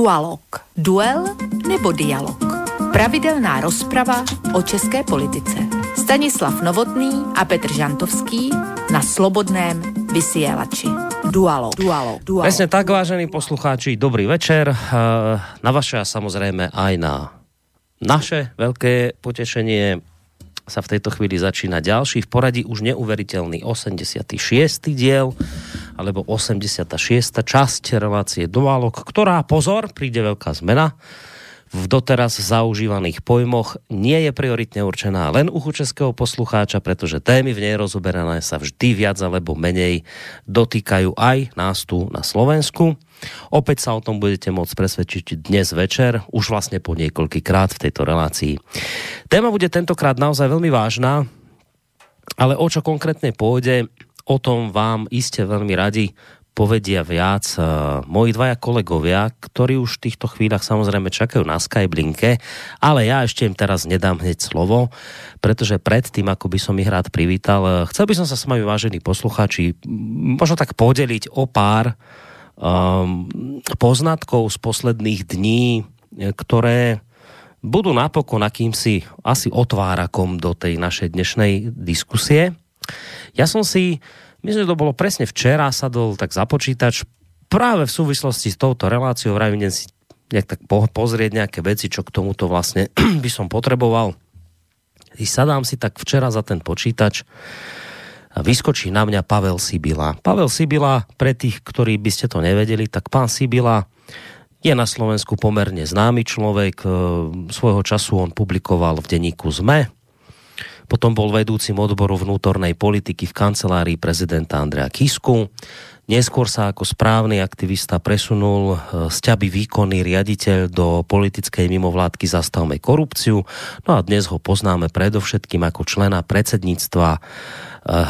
Dualog. Duel nebo dialog. Pravidelná rozprava o české politice. Stanislav Novotný a Petr Žantovský na Slobodném vysielači. Dualo, dualo, dualo. Presne tak, vážení poslucháči, dobrý večer. Eh, na vaše a samozrejme aj na naše veľké potešenie sa v tejto chvíli začína ďalší v poradí už neuveriteľný 86. diel alebo 86. časť relácie Dualog, ktorá, pozor, príde veľká zmena v doteraz zaužívaných pojmoch nie je prioritne určená len uchu českého poslucháča, pretože témy v nej rozoberané sa vždy viac alebo menej dotýkajú aj nás tu na Slovensku. Opäť sa o tom budete môcť presvedčiť dnes večer, už vlastne po niekoľkýkrát v tejto relácii. Téma bude tentokrát naozaj veľmi vážna, ale o čo konkrétne pôjde, o tom vám iste veľmi radi povedia viac uh, moji dvaja kolegovia, ktorí už v týchto chvíľach samozrejme čakajú na Skyblinke, ale ja ešte im teraz nedám hneď slovo, pretože predtým, ako by som ich rád privítal, uh, chcel by som sa s vami, vážení posluchači, možno tak podeliť o pár um, poznatkov z posledných dní, ktoré budú napokon akýmsi asi otvárakom do tej našej dnešnej diskusie. Ja som si Myslím, že to bolo presne včera, sadol tak za počítač práve v súvislosti s touto reláciou, vravím si nejak tak pozrieť nejaké veci, čo k tomuto vlastne by som potreboval. I sadám si tak včera za ten počítač a vyskočí na mňa Pavel Sibila. Pavel Sibila, pre tých, ktorí by ste to nevedeli, tak pán Sibila je na Slovensku pomerne známy človek. Svojho času on publikoval v denníku ZME, Potom bol vedúcim odboru vnútornej politiky v kancelárii prezidenta Andrea Kisku. Neskôr sa ako správny aktivista presunul eh, z ťaby výkonný riaditeľ do politickej mimovládky Zastavme korupciu. No a dnes ho poznáme predovšetkým ako člena predsedníctva eh,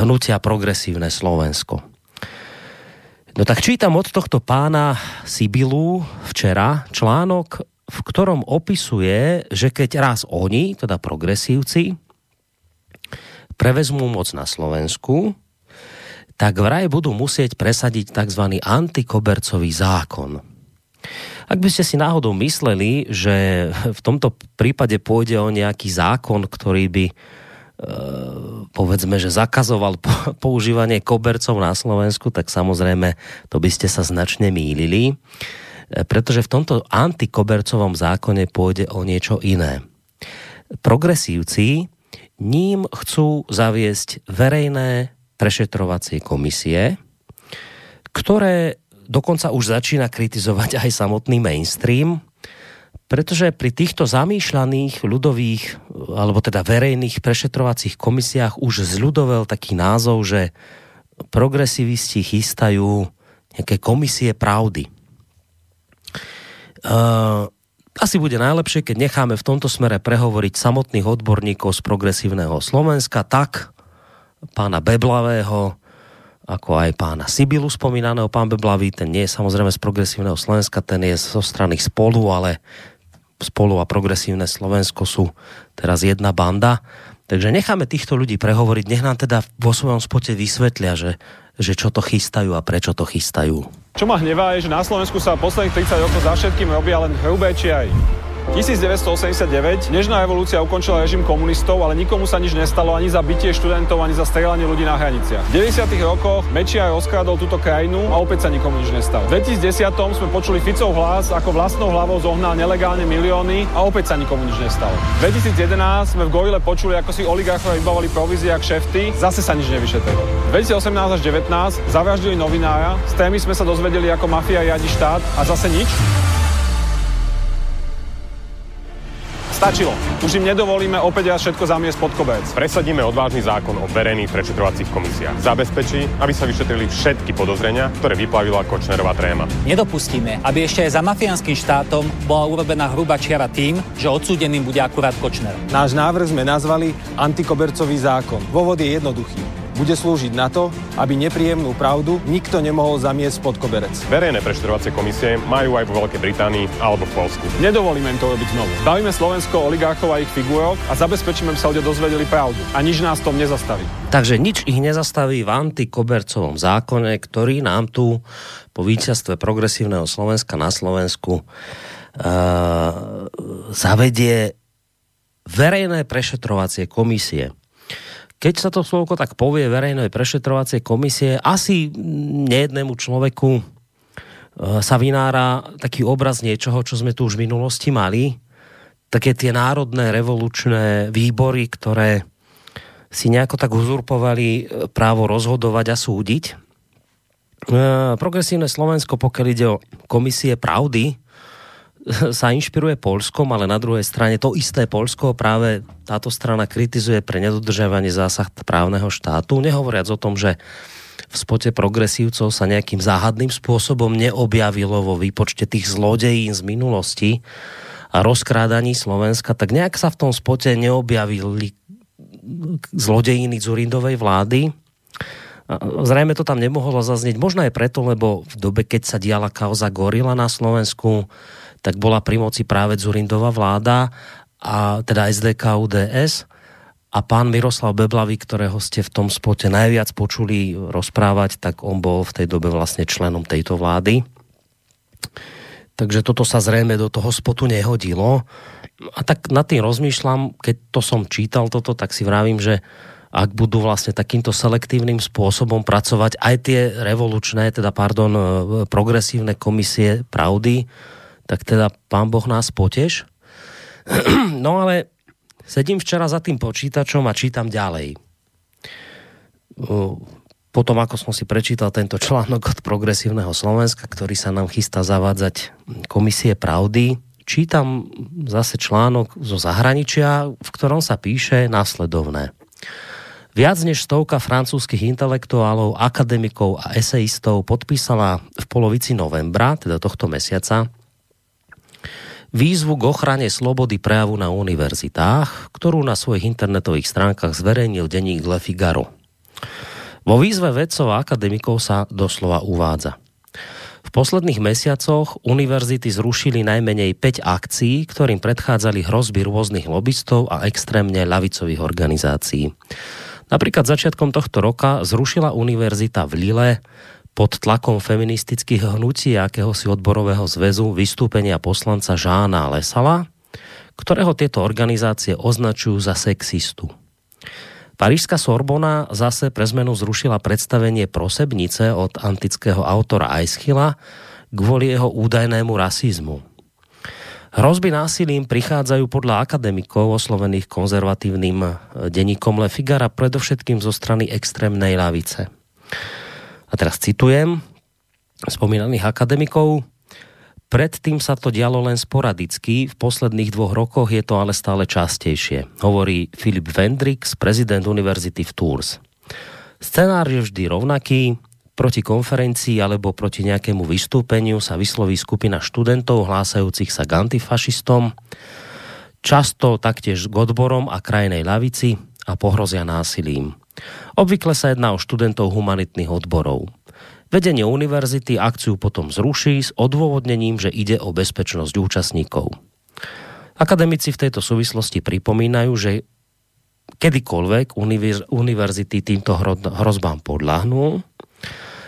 hnutia Progresívne Slovensko. No tak čítam od tohto pána Sibilu včera článok, v ktorom opisuje, že keď raz oni, teda progresívci, prevezmú moc na Slovensku, tak vraj budú musieť presadiť tzv. antikobercový zákon. Ak by ste si náhodou mysleli, že v tomto prípade pôjde o nejaký zákon, ktorý by e, povedzme, že zakazoval používanie kobercov na Slovensku, tak samozrejme to by ste sa značne mýlili, e, pretože v tomto antikobercovom zákone pôjde o niečo iné. Progresívci ním chcú zaviesť verejné prešetrovacie komisie, ktoré dokonca už začína kritizovať aj samotný mainstream, pretože pri týchto zamýšľaných ľudových, alebo teda verejných prešetrovacích komisiách už zľudovel taký názov, že progresivisti chystajú nejaké komisie pravdy. Uh, asi bude najlepšie, keď necháme v tomto smere prehovoriť samotných odborníkov z progresívneho Slovenska, tak pána Beblavého, ako aj pána Sibilu spomínaného. Pán Beblavý, ten nie je samozrejme z progresívneho Slovenska, ten je zo strany spolu, ale spolu a progresívne Slovensko sú teraz jedna banda. Takže necháme týchto ľudí prehovoriť, nech nám teda vo svojom spote vysvetlia, že, že čo to chystajú a prečo to chystajú. Čo ma hnevá je, že na Slovensku sa posledných 30 rokov za všetkým robia len hrubé či aj 1989 nežná evolúcia ukončila režim komunistov, ale nikomu sa nič nestalo ani za bytie študentov, ani za strelanie ľudí na hraniciach. V 90. rokoch Mečiar rozkrádol túto krajinu a opäť sa nikomu nič nestalo. V 2010. sme počuli Ficov hlas, ako vlastnou hlavou zohnal nelegálne milióny a opäť sa nikomu nič nestalo. V 2011 sme v Gorile počuli, ako si oligarchovia vybavali provízie a kšefty, zase sa nič nevyšetrilo. V 2018 až 2019 zavraždili novinára, s témy sme sa dozvedeli, ako mafia riadi štát a zase nič. Stačilo. Už im nedovolíme opäť raz všetko zamiesť pod koberec. Presadíme odvážny zákon o verejných prešetrovacích komisiách. Zabezpečí, aby sa vyšetrili všetky podozrenia, ktoré vyplavila Kočnerová tréma. Nedopustíme, aby ešte aj za mafiánskym štátom bola urobená hruba čiara tým, že odsúdeným bude akurát Kočner. Náš návrh sme nazvali antikobercový zákon. Dôvod je jednoduchý bude slúžiť na to, aby nepríjemnú pravdu nikto nemohol zamiesť pod koberec. Verejné prešetrovacie komisie majú aj vo Veľkej Británii alebo v Polsku. Nedovolíme im to robiť znovu. Bavíme Slovensko oligarchov a ich figurok a zabezpečíme, aby sa ľudia dozvedeli pravdu. A nič nás tom nezastaví. Takže nič ich nezastaví v antikobercovom zákone, ktorý nám tu po víťazstve progresívneho Slovenska na Slovensku uh, zavedie verejné prešetrovacie komisie keď sa to slovko tak povie verejnej prešetrovacej komisie, asi nejednému človeku e, sa vynára taký obraz niečoho, čo sme tu už v minulosti mali. Také tie národné revolučné výbory, ktoré si nejako tak uzurpovali e, právo rozhodovať a súdiť. E, progresívne Slovensko, pokiaľ ide o komisie pravdy, sa inšpiruje Polskom, ale na druhej strane to isté Polsko práve táto strana kritizuje pre nedodržiavanie zásah právneho štátu, nehovoriac o tom, že v spote progresívcov sa nejakým záhadným spôsobom neobjavilo vo výpočte tých zlodejín z minulosti a rozkrádaní Slovenska, tak nejak sa v tom spote neobjavili zlodejiny Zurindovej vlády. Zrejme to tam nemohlo zaznieť, možno aj preto, lebo v dobe, keď sa diala kauza Gorila na Slovensku, tak bola pri moci práve Zurindová vláda a teda SDK UDS a pán Miroslav Beblavý, ktorého ste v tom spote najviac počuli rozprávať, tak on bol v tej dobe vlastne členom tejto vlády. Takže toto sa zrejme do toho spotu nehodilo. A tak nad tým rozmýšľam, keď to som čítal toto, tak si vravím, že ak budú vlastne takýmto selektívnym spôsobom pracovať aj tie revolučné, teda pardon, progresívne komisie pravdy, tak teda pán Boh nás potež. no ale sedím včera za tým počítačom a čítam ďalej. Potom, ako som si prečítal tento článok od Progresívneho Slovenska, ktorý sa nám chystá zavádzať Komisie pravdy, čítam zase článok zo zahraničia, v ktorom sa píše následovné. Viac než stovka francúzských intelektuálov, akademikov a eseistov podpísala v polovici novembra, teda tohto mesiaca, výzvu k ochrane slobody prejavu na univerzitách, ktorú na svojich internetových stránkach zverejnil denník Le Figaro. Vo výzve vedcov a akademikov sa doslova uvádza. V posledných mesiacoch univerzity zrušili najmenej 5 akcií, ktorým predchádzali hrozby rôznych lobbystov a extrémne ľavicových organizácií. Napríklad začiatkom tohto roka zrušila univerzita v Lille pod tlakom feministických hnutí akéhosi odborového zväzu vystúpenia poslanca Žána Lesala, ktorého tieto organizácie označujú za sexistu. Parížská Sorbona zase pre zmenu zrušila predstavenie prosebnice od antického autora Aischila kvôli jeho údajnému rasizmu. Hrozby násilím prichádzajú podľa akademikov oslovených konzervatívnym denníkom Le Figara predovšetkým zo strany extrémnej lavice. A teraz citujem spomínaných akademikov. Predtým sa to dialo len sporadicky, v posledných dvoch rokoch je to ale stále častejšie, hovorí Filip Vendrix, prezident univerzity v Tours. Scenár je vždy rovnaký, proti konferencii alebo proti nejakému vystúpeniu sa vysloví skupina študentov hlásajúcich sa k antifašistom, často taktiež k odborom a krajnej lavici a pohrozia násilím. Obvykle sa jedná o študentov humanitných odborov. Vedenie univerzity akciu potom zruší s odôvodnením, že ide o bezpečnosť účastníkov. Akademici v tejto súvislosti pripomínajú, že kedykoľvek univerzity týmto hrozbám podľahnú,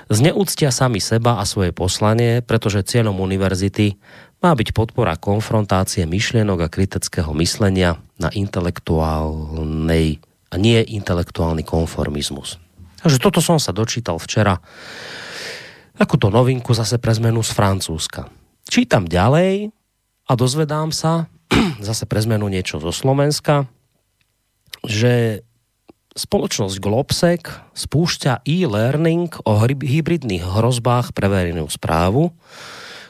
zneúctia sami seba a svoje poslanie, pretože cieľom univerzity má byť podpora konfrontácie myšlienok a kritického myslenia na intelektuálnej a nie intelektuálny konformizmus. Takže toto som sa dočítal včera. Takúto novinku zase pre zmenu z Francúzska. Čítam ďalej a dozvedám sa, zase pre zmenu niečo zo Slovenska, že spoločnosť Globsec spúšťa e-learning o hybridných hrozbách pre verejnú správu,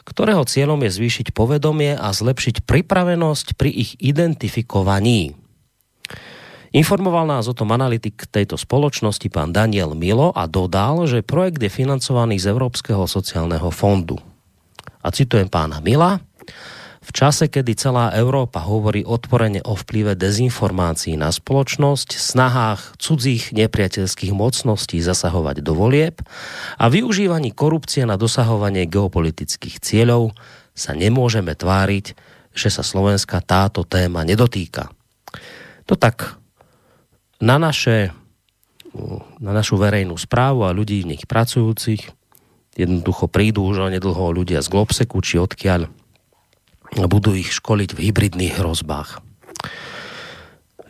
ktorého cieľom je zvýšiť povedomie a zlepšiť pripravenosť pri ich identifikovaní. Informoval nás o tom analytik tejto spoločnosti pán Daniel Milo a dodal, že projekt je financovaný z Európskeho sociálneho fondu. A citujem pána Mila. v čase, kedy celá Európa hovorí otvorene o vplyve dezinformácií na spoločnosť, snahách cudzích nepriateľských mocností zasahovať do volieb a využívaní korupcie na dosahovanie geopolitických cieľov, sa nemôžeme tváriť, že sa Slovenska táto téma nedotýka. To tak na naše na našu verejnú správu a ľudí v nich pracujúcich jednoducho prídu už nedlho ľudia z Globseku či odkiaľ a budú ich školiť v hybridných hrozbách.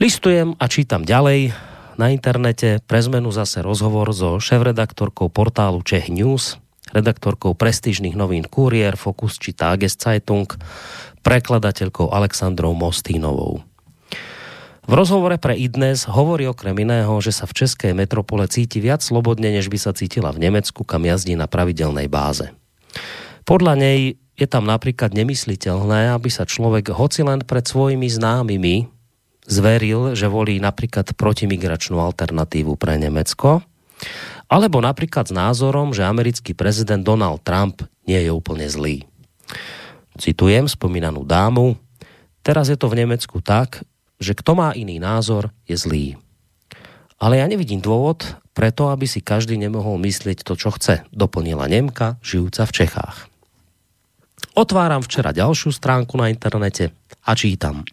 Listujem a čítam ďalej na internete pre zmenu zase rozhovor so šéf-redaktorkou portálu Čech News, redaktorkou prestížnych novín Kurier, Focus či Tageszeitung, prekladateľkou Alexandrou Mostínovou. V rozhovore pre iDnes hovorí okrem iného, že sa v českej metropole cíti viac slobodne, než by sa cítila v Nemecku, kam jazdí na pravidelnej báze. Podľa nej je tam napríklad nemysliteľné, aby sa človek hoci len pred svojimi známymi zveril, že volí napríklad protimigračnú alternatívu pre Nemecko, alebo napríklad s názorom, že americký prezident Donald Trump nie je úplne zlý. Citujem spomínanú dámu, teraz je to v Nemecku tak, že kto má iný názor, je zlý. Ale ja nevidím dôvod preto, aby si každý nemohol myslieť to, čo chce, doplnila Nemka, žijúca v Čechách. Otváram včera ďalšiu stránku na internete a čítam.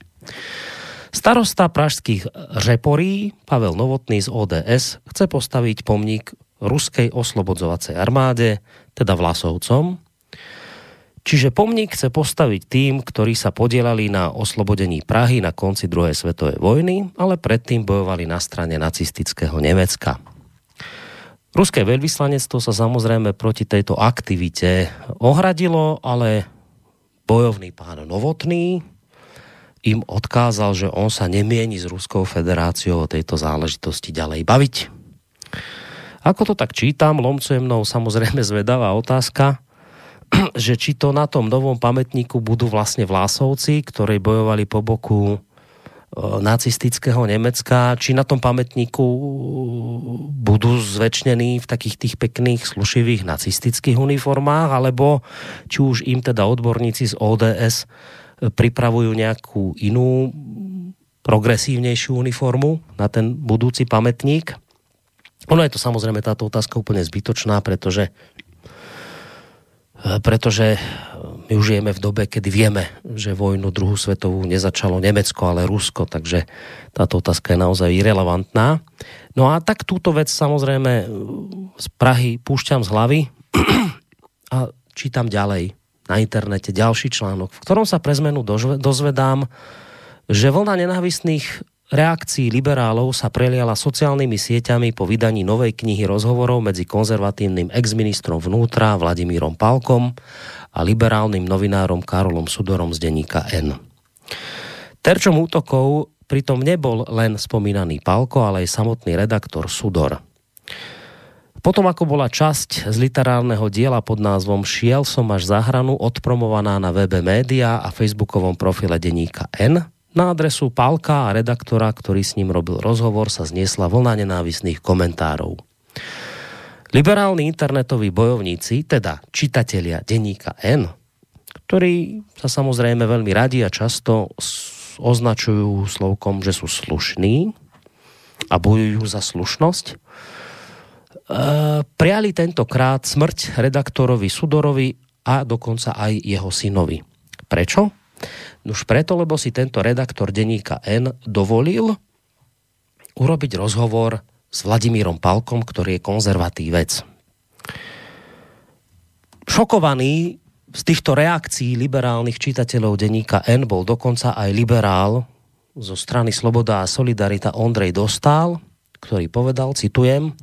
Starosta pražských Řeporí Pavel Novotný z ODS chce postaviť pomník ruskej oslobodzovacej armáde, teda Vlasovcom, Čiže pomník chce postaviť tým, ktorí sa podielali na oslobodení Prahy na konci druhej svetovej vojny, ale predtým bojovali na strane nacistického Nemecka. Ruské veľvyslanectvo sa samozrejme proti tejto aktivite ohradilo, ale bojovný pán Novotný im odkázal, že on sa nemieni s Ruskou federáciou o tejto záležitosti ďalej baviť. Ako to tak čítam, lomcuje mnou samozrejme zvedavá otázka, že či to na tom novom pamätníku budú vlastne Vlásovci, ktorí bojovali po boku e, nacistického Nemecka, či na tom pamätníku budú zväčšnení v takých tých pekných, slušivých nacistických uniformách, alebo či už im teda odborníci z ODS e, pripravujú nejakú inú progresívnejšiu uniformu na ten budúci pamätník. Ono je to samozrejme táto otázka úplne zbytočná, pretože Eh, pretože my už žijeme v dobe, kedy vieme, že vojnu druhú svetovú nezačalo Nemecko, ale Rusko, takže táto otázka je naozaj irrelevantná. No a tak túto vec samozrejme z Prahy púšťam z hlavy a čítam ďalej na internete ďalší článok, v ktorom sa pre zmenu dozvedám, že vlna nenávistných reakcií liberálov sa preliala sociálnymi sieťami po vydaní novej knihy rozhovorov medzi konzervatívnym exministrom vnútra Vladimírom Palkom a liberálnym novinárom Karolom Sudorom z denníka N. Terčom útokov pritom nebol len spomínaný Palko, ale aj samotný redaktor Sudor. Potom ako bola časť z literárneho diela pod názvom Šiel som až za hranu odpromovaná na webe média a facebookovom profile denníka N, na adresu Pálka a redaktora, ktorý s ním robil rozhovor, sa zniesla vlna nenávisných komentárov. Liberálni internetoví bojovníci, teda čitatelia denníka N, ktorí sa samozrejme veľmi radi a často označujú slovkom, že sú slušní a bojujú za slušnosť, e, priali tentokrát smrť redaktorovi Sudorovi a dokonca aj jeho synovi. Prečo? Už preto, lebo si tento redaktor denníka N dovolil urobiť rozhovor s Vladimírom Palkom, ktorý je konzervatívec. Šokovaný z týchto reakcií liberálnych čitateľov denníka N bol dokonca aj liberál zo strany Sloboda a Solidarita Ondrej Dostal, ktorý povedal, citujem,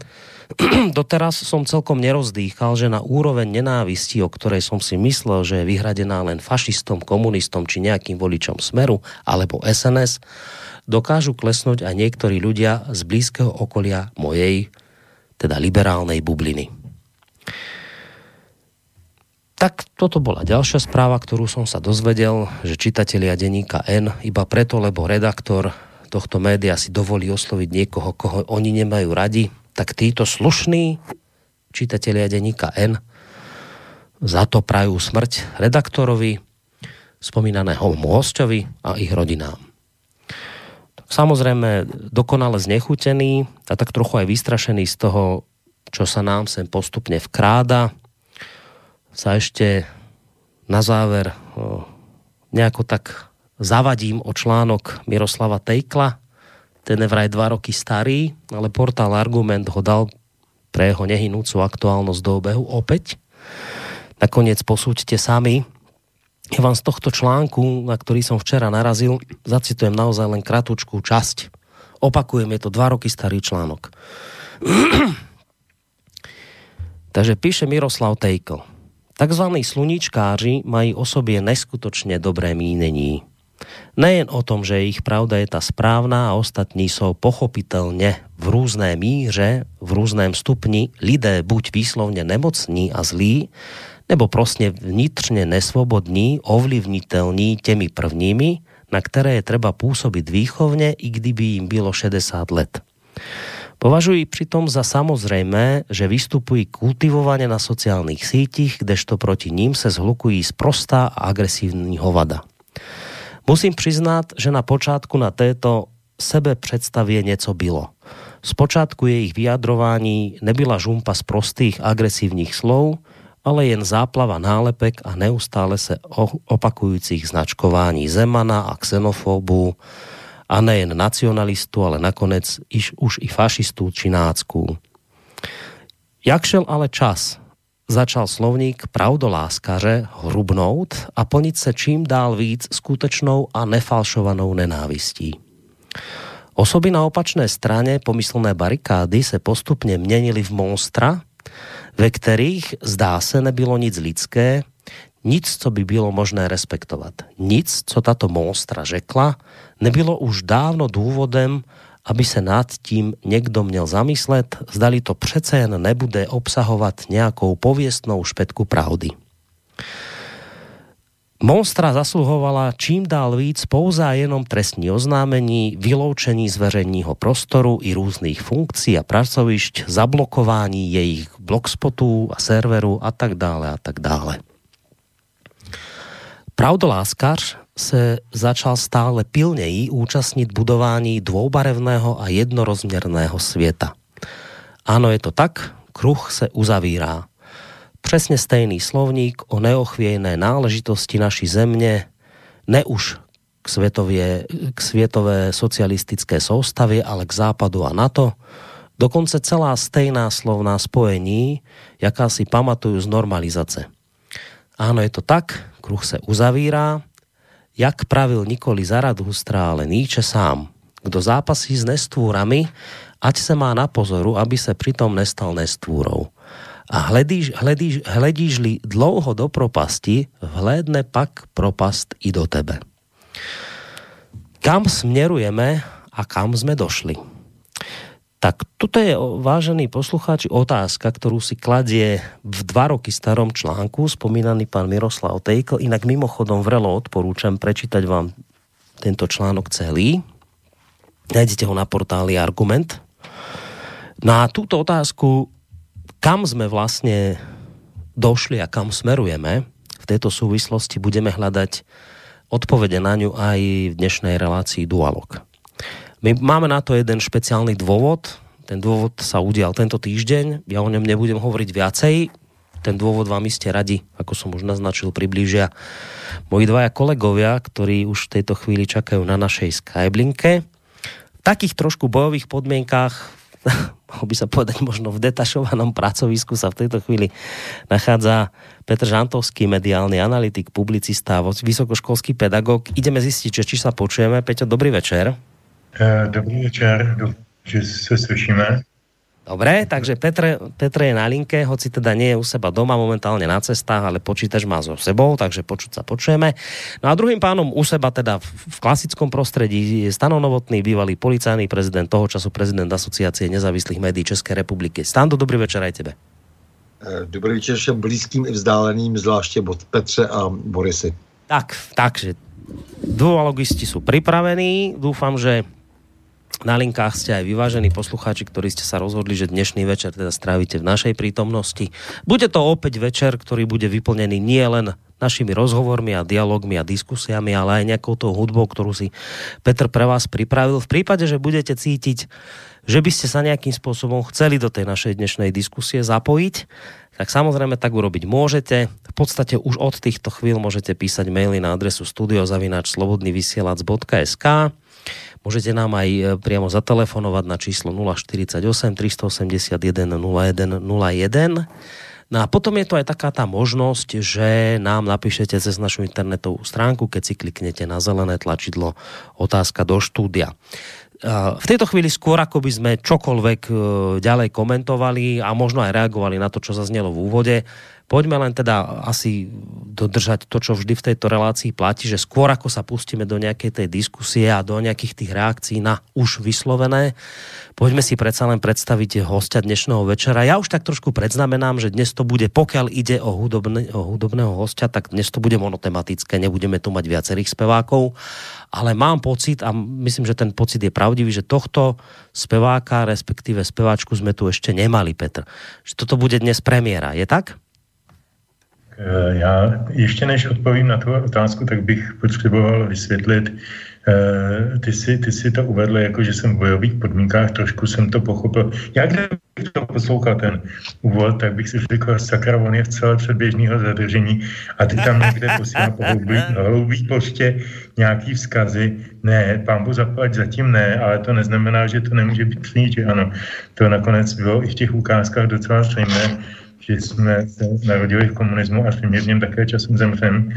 doteraz som celkom nerozdýchal, že na úroveň nenávisti, o ktorej som si myslel, že je vyhradená len fašistom, komunistom či nejakým voličom Smeru alebo SNS, dokážu klesnúť aj niektorí ľudia z blízkeho okolia mojej, teda liberálnej bubliny. Tak toto bola ďalšia správa, ktorú som sa dozvedel, že čitatelia denníka N iba preto, lebo redaktor tohto média si dovolí osloviť niekoho, koho oni nemajú radi, tak títo slušní čitatelia denníka N za to prajú smrť redaktorovi. spomínaného hostovi a ich rodinám. Tak samozrejme dokonale znechutený a tak trochu aj vystrašený z toho, čo sa nám sem postupne vkráda, sa ešte na záver nejako tak zavadím o článok Miroslava Tejkla, ten je vraj dva roky starý, ale portál Argument ho dal pre jeho nehynúcu aktuálnosť do obehu opäť. Nakoniec posúďte sami. Ja vám z tohto článku, na ktorý som včera narazil, zacitujem naozaj len kratučkú časť. Opakujem, je to dva roky starý článok. Takže píše Miroslav Tejkl. Takzvaní sluníčkáři mají o sobě neskutočne dobré mínení. Nejen o tom, že ich pravda je ta správná a ostatní jsou pochopitelně v různé míře, v různém stupni lidé buď výslovně nemocní a zlí, nebo prostě vnitřně nesvobodní, ovlivnitelní těmi prvními, na které je treba působit výchovně, i kdyby jim bylo 60 let. Považuji přitom za samozřejmé, že vystupují kultivovaně na sociálních sítích, kdežto proti ním se zhlukují sprostá a agresivní hovada. Musím přiznat, že na počátku na této sebe představě něco bylo. Z počátku jejich vyjadrování nebyla žumpa z prostých agresivních slov, ale jen záplava nálepek a neustále se opakujících značkování Zemana a xenofobů, a nejen nacionalistů, ale nakonec iž, už i fašistů či nácků. Jak šel ale čas, začal slovník pravdoláskaře hrubnout a plnit se čím dál víc skutečnou a nefalšovanou nenávistí. Osoby na opačné straně pomyslné barikády se postupně měnily v monstra, ve kterých, zdá se, nebylo nic lidské, nic, co by bylo možné respektovat. Nic, co tato monstra řekla, nebylo už dávno důvodem, aby se nad tím někdo měl zamyslet, zdali to přece jen nebude obsahovat nějakou pověstnou špetku pravdy. Monstra zasluhovala čím dál víc pouze jenom trestní oznámení, vyloučení z veřejního prostoru i různých funkcí a pracovišť, zablokování jejich blogspotů a serverů a tak dále a tak dále. Pravdoláskař se začal stále pilněji účastnit budování dvoubarevného a jednorozměrného světa. Ano, je to tak, kruh se uzavírá. Přesně stejný slovník o neochvějné náležitosti naší země, ne už k, světově, k světové socialistické soustavě, ale k západu a NATO, dokonce celá stejná slovná spojení, jaká si pamatuju z normalizace. Ano, je to tak, kruh se uzavírá, jak pravil nikoli Zaradhustra, ale Níče sám. Kdo zápasí s nestvůrami, ať se má na pozoru, aby se přitom nestal nestvůrou. A hledíš, hledíš, hledíš-li dlouho do propasti, vhlédne pak propast i do tebe. Kam směrujeme a kam jsme došli? Tak toto je, vážený poslucháči, otázka, ktorú si kladie v dva roky starom článku spomínaný pán Miroslav Tejkl. Inak mimochodom vrelo odporúčam prečítať vám tento článok celý. Nájdete ho na portáli Argument. Na túto otázku, kam sme vlastne došli a kam smerujeme, v tejto súvislosti budeme hľadať odpovede na ňu aj v dnešnej relácii Dualog. My máme na to jeden špeciálny dôvod. Ten dôvod sa udial tento týždeň. Ja o ňom nebudem hovoriť viacej. Ten dôvod vám iste radi, ako som už naznačil, priblížia moji dvaja kolegovia, ktorí už v tejto chvíli čakajú na našej Skyblinke. V takých trošku bojových podmienkách mohol by sa povedať možno v detašovanom pracovisku sa v tejto chvíli nachádza Petr Žantovský, mediálny analytik, publicista, vysokoškolský pedagog. Ideme zistiť, či sa počujeme. Peťo, dobrý večer. Eh, dobrý večer, že se slyšíme. Dobre, takže Petr, Petr je na linke, hoci teda nie je u seba doma, momentálne na cestách, ale počítač má so sebou, takže počuť sa počujeme. No a druhým pánom u seba teda v klasickom prostredí je Stano Novotný, bývalý policajný prezident, toho času prezident Asociácie nezávislých médií České republiky. Stando, dobrý večer aj tebe. Eh, dobrý večer všem blízkým i vzdáleným, zvláště od Petře a Borisy. Tak, takže dualogisti sú pripravení. Dúfam, že na linkách ste aj vyvážení poslucháči, ktorí ste sa rozhodli, že dnešný večer teda strávite v našej prítomnosti. Bude to opäť večer, ktorý bude vyplnený nie len našimi rozhovormi a dialogmi a diskusiami, ale aj nejakou tou hudbou, ktorú si Petr pre vás pripravil. V prípade, že budete cítiť, že by ste sa nejakým spôsobom chceli do tej našej dnešnej diskusie zapojiť, tak samozrejme tak urobiť môžete. V podstate už od týchto chvíľ môžete písať maily na adresu studiozavináčslobodnyvysielac.sk Môžete nám aj e, priamo zatelefonovať na číslo 048 381 01 01. No a potom je to aj taká tá možnosť, že nám napíšete cez našu internetovú stránku, keď si kliknete na zelené tlačidlo otázka do štúdia. V tejto chvíli skôr, ako by sme čokoľvek e, ďalej komentovali a možno aj reagovali na to, čo zaznelo v úvode, Poďme len teda asi dodržať to, čo vždy v tejto relácii platí, že skôr ako sa pustíme do nejakej tej diskusie a do nejakých tých reakcií na už vyslovené, poďme si predsa len predstaviť hostia dnešného večera. Ja už tak trošku predznamenám, že dnes to bude, pokiaľ ide o, hudobne, o hudobného hostia, tak dnes to bude monotematické, nebudeme tu mať viacerých spevákov, ale mám pocit, a myslím, že ten pocit je pravdivý, že tohto speváka, respektíve speváčku sme tu ešte nemali, Petr. Že toto bude dnes premiéra, je tak? Eh, já ještě než odpovím na tu otázku, tak bych potřeboval vysvětlit, eh, ty si, ty si to uvedl jako, že jsem v bojových podmínkách, trošku jsem to pochopil. Já kdybych to poslouchal ten úvod, tak bych si řekl, sakra, on je v celé předběžného zadržení a ty tam někde posílá po hloubých poště nějaký vzkazy. Ne, pán Bohu zaplať zatím ne, ale to neznamená, že to nemůže být že Ano, to nakonec bylo i v těch ukázkách docela zřejmé že jsme se narodili v komunismu a v něm také časem zemřem,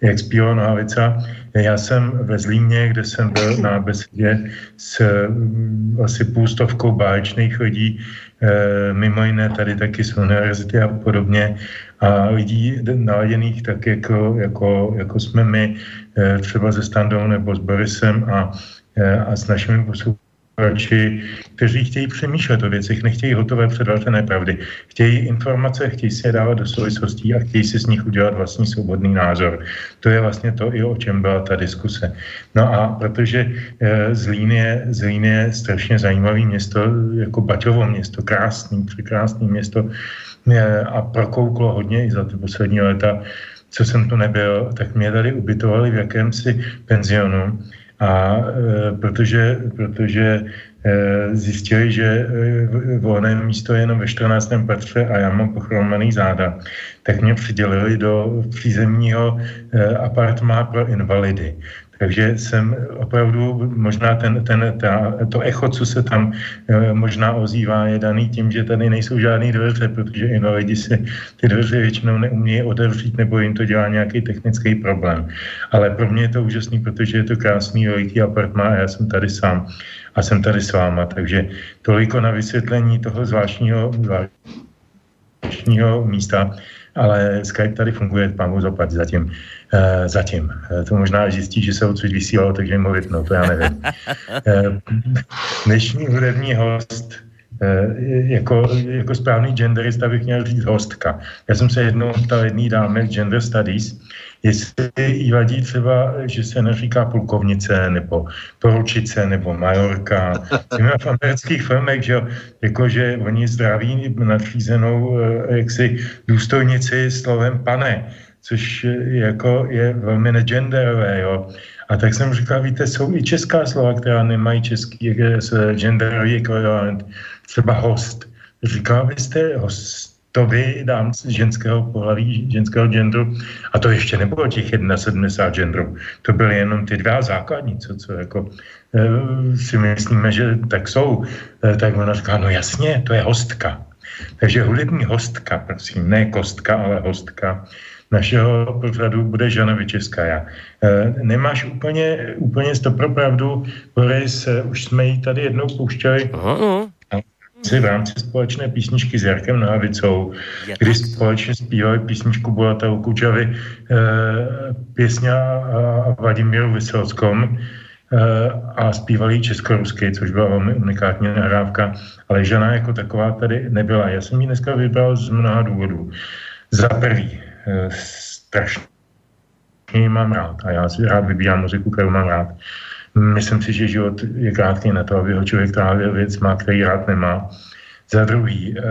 jak zpívala Nohavica. Já jsem ve Zlíně, kde jsem byl na besedě s mm, asi půlstovkou báječných lidí, e, mimo jiné tady taky z univerzity a podobně, a lidí naladěných tak jako, jako, jako jsme my, e, třeba se Standou nebo s Borisem a, e, a s našimi posluchači či kteří chtějí přemýšlet o věcech, nechtějí hotové předvařené pravdy. Chtějí informace, chtějí si je dávat do souvislostí a chtějí si z nich udělat vlastní svobodný názor. To je vlastně to, i o čem byla ta diskuse. No a protože e, Zlín je, Zlín je strašně zajímavý město, jako Baťovo město, krásný, překrásný město e, a prokouklo hodně i za ty poslední léta, co jsem tu nebyl, tak mě tady ubytovali v jakémsi penzionu, a e, protože, protože e, zjistili, že e, volné místo je jenom ve 14. patře a já mám pochromaný záda, tak mě přidělili do přízemního apartmá pro invalidy. Takže jsem opravdu, možná ten, ten, ta, to echo, co se tam e, možná ozývá, je daný tím, že tady nejsou žádné dveře, protože invalidi si ty dveře většinou neumějí otevřít nebo jim to dělá nějaký technický problém. Ale pro mě je to úžasný, protože je to krásný veliký apartmán a já jsem tady sám a jsem tady s váma. Takže toliko na vysvětlení toho zvláštního, zvláštního místa, ale Skype tady funguje, pán zaplať zatím. Uh, zatím. Uh, to možná zjistí, že se odsud vysílalo, takže jim ho vypnou, to já nevím. Uh, dnešní hudební host jako, jako správný genderista bych měl říct hostka. Já jsem se jednou ptal jedný dáme z Gender Studies, jestli jí vadí třeba, že se neříká pulkovnice, nebo poručice, nebo majorka. Víme v amerických filmech, že, jako, že oni zdraví nadřízenou jaksi důstojnici slovem pane což jako je velmi negenderové, jo. A tak jsem říkal, víte, jsou i česká slova, která nemají český genderový ekvivalent, třeba host. Říkal, vy jste hostovi dám z ženského pohlaví, ženského genderu, a to ještě nebylo těch 71 genderů, to byly jenom ty dva základní, co, co jako e, si myslíme, že tak jsou. E, tak ona říká, no jasně, to je hostka. Takže hudební hostka, prosím, ne kostka, ale hostka našeho pořadu bude Žana Vyčeskaja. E, nemáš úplně, úplně pravdu, Boris, už jsme ji tady jednou pouštěli. Aha. V rámci společné písničky s Jarkem Nohavicou, kdy společně zpívali písničku Bulata Kučavy, e, pěsně a Vladimíru Vyselskom e, a zpívali českorusky, což byla velmi unikátní nahrávka, ale Žana jako taková tady nebyla. Já jsem ji dneska vybral z mnoha důvodů. Za prvý, Eh, strašně mám rád a já si rád vybírám muziku, kterou mám rád. Myslím si, že život je krátký na to, aby ho člověk trávil věc má, který rád nemá. Za druhý, eh,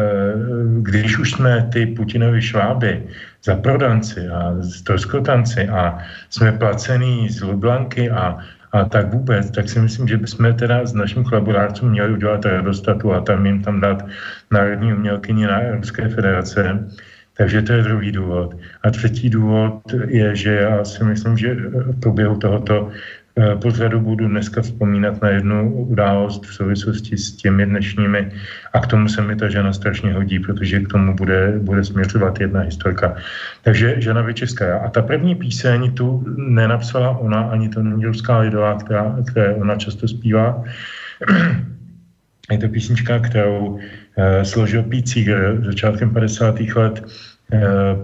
když už jsme ty Putinovi šváby za prodanci a stroskotanci a jsme placený z Lublanky a, a tak vůbec, tak si myslím, že bychom teda s naším kolaborátorům měli udělat redostatu a tam jim tam dát národní umělkyni na Ruské federace. Takže to je druhý důvod. A třetí důvod je, že já si myslím, že v průběhu tohoto pořadu budu dneska vzpomínat na jednu událost v souvislosti s těmi dnešními a k tomu se mi ta žena strašně hodí, protože k tomu bude, bude směřovat jedna historka. Takže žena Vyčeská. A ta první píseň tu nenapsala ona, ani to není ruská lidová, která, které ona často zpívá. Je to písnička, kterou eh, složil Pete Seeger začátkem 50. let eh,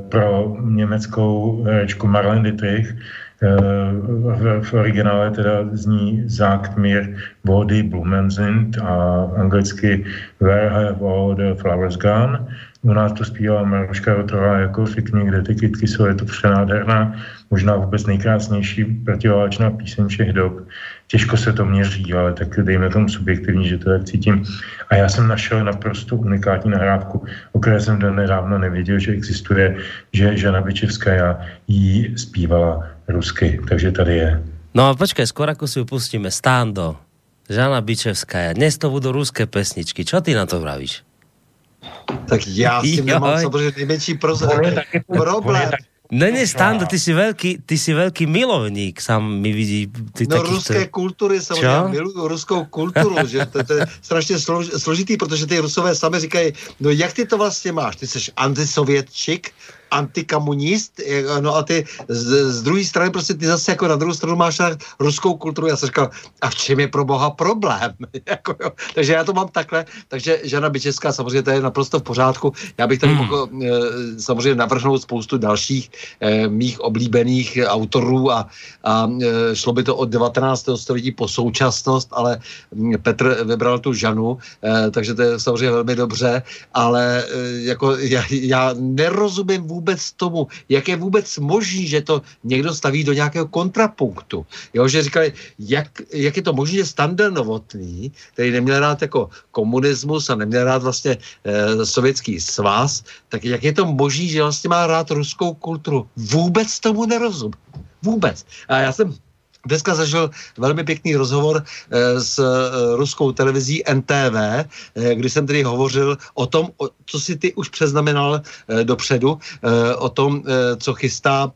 pro německou herečku Marlene Dietrich, v, v originále teda zní Sagt mir, wo die Blumen sind a anglicky Where have all the flowers gone. U nás to zpívala Maruška Rotová jako fikně, kde ty kytky jsou, je to přenádherná, možná vůbec nejkrásnější protiválečná píseň všech dob. Těžko se to měří, ale tak dejme tomu subjektivní, že to tak cítím. A já jsem našel naprosto unikátní nahrávku, o které jsem do nedávno nevěděl, že existuje, že Žana Bičevská jí zpívala rusky, takže tady je. No a počkej, skoro ako si upustíme, Stando, Žana Bičevská, dnes to budou ruské pesničky, čo ty na to vravíš? Tak já si nemám samozřejmě nejmenší problém. Ne, ne, Stando, ty jsi velký, ty jsi velký milovník, sám mi vidí. Ty no ruské to... kultury, samozřejmě, miluju ruskou kulturu, že to, to je strašně slož, složitý, protože ty rusové sami říkají, no jak ty to vlastně máš, ty jsi antisovětčik, antikamunist, no a ty z, z druhé strany prostě ty zase jako na druhou stranu máš ruskou kulturu. Já jsem říkal, a v čem je pro boha problém? jako, jo. Takže já to mám takhle, takže Žana Bičeská samozřejmě to je naprosto v pořádku. Já bych tady hmm. mohl e, samozřejmě navrhnout spoustu dalších e, mých oblíbených autorů a, a e, šlo by to od 19. století po současnost, ale hm, Petr vybral tu Žanu, e, takže to je samozřejmě velmi dobře, ale e, jako já, já nerozumím vůbec tomu, jak je vůbec možný, že to někdo staví do nějakého kontrapunktu. Jo, že říkali, jak, jak je to možné, že Standard Novotný, který neměl rád jako komunismus a neměl rád vlastně eh, sovětský svaz, tak jak je to možné, že vlastně má rád ruskou kulturu. Vůbec tomu nerozum. Vůbec. A já jsem Dneska zažil velmi pěkný rozhovor eh, s eh, ruskou televizí NTV, eh, kdy jsem tedy hovořil o tom, co si ty už přeznamenal dopředu, o tom, co chystá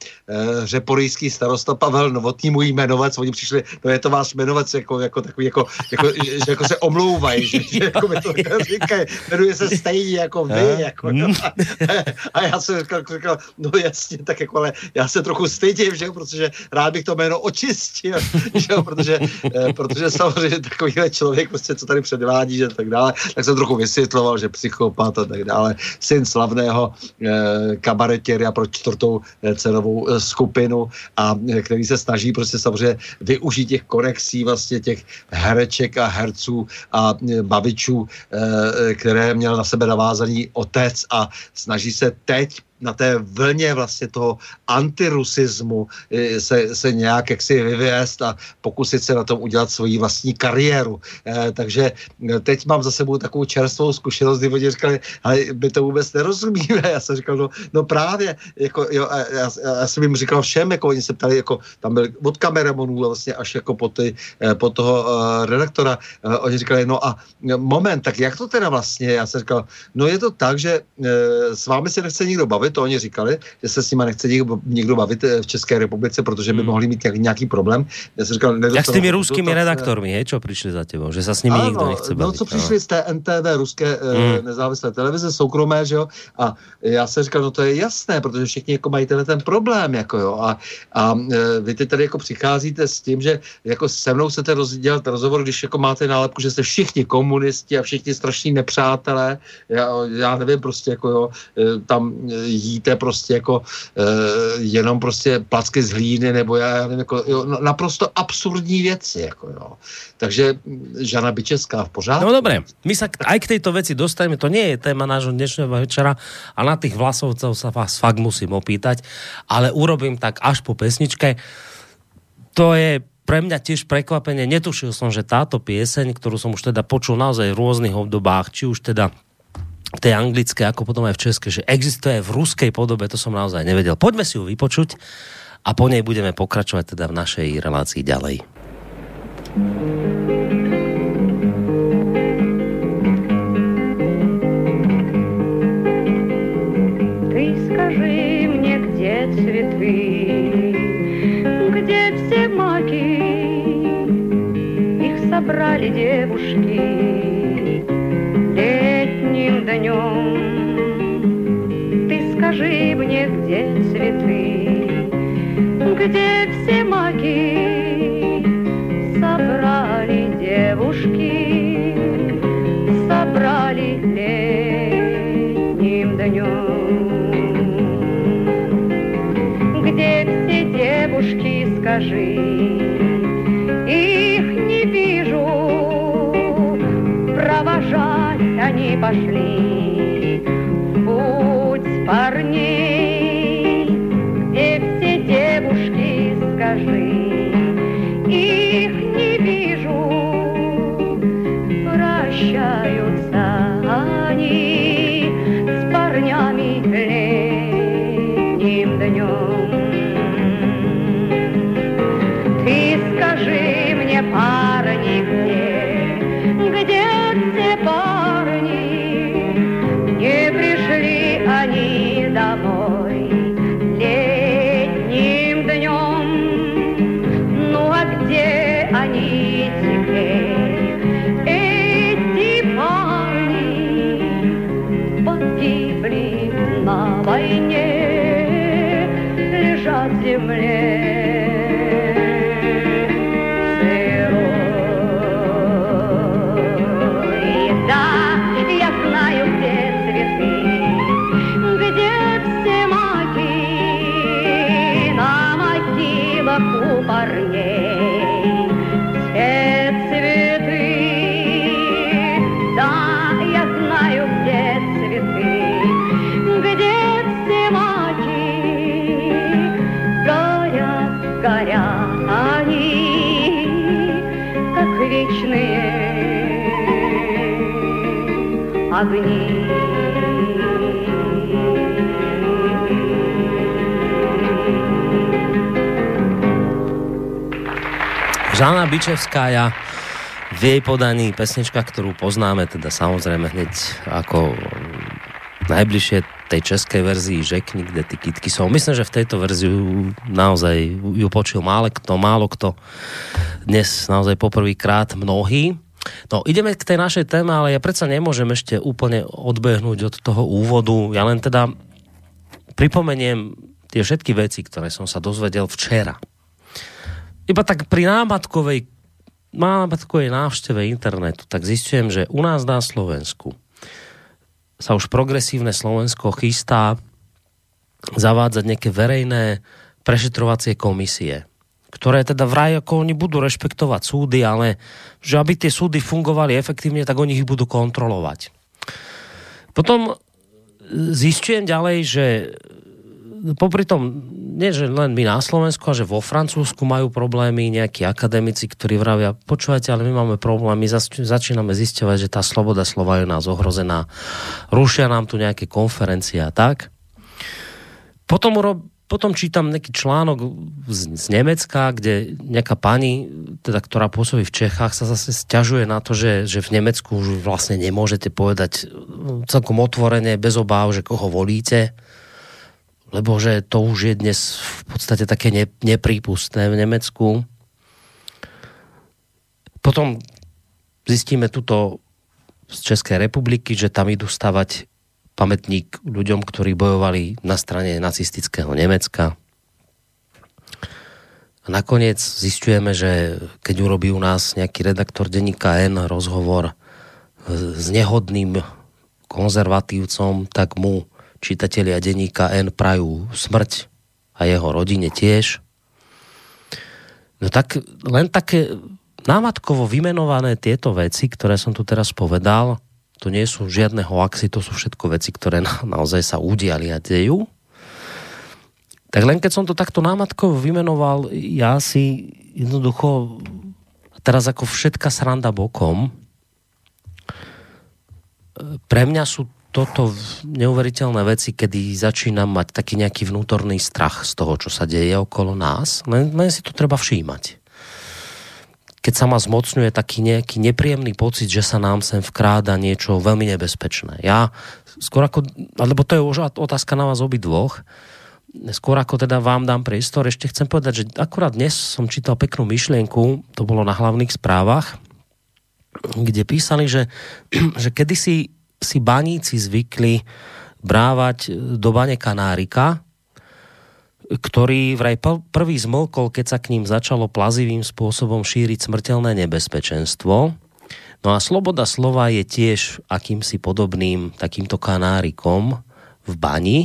řeporijský starosta Pavel Novotný, můj jmenovec, oni přišli, no je to váš jmenovec, jako, jako takový, jako, jako, že, jako se omlouvají, že, že jako mi to říkají, jmenuje se stejně jako vy, jako, no. a, a já jsem říkal, říkal, no jasně, tak jako, ale já se trochu stydím, že, protože rád bych to jméno očistil, že jo, protože, eh, protože samozřejmě takovýhle člověk, prostě, co tady předvádí, že tak dále, tak jsem trochu vysvětloval, že psychopat a tak dále, syn slavného eh, kabaretěria pro čtvrtou eh, cenovou eh, skupinu a eh, který se snaží prostě samozřejmě využít těch konexí vlastně těch hereček a herců a eh, bavičů, eh, které měl na sebe navázaný otec a snaží se teď na té vlně vlastně toho antirusismu eh, se, se nějak jaksi vyvést a pokusit se na tom udělat svoji vlastní kariéru. E, takže eh, teď mám za sebou takovou čerstvou zkušenost, kdy oni říkali, ale my to vůbec nerozumíme. Já jsem říkal, no, no právě, jako, jo, já, já, jsem jim říkal všem, jako oni se ptali, jako tam byl od kameramonů vlastně až jako po, ty, po toho uh, redaktora, uh, oni říkali, no a moment, tak jak to teda vlastně? Já jsem říkal, no je to tak, že uh, s vámi se nechce nikdo bavit, to oni říkali, že se s nimi nechce někdo, někdo bavit eh, v České republice, protože by hmm. mohli mít nějaký, problém. Já jsem říkal, Jak s těmi ruskými redaktormi, je, čo přišli za tebou, že se s nimi ano, nikdo nechce bavit. No, co přišli no. z té NTV, ruské eh, hmm. nezávislé televize, soukromé, že jo, a já jsem říkal, no to je jasné, protože všichni jako mají tenhle ten problém, jako jo, a, a eh, vy teď tady jako přicházíte s tím, že jako se mnou chcete dělat rozhovor, když jako máte nálepku, že jste všichni komunisti a všichni strašní nepřátelé, já, já nevím, prostě jako jo, tam jíte prostě jako e, jenom prostě placky z hlíny, nebo já nevím, jako, jo, no, naprosto absurdní věci, jako jo. Takže Žana Bičeská v pořádku. No dobré, my sa aj k tejto veci dostaneme, to nie je téma nášho dnešného večera a na tých vlasovcov sa vás fakt musím opýtať, ale urobím tak až po pesničke. To je pre mňa tiež prekvapenie, netušil som, že táto pieseň, ktorú som už teda počul naozaj v rôznych obdobách, či už teda v tej anglické, ako potom aj v české, že existuje v ruskej podobe, to som naozaj nevedel. Poďme si ju vypočuť a po nej budeme pokračovať teda v našej relácii ďalej. Ты скажи мне, где цветы, где все маки, их собрали девушки Днем. Ты скажи мне, где цветы, где все маки собрали девушки, собрали летним днем. Где все девушки, скажи, их не пошли в путь пора. огни. Žána Bičevskája v jej podaní pesnička, ktorú poznáme teda samozrejme hneď ako najbližšie tej českej verzii Žekni, kde ty kitky jsou. Myslím, že v tejto verziu naozaj ju počul málo kto, málo kto dnes naozaj poprvýkrát mnohí. No, ideme k tej našej téme, ale ja predsa nemôžem ešte úplne odbehnúť od toho úvodu. Ja len teda pripomeniem tie všetky veci, ktoré som sa dozvedel včera iba tak pri námatkovej, námatkovej návšteve internetu, tak zistujem, že u nás na Slovensku sa už progresívne Slovensko chystá zavádzať nejaké verejné prešetrovacie komisie, ktoré teda vraj ako oni budú rešpektovať súdy, ale že aby tie súdy fungovali efektívne, tak oni ich budú kontrolovať. Potom zistujem ďalej, že popri tom, nie že len my na Slovensku, a že vo Francúzsku majú problémy nejakí akademici, ktorí vravia, počúvajte, ale my máme problémy, zač začíname zisťovať, že tá sloboda slova je nás ohrozená, rušia nám tu nejaké konferencie a tak. Potom, potom čítam nejaký článok z, z Nemecka, kde nejaká pani, teda, ktorá pôsobí v Čechách, sa zase stiažuje na to, že, že v Nemecku už vlastne nemôžete povedať celkom otvorene, bez obáv, že koho volíte lebo že to už je dnes v podstate také ne, neprípustné v Nemecku. Potom zistíme tuto z České republiky, že tam idú stavať pamätník ľuďom, ktorí bojovali na strane nacistického Nemecka. A nakoniec zistujeme, že keď urobí u nás nejaký redaktor denníka N rozhovor s nehodným konzervatívcom, tak mu čitatelia denníka N prajú smrť a jeho rodine tiež. No tak len také námatkovo vymenované tieto veci, ktoré som tu teraz povedal, to nie sú žiadne hoaxy, to sú všetko veci, ktoré na, naozaj sa udiali a dejú. Tak len keď som to takto námatkovo vymenoval, ja si jednoducho teraz ako všetka sranda bokom, pre mňa sú to toto neuveriteľné veci, kedy začínam mať taký nejaký vnútorný strach z toho, čo sa deje okolo nás. Len, len si to treba všímať. Keď sa ma zmocňuje taký nejaký nepríjemný pocit, že sa nám sem vkráda niečo veľmi nebezpečné. Ja skôr ako, alebo to je už otázka na vás obidvoch, skôr ako teda vám dám priestor, ešte chcem povedať, že akurát dnes som čítal peknú myšlienku, to bolo na hlavných správach, kde písali, že, že kedysi si baníci zvykli brávať do bane kanárika, ktorý vraj prvý zmlkol, keď sa k ním začalo plazivým spôsobom šíriť smrtelné nebezpečenstvo. No a sloboda slova je tiež akýmsi podobným takýmto kanárikom v bani,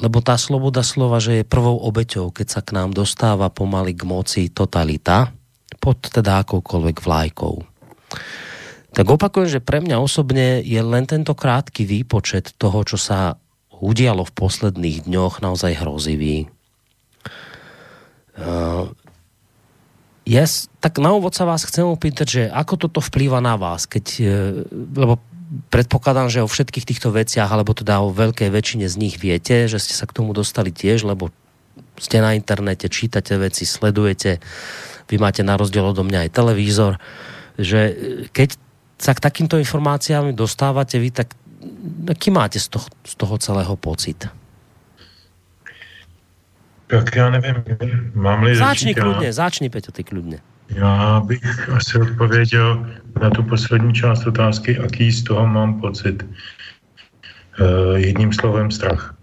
lebo tá sloboda slova, že je prvou obeťou, keď sa k nám dostáva pomaly k moci totalita, pod teda akoukoľvek vlajkou. Tak opakujem, že pre mňa osobne je len tento krátky výpočet toho, čo sa udialo v posledných dňoch, naozaj hrozivý. Uh, yes, tak na úvod sa vás chcem opýtať, že ako toto vplýva na vás, keď, uh, lebo predpokladám, že o všetkých týchto veciach, alebo teda o veľkej väčšine z nich viete, že ste sa k tomu dostali tiež, lebo ste na internete, čítate veci, sledujete, vy máte na rozdiel odo mňa aj televízor, že keď sa k takýmto informáciám dostávate vy, tak aký máte z toho, z toho celého pocit? Tak já nevím, mám-li Začni kludně, začni Peťo, ty kludně. Já bych asi odpověděl na tu poslední část otázky, aký z toho mám pocit. Uh, jedním slovem strach.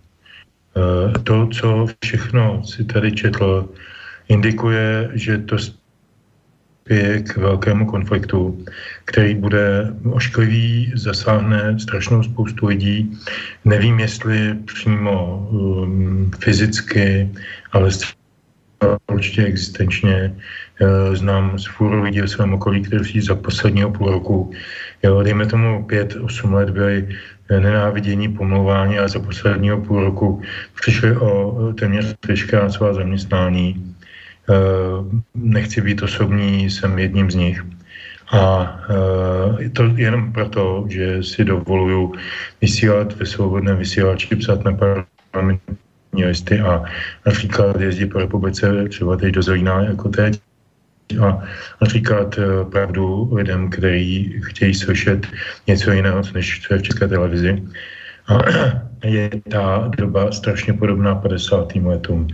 Uh, to, co všechno si tady četl, indikuje, že to k velkému konfliktu, který bude ošklivý, zasáhne strašnou spoustu lidí. Nevím, jestli přímo um, fyzicky, ale určitě existenčně. Eh, znám z fůru lidí v svém okolí, kteří za posledního půl roku, jo, dejme tomu pět, osm let byli eh, nenávidění, pomlouvání a za posledního půl roku přišli o téměř veškerá svá zaměstnání. Eh, nechci být osobní, jsem jedním z nich. A to jenom proto, že si dovoluju vysílat ve svobodném vysílači, psát na parlamentní listy a například jezdit po republice třeba teď do Zlína jako teď a říkat eh, pravdu lidem, kteří chtějí slyšet něco jiného, než co je v české televizi. A je ta doba strašně podobná 50. letům.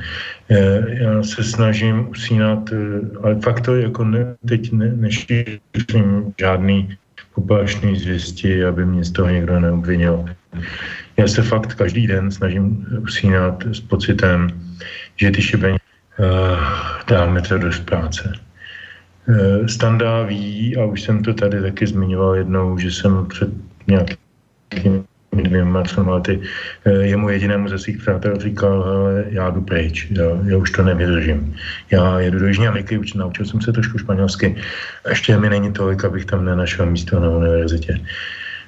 Eh, já se snažím usínat, eh, ale fakt to jako ne, teď ne, nešířím žádný poplašný zvěsti, aby mě z toho někdo neobvinil. Já se fakt každý den snažím usínat s pocitem, že ty šibení uh, dáme to dost práce. Uh, Standa ví, a už jsem to tady taky zmiňoval jednou, že jsem před nějakými dvěma, třema lety uh, jemu jedinému ze svých přátel říkal, hele, já jdu pryč, já, já už to nevydržím. Já jedu do Jižní Ameriky, už naučil jsem se trošku španělsky, ještě mi není tolik, abych tam nenašel místo na univerzitě.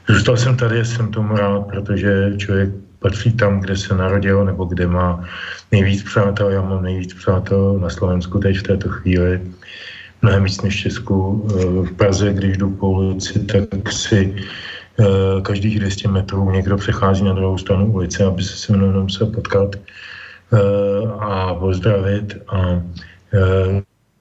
Zůstal jsem tady, jsem tomu rád, protože člověk patří tam, kde se narodil, nebo kde má nejvíc přátel. Já mám nejvíc přátel na Slovensku teď v této chvíli, mnohem víc než v Česku. Eh, v Praze, když jdu po ulici, tak si eh, každých 200 metrů někdo přechází na druhou stranu ulice, aby se se mnou nemusel potkat eh, a pozdravit. A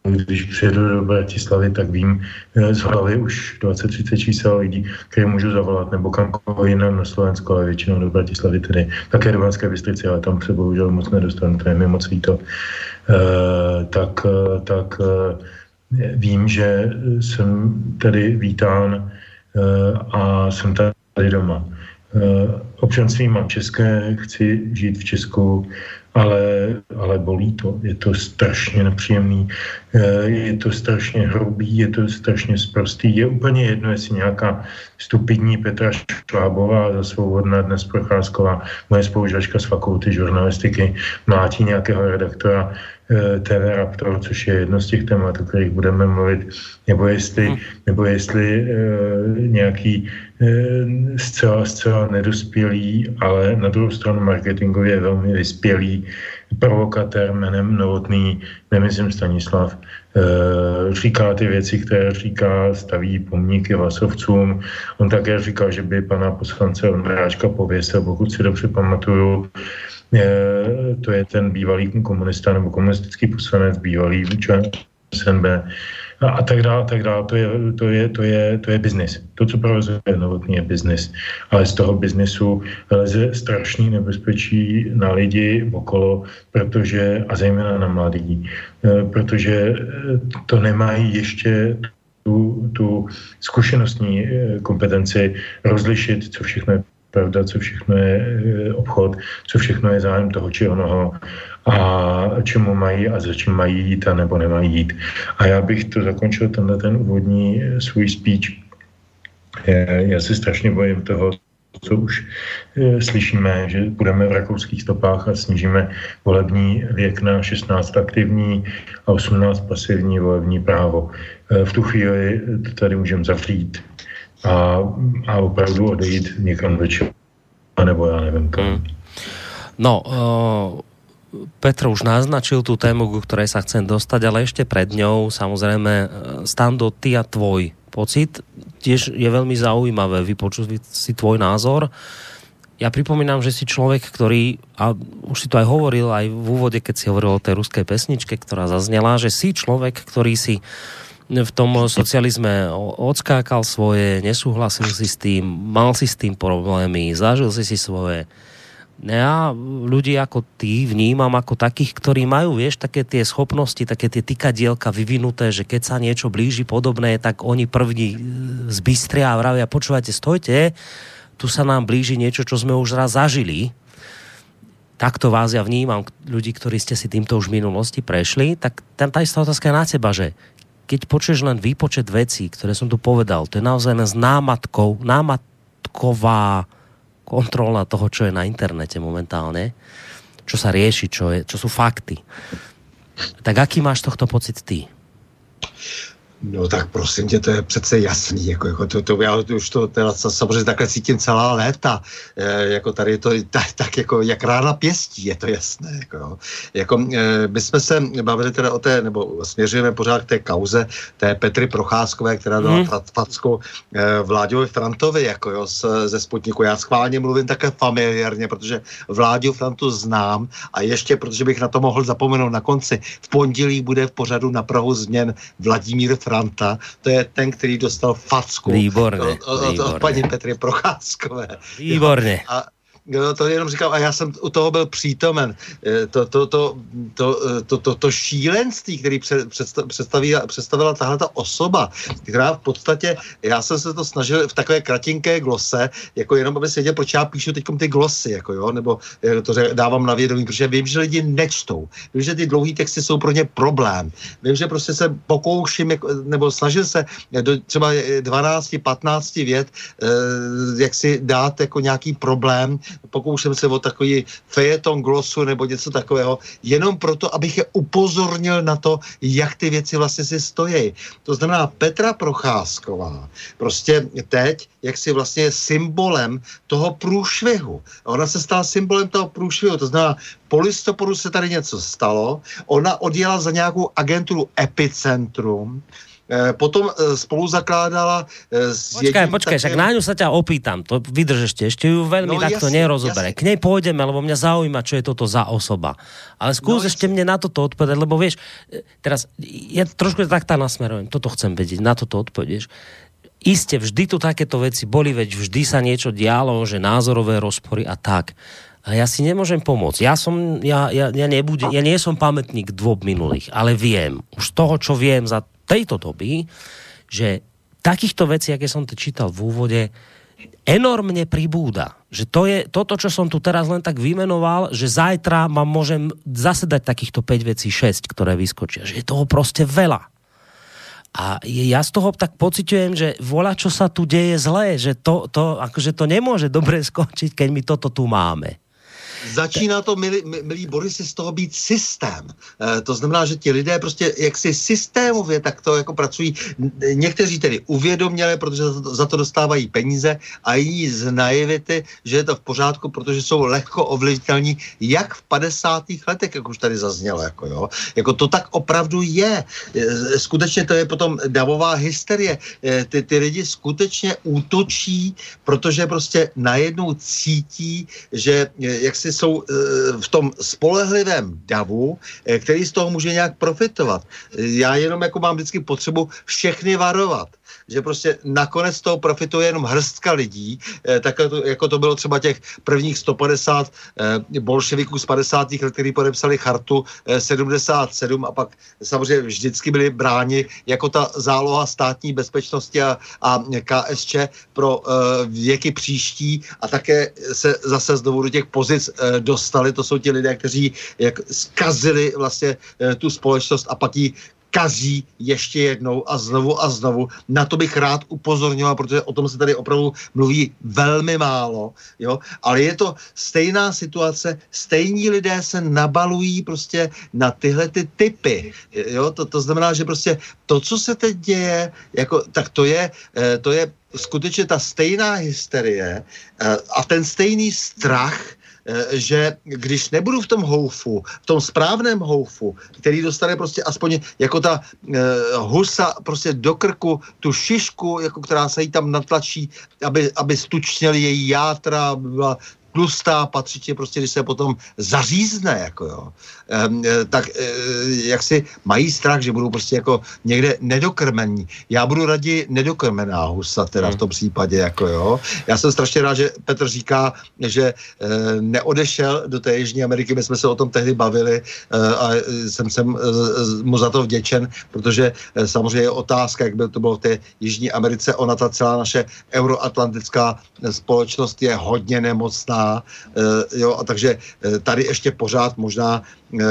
když přijedu do Bratislavy, tak vím eh, z hlavy už 20-30 čísel lidí, které můžu zavolat, nebo kamkoliv jinam na Slovensku, ale většinou do Bratislavy tedy. Také do Banské Bystrici, ale tam se bohužel moc nedostanu, to je mi moc líto. Tak, eh, tak vím, že jsem tady vítán a jsem tady doma. E, občanství mám české, chci žít v Česku, ale, ale bolí to. Je to strašně nepříjemný, eh, je to strašně hrubý, je to strašně sprostý. Je úplně jedno, jestli nějaká stupidní Petra Švábová za svobodná dnes Procházková, moje spolužačka z fakulty žurnalistiky, mlátí nějakého redaktora eh, TV Raptor, což je jedno z těch témat, o kterých budeme mluvit, nebo jestli, hmm. nebo jestli e, nějaký zcela, zcela nedospělý, ale na druhou stranu marketingově velmi vyspělý provokatér jménem Novotný, nemyslím Stanislav, Eh, říká ty věci, které říká, staví pomníky Vasovcům. On také říkal, že by pana poslance Ondráčka pověsil, pokud si dobře pamatuju, eh, to je ten bývalý komunista nebo komunistický poslanec, bývalý člen SNB, a, a tak dále, tak dále. To je, to je, to je, to je biznis. To, co provozuje Novotný, je biznis. Ale z toho biznisu leze strašný nebezpečí na lidi okolo, protože, a zejména na mladí, e, protože e, to nemají ještě tu, tu zkušenostní e, kompetenci rozlišit, co všechno je pravda, co všechno je obchod, co všechno je zájem toho či onoho a čemu mají a za čím mají jít a nebo nemají jít. A já bych to zakončil tenhle ten úvodní eh, svůj speech. Já se strašně bojím toho, co už e, slyšíme, že budeme v rakouských stopách a snížíme volební věk na 16 aktivní a 18 pasivní volební právo. E, v tu chvíli to tady můžeme zavřít a, a opravdu odejít někam večer, nebo já nevím kam. Hmm. No, uh Petr už naznačil tú tému, ku ktorej sa chcem dostať, ale ešte pred ňou, samozrejme, e, Stando, ty a tvoj pocit, tiež je veľmi zaujímavé vypočuť si tvoj názor. Ja pripomínam, že si človek, ktorý, a už si to aj hovoril aj v úvode, keď si hovoril o tej ruskej pesničke, ktorá zaznela, že si človek, ktorý si v tom socializme odskákal svoje, nesúhlasil si s tým, mal si s tým problémy, zažil si si svoje ja ľudí ako ty vnímam ako takých, ktorí majú, vieš, také tie schopnosti, také tie tykadielka vyvinuté, že keď sa niečo blíži podobné, tak oni první e, zbystria a vravia, počúvajte, stojte, tu sa nám blíži niečo, čo sme už raz zažili. Takto vás ja vnímam, ľudí, ktorí ste si týmto už v minulosti prešli, tak tam tá istá otázka je na teba, že keď počuješ len výpočet vecí, ktoré som tu povedal, to je naozaj len námatkou, námatková kontrola toho, čo je na internete momentálne, čo sa rieši, čo, je, čo sú fakty. Tak aký máš tohto pocit ty? No tak prosím tě, to je přece jasný, jako, jako to, to, já už to teda samozřejmě takhle cítím celá léta, e, jako tady je to tak, tak jako jak rána pěstí, je to jasné, jako, jako e, my jsme se bavili teda o té, nebo směřujeme pořád k té kauze té Petry Procházkové, která dala hmm. facku e, Vláďovi Frantovi, jako jo, z, ze Sputniku. Já schválně mluvím také familiárně, protože Vláďu Frantu znám a ještě, protože bych na to mohl zapomenout na konci, v pondělí bude v pořadu na Prahu změn Vladimír Frant Franta, to je ten, který dostal facku výborně, od, od, od paní Petry Procházkové. Výborně. A Jo, to jenom říkám, a já jsem u toho byl přítomen. To, to, to, to, to, to, to šílenství, který představila, představila tahle ta osoba, která v podstatě, já jsem se to snažil v takové kratinké glose, jako jenom aby se věděl, proč já píšu teď ty glosy, jako jo, nebo to dávám na vědomí, protože vím, že lidi nečtou. Vím, že ty dlouhé texty jsou pro ně problém. Vím, že prostě se pokouším, jako, nebo snažil se do třeba 12, 15 vět, jak si dát jako nějaký problém, pokouším se o takový fejeton glosu nebo něco takového, jenom proto, abych je upozornil na to, jak ty věci vlastně si stojí. To znamená Petra Procházková, prostě teď, jak si vlastně symbolem toho průšvihu. Ona se stala symbolem toho průšvihu, to znamená, po listopadu se tady něco stalo, ona odjela za nějakou agenturu Epicentrum, potom eh, spolu zakládala eh, s Počkaj, počkaj, však na ňu sa ťa opýtam, to vydrž ešte, ešte ju veľmi no, takto jasne, nerozobere. Jasne. K nej pôjdeme, lebo mňa zaujíma, čo je toto za osoba. Ale skús no, ešte jasne. mne na toto odpovedať, lebo vieš, teraz ja trošku tak tá nasmerujem, toto chcem vedieť, na toto odpovieš. Iste, vždy tu takéto veci boli, veď vždy sa niečo dialo, že názorové rozpory a tak. A ja si nemôžem pomôcť. Ja, som, ja, ja, ja, nebude, ja nie som pamätník dvob minulých, ale viem, už toho, čo viem za tejto doby, že takýchto vecí, aké som to čítal v úvode, enormne pribúda. Že to je toto, čo som tu teraz len tak vymenoval, že zajtra mám môžem zase dať takýchto 5 vecí, 6, ktoré vyskočia. Že je toho proste veľa. A ja z toho tak pociťujem, že vola, čo sa tu deje zlé, že to, to, akože to nemôže dobre skončiť, keď my toto tu máme. Začíná to, milí, milí Borisy, z toho být systém. E, to znamená, že ti lidé prostě jaksi systémově tak to jako pracují. Někteří tedy uvědoměli, protože za to, za to dostávají peníze a jiní z naivity, že je to v pořádku, protože jsou lehko ovlivnitelní, jak v 50. letech, jak už tady zaznělo. Jako, jo. jako to tak opravdu je. E, skutečně to je potom davová hysterie. E, ty, ty lidi skutečně útočí, protože prostě najednou cítí, že jak si jsou v tom spolehlivém davu, který z toho může nějak profitovat. Já jenom jako mám vždycky potřebu všechny varovat že prostě nakonec toho profituje jenom hrstka lidí, eh, tak jako to bylo třeba těch prvních 150 eh, bolševiků z 50. let, kteří podepsali chartu eh, 77 a pak samozřejmě vždycky byli bráni jako ta záloha státní bezpečnosti a, a KSČ pro eh, věky příští a také se zase znovu do těch pozic eh, dostali. To jsou ti lidé, kteří jak zkazili vlastně eh, tu společnost a pak ji kazí ještě jednou a znovu a znovu. Na to bych rád upozorňoval, protože o tom se tady opravdu mluví velmi málo, jo? ale je to stejná situace, stejní lidé se nabalují prostě na tyhle ty typy, jo? To, to znamená, že prostě to, co se teď děje, jako, tak to je, eh, to je skutečně ta stejná hysterie eh, a ten stejný strach, že když nebudu v tom houfu, v tom správném houfu, který dostane prostě aspoň jako ta uh, husa prostě do krku, tu šišku, jako která se jí tam natlačí, aby, aby stučněli její játra, byla tlustá patřitě prostě, když se potom zařízne, jako jo, ehm, e, tak e, jak si mají strach, že budou prostě jako někde nedokrmení. Já budu raději nedokrmená husa teda v tom případě, jako jo. Já jsem strašně rád, že Petr říká, že e, neodešel do té Jižní Ameriky, my jsme se o tom tehdy bavili a jsem, jsem mu za to vděčen, protože samozřejmě je otázka, jak by to bylo v té Jižní Americe, ona ta celá naše euroatlantická společnost je hodně nemocná, Eh, jo, a takže eh, tady ještě pořád možná eh,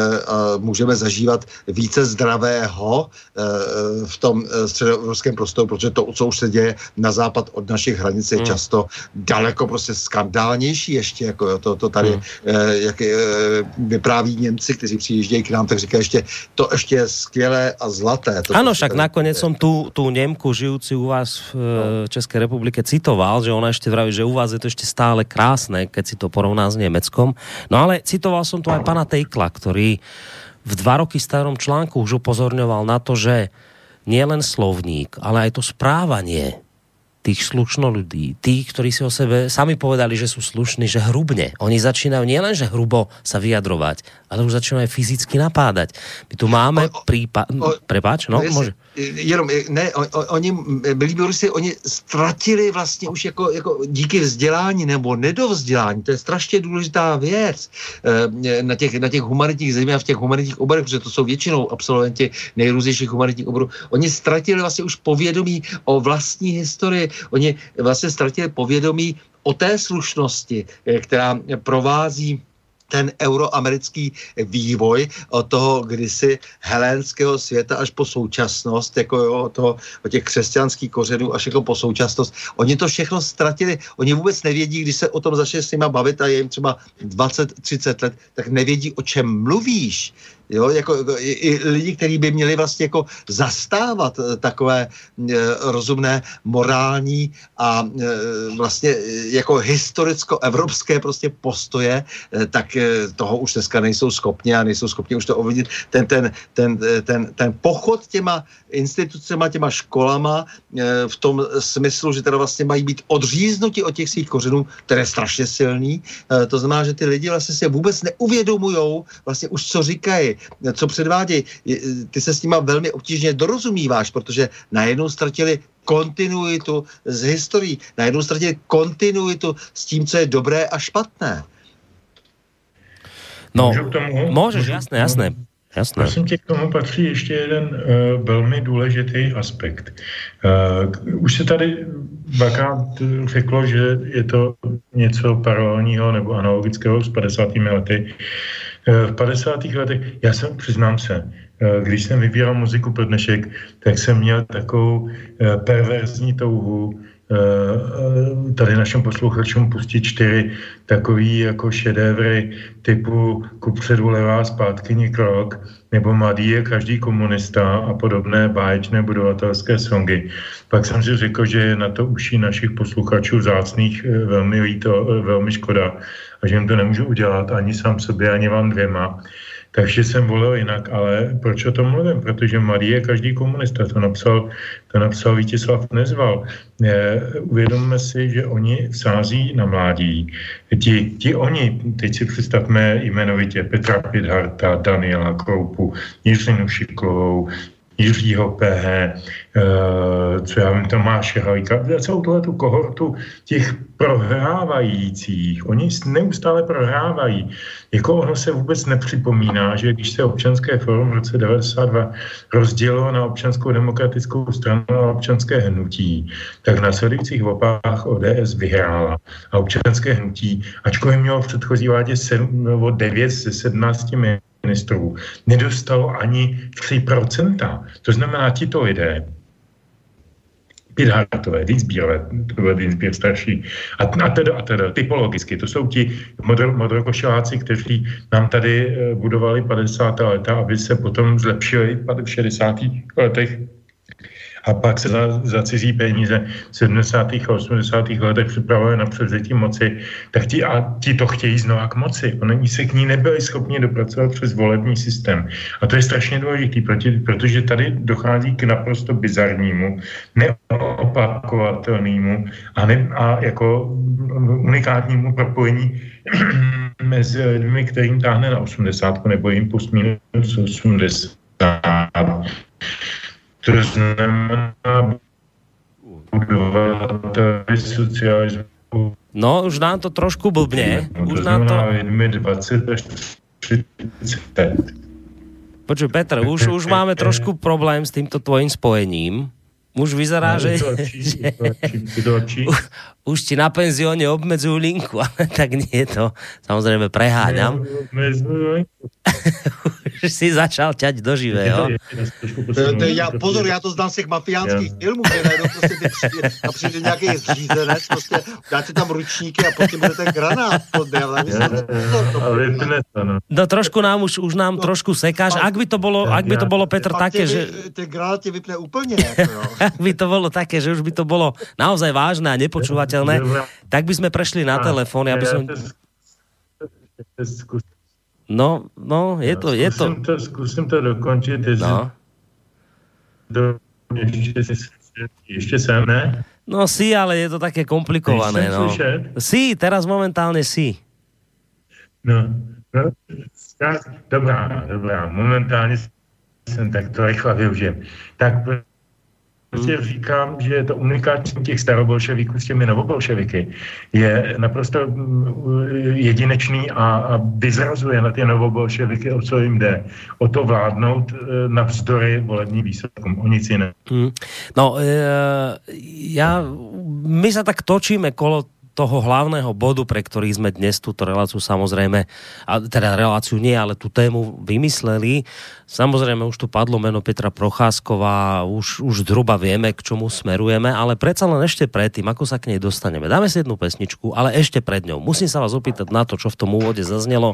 můžeme zažívat více zdravého v tom středoevropském prostoru, protože to, co už se děje na západ od našich hranic, je hmm. často daleko prostě skandálnější ještě, jako jo, to, to tady, hmm. jak vypráví Němci, kteří přijíždějí k nám, tak říkají ještě, to ještě je skvělé a zlaté. To, ano, však nakonec jsem tu, tu Němku žijúci u vás v no. České republike citoval, že ona ještě vraví, že u vás je to ještě stále krásné, keď si to porovná s Německom. No ale citoval som tu aj pana Tejkla, ktorý v dva roky starom článku už upozorňoval na to, že nielen slovník, ale aj to správanie tých slušno ľudí, tých, ktorí si o sebe sami povedali, že sú slušní, že hrubne. Oni začínajú nielen, že hrubo sa vyjadrovať, ale už začínajú aj fyzicky napádať. My tu máme prípad... Prepáč, no, môže jenom, ne, on, oni, milí Borisy, oni ztratili vlastně už jako, jako díky vzdělání nebo nedovzdělání, to je strašně důležitá věc eh, na těch, na těch humanitních zemích a v těch humanitních oborech, protože to jsou většinou absolventi nejrůznějších humanitních oborů. Oni ztratili vlastně už povědomí o vlastní historii, oni vlastně ztratili povědomí o té slušnosti, eh, která provází ten euroamerický vývoj od toho kdysi helénského světa až po současnost, jako jo, toho, od těch křesťanských kořenů až jako po současnost. Oni to všechno ztratili. Oni vůbec nevědí, když se o tom začne s nima bavit a je jim třeba 20-30 let, tak nevědí, o čem mluvíš. Jo, jako, i, i lidi, kteří by měli vlastně jako zastávat eh, takové e, rozumné, morální a e, vlastně jako historicko-evropské prostě postoje, e, tak e, toho už dneska nejsou schopni a nejsou schopni už to ovlivnit. Ten, ten, ten, ten, ten pochod těma institucema, těma školama e, v tom smyslu, že teda vlastně mají být odříznuti od těch svých kořenů, které je strašně silný. E, to znamená, že ty lidi vlastně si vůbec neuvědomujou vlastně už, co říkají co předvádějí. Ty se s nima velmi obtížně dorozumíváš, protože najednou ztratili kontinuitu z historií, najednou ztratili kontinuitu s tím, co je dobré a špatné. No, můžeš, jasné, jasné. Jasné. Prosím tě, k tomu patří ještě jeden uh, velmi důležitý aspekt. Uh, už se tady dvakrát řeklo, že je to něco paralelního nebo analogického s 50. lety. Eh, v 50. letech, já jsem, přiznám se, eh, když jsem vybíral muziku pro dnešek, tak jsem měl takovou eh, perverzní touhu tady našim posluchačům pustit čtyři takový jako šedévry typu kupředu levá zpátky krok, nebo mladý je každý komunista a podobné báječné budovatelské songy. Pak jsem si řekl, že je na to uší našich posluchačů zácných eh, velmi líto, velmi škoda a že jim to nemůžu udělat ani sám sobě, ani vám dvěma. Takže jsem volil jinak, ale proč o tom mluvím? Protože mladý je každý komunista, to napsal, to napsal Vítězslav Nezval. E, uvědomme si, že oni sází na mládí. Ti, ti oni, teď si představme jmenovitě Petra Pidharta, Daniela Kroupu, Jiřinu Šiklovou, Jiřího PH, eh, co já vím, Tomáše Halíka, celou tuhle tu kohortu těch prohrávajících. Oni neustále prohrávají. Jako ono se vůbec nepřipomíná, že když se občanské forum v roce 92 rozdělilo na občanskou demokratickou stranu a občanské hnutí, tak v následujících volbách ODS vyhrála. A občanské hnutí, ačkoliv mělo v předchozí vládě 7, nebo 9 ze 17 ministrů nedostalo ani 3%. To znamená, tito lidé, Pirátové, Dinsbírové, to byl Dinsbír starší, a, a teda, a teda, typologicky, to jsou ti modro, modrokošeláci, kteří nám tady eh, budovali 50. leta, aby se potom zlepšili v 60. letech a pak se za, za cizí peníze v 70. a 80. letech připravuje na převzetí moci, tak ti, a ti to chtějí znova k moci. Oni se k ní nebyli schopni dopracovat přes volební systém. A to je strašně důležité, protože tady dochází k naprosto bizarnímu, neopakovatelnému a, ne, a jako unikátnímu propojení mezi lidmi, kterým táhne na 80 nebo jim plus minus 80 to znamená budovat socialismu. No, už nám to trošku blbne. Už to nám to... 20 až 30. Počuj, Petr, už, už máme trošku problém s týmto tvojím spojením. Už vyzerá, že, že už ti na penzióne obmedzujú linku, ale tak nie to. Samozrejme preháňam. už si začal ťať do živého. Já, pozor, já to znám z těch mafiánských filmů, kde najednou prostě ty přijde, a přijde nějaký zřízenec, prostě dáte tam ručníky a potom bude ten granát pod No trošku nám už, už nám no, trošku sekáš. Ak by to bolo, ak by to bolo Petr také, že... Ten granát tě vypne úplně. Jako, ak by to bolo také, že už by to bolo naozaj vážne a nepočúvateľné, tak by sme prešli na telefón. Ja by som... No, no, je to, je to. Zkusím to, zkusím to dokončit. No. Do, ještě, ještě jsem, ne? No si, ale je to také komplikované. No. Si, teraz momentálne si. No, no, dobrá, dobrá, momentálně jsem tak to rychle využijem. Tak prostě říkám, že to unikátní těch starobolševiků s těmi novobolševiky je naprosto mm, jedinečný a, a vyzrazuje na ty novobolševiky, o co jim jde. O to vládnout e, navzdory volební výsledkům, o nic jiného. Hmm. No, e, ja, my sa tak točíme kolo toho hlavného bodu, pre ktorý sme dnes túto reláciu samozrejme, a teda reláciu nie, ale tú tému vymysleli. Samozrejme už tu padlo meno Petra Procházková, už, už zhruba vieme, k čomu smerujeme, ale predsa len ešte predtým, ako sa k nej dostaneme. Dáme si jednu pesničku, ale ešte pred ňou. Musím sa vás opýtať na to, čo v tom úvode zaznelo.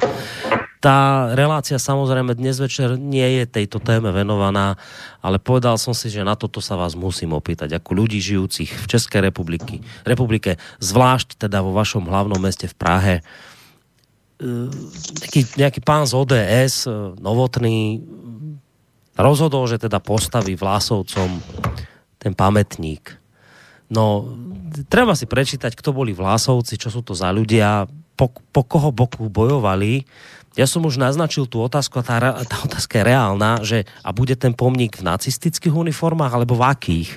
Tá relácia samozrejme dnes večer nie je tejto téme venovaná, ale povedal som si, že na toto sa vás musím opýtať ako ľudí žijúcich v Českej republiky, republike, zvlášť teda vo vašom hlavnom meste v Prahe. Nejaký, nejaký pán z ODS, e, novotný, rozhodol, že teda postaví Vlásovcom ten pamätník. No, treba si prečítať, kto boli Vlásovci, čo sú to za ľudia, po, po koho boku bojovali ja som už naznačil tú otázku a tá, tá otázka je reálna, že a bude ten pomník v nacistických uniformách alebo v akých?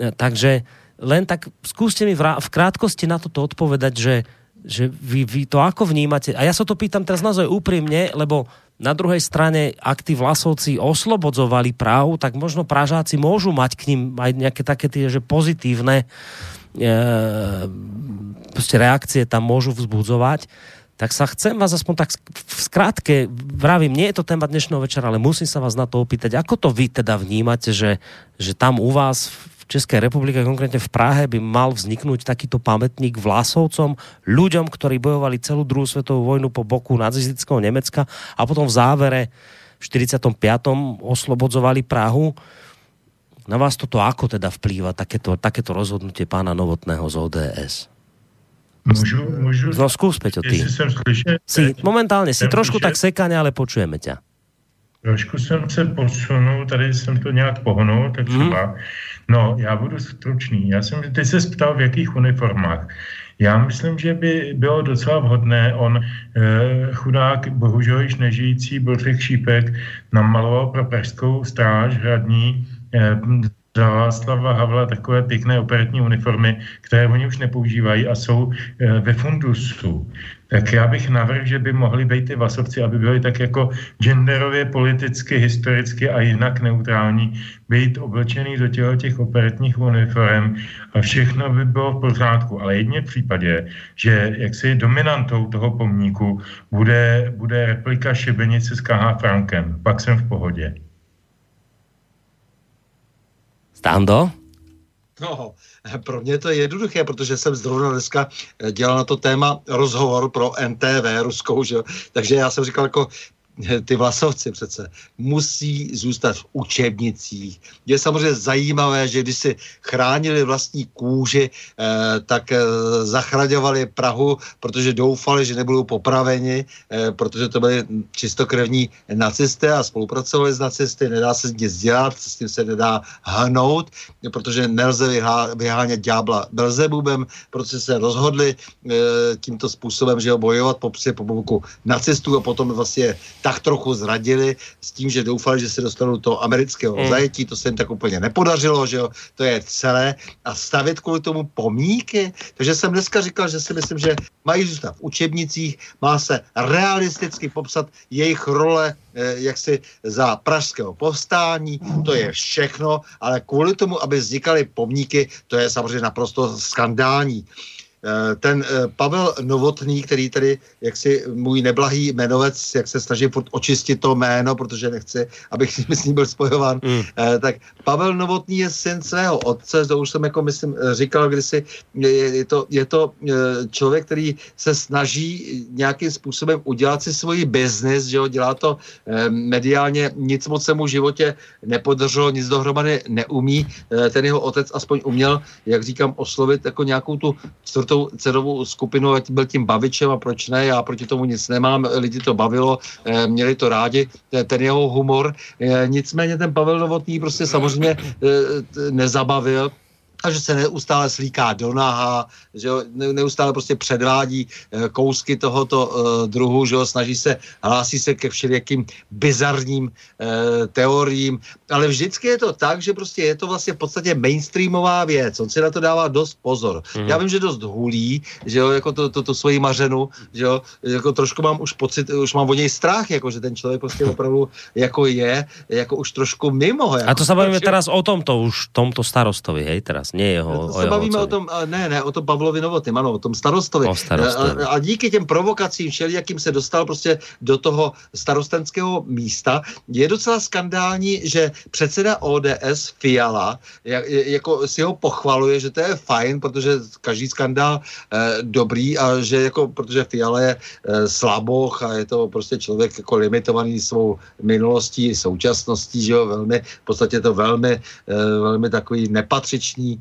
E, takže len tak skúste mi v, v krátkosti na toto odpovedať, že, že vy, vy to ako vnímate? A ja sa to pýtam teraz naozaj úprimne, lebo na druhej strane, ak tí vlasovci oslobodzovali Prahu, tak možno Pražáci môžu mať k ním aj nejaké také tie, že pozitívne e, reakcie tam môžu vzbudzovať tak sa chcem vás aspoň tak v skrátke, vravím, nie je to téma dnešného večera, ale musím sa vás na to opýtať, ako to vy teda vnímate, že, že tam u vás v České republike, konkrétne v Prahe, by mal vzniknúť takýto pamätník Vlasovcom, ľuďom, ktorí bojovali celú druhú svetovú vojnu po boku nacistického Nemecka a potom v závere v 45. oslobodzovali Prahu. Na vás toto ako teda vplýva, takéto, takéto rozhodnutie pána Novotného z ODS? Můžu, můžu... No skús, Peťo, ty. Jsem Si, momentálne si trošku tak sekáne, ale počujeme ťa. Trošku jsem se posunul, tady jsem to nějak pohnul, tak třeba. No, já budu stručný. Já jsem, ty se ptal, v jakých uniformách. Já myslím, že by bylo docela vhodné, on eh, chudák, bohužel již nežijící Bořek Šípek namaloval pro pražskou stráž hradní eh, za Václava Havla takové pěkné operetní uniformy, které oni už nepoužívají a jsou eh, ve fundusu. Tak já bych navrhl, že by mohli být ty vasovci, aby byli tak jako genderově, politicky, historicky a jinak neutrální, být oblečený do těchto těch operetních uniform a všechno by bylo v pořádku. Ale jedně v případě, že jaksi dominantou toho pomníku bude, bude replika šibenice s KH Frankem. Pak jsem v pohodě. Stando? No, pro mě to je jednoduché, protože jsem zrovna dneska eh, dělal na to téma rozhovor pro NTV ruskou, že? takže já jsem říkal jako ty vlasovci přece musí zůstat v učebnicích. Je samozřejmě zajímavé, že když si chránili vlastní kůži, eh, tak eh, zachraňovali Prahu, protože doufali, že nebudou popraveni, eh, protože to byli čistokrevní nacisté a spolupracovali s nacisty, nedá se nic dělat, s tím se nedá hnout, protože nelze vyhá, vyhánět ďábla Belzebubem, protože se rozhodli tímto způsobem, že bojovat po boku nacistů a potom vlastně tak trochu zradili s tím, že doufali, že se dostanou do amerického Mm. zajetí, to se jim tak úplně nepodařilo, že jo, to je celé. A stavět kvůli tomu pomníky, takže jsem dneska říkal, že si myslím, že mají zůstat v učebnicích, má se realisticky popsat jejich role eh, jaksi za pražského povstání, to je všechno, ale kvůli tomu, aby vznikaly pomníky, to je samozřejmě naprosto skandální. Eh, Ten eh, Pavel Novotný, který tady jaksi můj neblahý jmenovec, jak se snaží furt očistit to jméno, protože nechci, abych s ním byl spojován, Mm. Eh, tak Pavel Novotný je syn svého otce, to už jsem jako myslím eh, říkal kdysi, je, je to, je to eh, člověk, který se snaží nějakým způsobem udělat si svůj biznis, že jo, dělá to eh, mediálně, nic moc se mu v životě nepodařilo, nic dohromady neumí, Eh, ten jeho otec aspoň uměl, jak říkám, oslovit jako nějakou tu čtvrtou cenovou skupinu, ať byl tím bavičem a proč ne, já proti tomu nic nemám, lidi to bavilo, eh, měli to rádi, eh, ten jeho humor, eh, nicméně ten Pavel Novotný prostě samozřejmě nezabavil, a že se neustále slíká do naha, že jo, ne- neustále prostě předvádí eh, kousky tohoto eh, druhu, že jo, snaží se, hlásí se ke všelijakým bizarním eh, teoriím, ale vždycky je to tak, že prostě je to vlastně v podstatě mainstreamová věc, on si na to dává dost pozor. Mm. Já vím, že dost hulí, že jo, jako to, to, to svoji mařenu, že jo, jako trošku mám už pocit, už mám o něj strach, jako že ten člověk prostě opravdu jako je, jako už trošku mimo. Jako, A to sa bavíme Proč- teraz o tomto už, tomto starostovi, hej, teraz, nie jeho, to o se jeho bavíme o tom, ne, ne, o tom Pavlovi Novotným, ano, o tom starostovi. O starostovi. A, a díky těm provokacím všelijakým se dostal prostě do toho starostenského místa. Je docela skandální, že předseda ODS Fiala jak, jako si ho pochvaluje, že to je fajn, protože každý skandál eh, dobrý a že jako, protože Fiala je eh, slaboch a je to prostě člověk jako limitovaný svou minulostí, současností, že jo, velmi, v podstatě to velmi, eh, velmi takový nepatřičný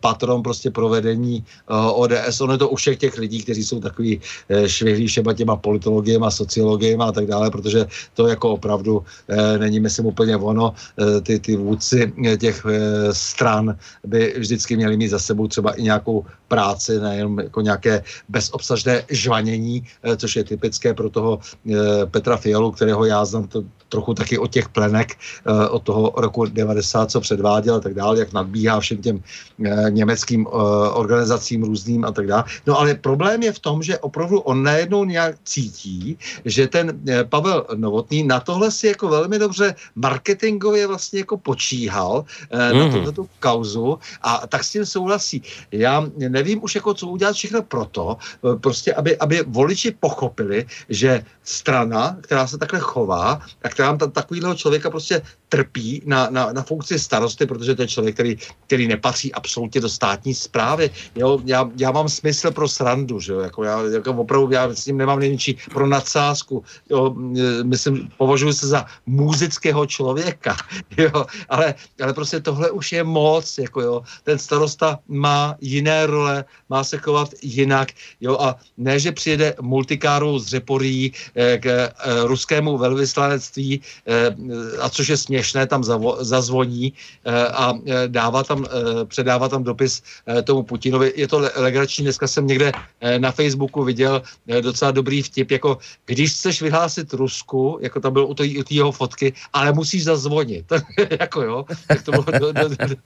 patron prostě provedení eh, ODS. Ono je to u všech těch lidí, kteří jsou takový eh, švihlí všema těma politologiemi a sociologiemi a tak dále, protože to jako opravdu eh, není, myslím, úplně ono. Eh, ty, ty vůdci eh, těch eh, stran by vždycky měli mít za sebou třeba i nějakou práci, nejenom jako nějaké bezobsažné žvanění, eh, což je typické pro toho eh, Petra Fialu, kterého já znám to, trochu taky od těch plenek eh, od toho roku 90, co předváděl a tak dále, jak nadbíhá všem těm eh, německým eh, organizacím různým a tak dále. No ale problém je v tom, že opravdu on najednou nějak cítí, že ten eh, Pavel Novotný na tohle si jako velmi dobře marketingově vlastně jako počíhal eh, na Mhm. tuhle tu kauzu a tak s tím souhlasí. Já nevím už jako co udělat všechno proto, eh, prostě aby, aby voliči pochopili, že strana, která se takhle chová a která tam takovýhleho člověka prostě trpí na, na, na funkci starosty, protože to je člověk, který, který nepatří absolutně do státní zprávy. Jo, já, já mám smysl pro srandu, že jo, jako já jako opravdu já s ním nemám nejmenší pro nadsázku. Jo, myslím, považuji se za muzického člověka, jo, ale, ale prostě tohle už je moc, jako jo, ten starosta má jiné role, má se chovat jinak, jo, a ne, že přijede multikáru z Řeporí eh, k eh, ruskému velvyslanectví, eh, a což je směšné, tam zavo, zazvoní eh, a eh, dává tam, eh, předává tam dopis tomu Putinovi. Je to le- legrační, dneska jsem někde na Facebooku viděl docela dobrý vtip, jako když chceš vyhlásit Rusku, jako tam byl u té jeho fotky, ale musíš zazvonit. jako jo. Tak to bylo do, do, do,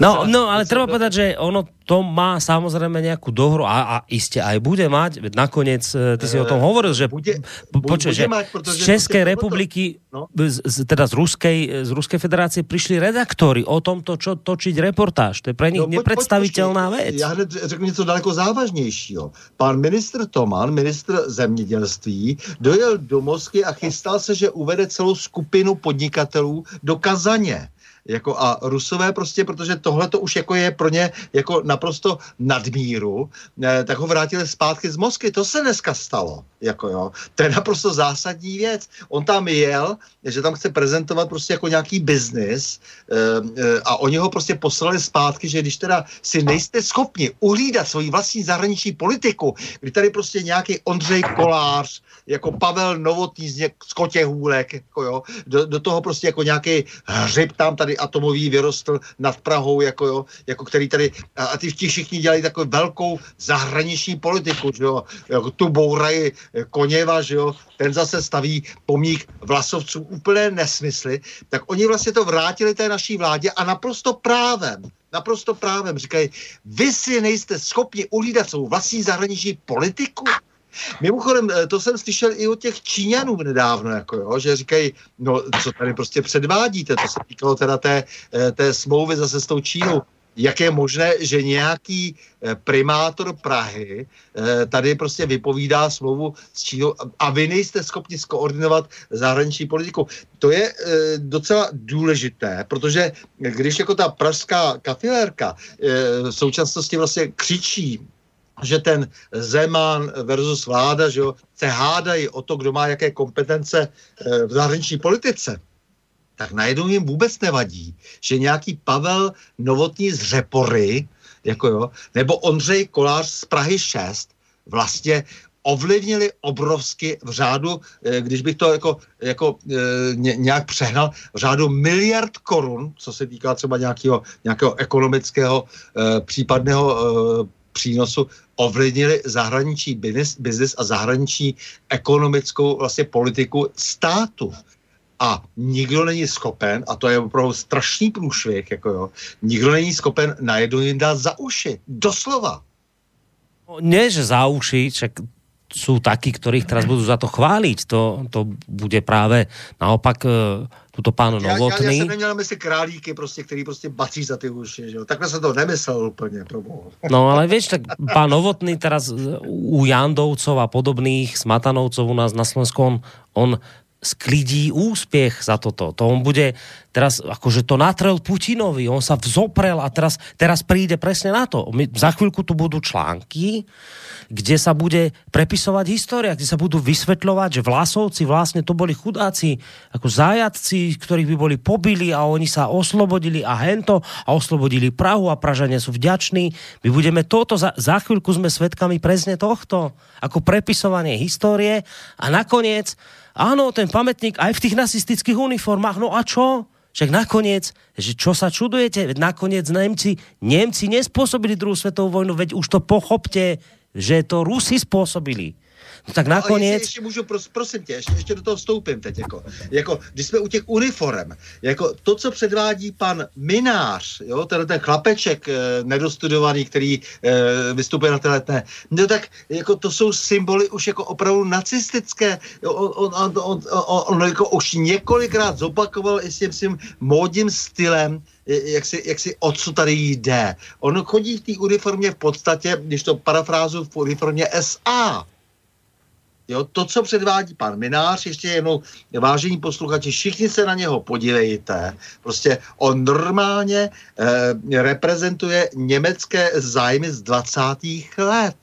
No, no, ale treba povedať, že ono to má samozrejme nejakú dohru a, a iste aj bude mať. E, ty si o tom hovoril, že, bude- bude že mať, z Českej proste- republiky, No. z, teda z Ruskej, z Ruskej federácie prišli redaktori o tomto, čo točiť reportáž. To je pre nich No, nepredstaviteľná počkej. vec. Já hned řeknu něco daleko závažnějšího. Pan ministr Toman, ministr zemědělství, dojel do Moskvy a chystal se, že uvede celou skupinu podnikatelů do Kazaně. Jako a Rusové prostě, protože tohle to už jako je pro ně jako naprosto nadmíru, eh, tak ho vrátili zpátky z Moskvy. To se dneska stalo. Jako jo. To je naprosto zásadní věc. On tam jel, že tam chce prezentovat prostě jako nějaký biznis eh, eh, a oni ho prostě poslali zpátky, že když teda si nejste schopni uhlídat svoji vlastní zahraniční politiku, kdy tady prostě nějaký Ondřej Kolář, jako Pavel Novotný z, z Kotěhůlek, jako jo, do, do toho prostě jako nějaký hřib tam tady atomový vyrostl nad Prahou, jako jo, jako který tady, a, ty ti všichni dělají takovou velkou zahraniční politiku, že jo, jako tu bourají eh, Koněva, že jo, ten zase staví pomník vlasovců úplné nesmysly, tak oni vlastně to vrátili té naší vládě a naprosto právem, naprosto právem říkají, vy si nejste schopni uhlídat svou vlastní zahraniční politiku, Mimochodem, eh, to jsem slyšel i od těch Číňanů nedávno, jako jo, že říkají, no co tady prostě předvádíte, to se týkalo teda té, eh, té smlouvy zase s tou Čínou. Jak je možné, že nějaký eh, primátor Prahy tady prostě vypovídá smlouvu s Čínou a- vy nejste schopni skoordinovat zahraniční politiku. To je docela důležité, protože když jako ta pražská kafilérka v současnosti vlastně křičí že ten Zeman versus vláda, že jo, se hádají o to, kdo má jaké kompetence eh, v zahraniční politice, tak najednou jim vůbec nevadí, že nějaký Pavel Novotný z Řepory, jako jo, nebo Ondřej Kolář z Prahy 6 vlastně ovlivnili obrovsky v řádu, eh, když bych to jako, jako eh, ně- nějak přehnal, v řádu miliard korun, co se týká třeba nějakého, nějakého ekonomického případného přínosu, ovlivnili zahraniční biznis, biznis a zahraniční ekonomickou vlastně politiku státu. A nikdo není schopen, a to je opravdu strašný průšvih, jako jo, nikdo není schopen najednou jim dát za uši. Doslova. No, Nie, že za uši, však sú takí, ktorých teraz budú za to chváliť. To, to bude práve naopak e, tuto pán Já, já, já Novotný. jsem neměl na mysli králíky, prostě, který prostě bací za ty uši. Že. Takhle jsem to nemyslel úplně, pro boha. No ale vieš, tak pán Novotný teraz u Jandovcov a podobných Smatanovcov u nás na Slovensku, on, on sklidí úspěch za toto. To on bude teraz, akože to natrel Putinovi, on sa vzoprel a teraz, teraz príde presne na to. My, za chvíľku tu budú články, kde sa bude prepisovať história, kde sa budú vysvetľovať, že Vlasovci vlastne to boli chudáci, ako zajatci, ktorých by boli pobili a oni sa oslobodili a hento a oslobodili Prahu a Pražania sú vďační. My budeme toto, za, za chvíľku sme svedkami presne tohto, ako prepisovanie histórie a nakoniec, áno, ten pamätník aj v tých nacistických uniformách, no a čo? Však nakoniec, že čo sa čudujete, veď nakoniec Nemci, Nemci nespôsobili druhú svetovú vojnu, veď už to pochopte, že to Rusi spôsobili. No tak Ale nakoniec... ještě, můžu, pros, prosím tě, ještě, ještě do toho vstoupím teď. Jako, jako, když jsme u těch uniform, jako to, co předvádí pan Minář, jo, ten, ten chlapeček e, nedostudovaný, který e, vystupuje na téhle, no tak jako to jsou symboly už jako opravdu nacistické. Jo, on, on, on, on, on, on jako už několikrát zopakoval i s tím svým módním stylem, jak si, jak si o co tady jde. On chodí v té uniformě v podstatě, když to parafrázu v uniformě SA. Jo, to, co předvádí pan Minář, ještě jednou, vážení posluchači, všichni se na něho podívejte. Prostě on normálně eh, reprezentuje německé zájmy z 20. let.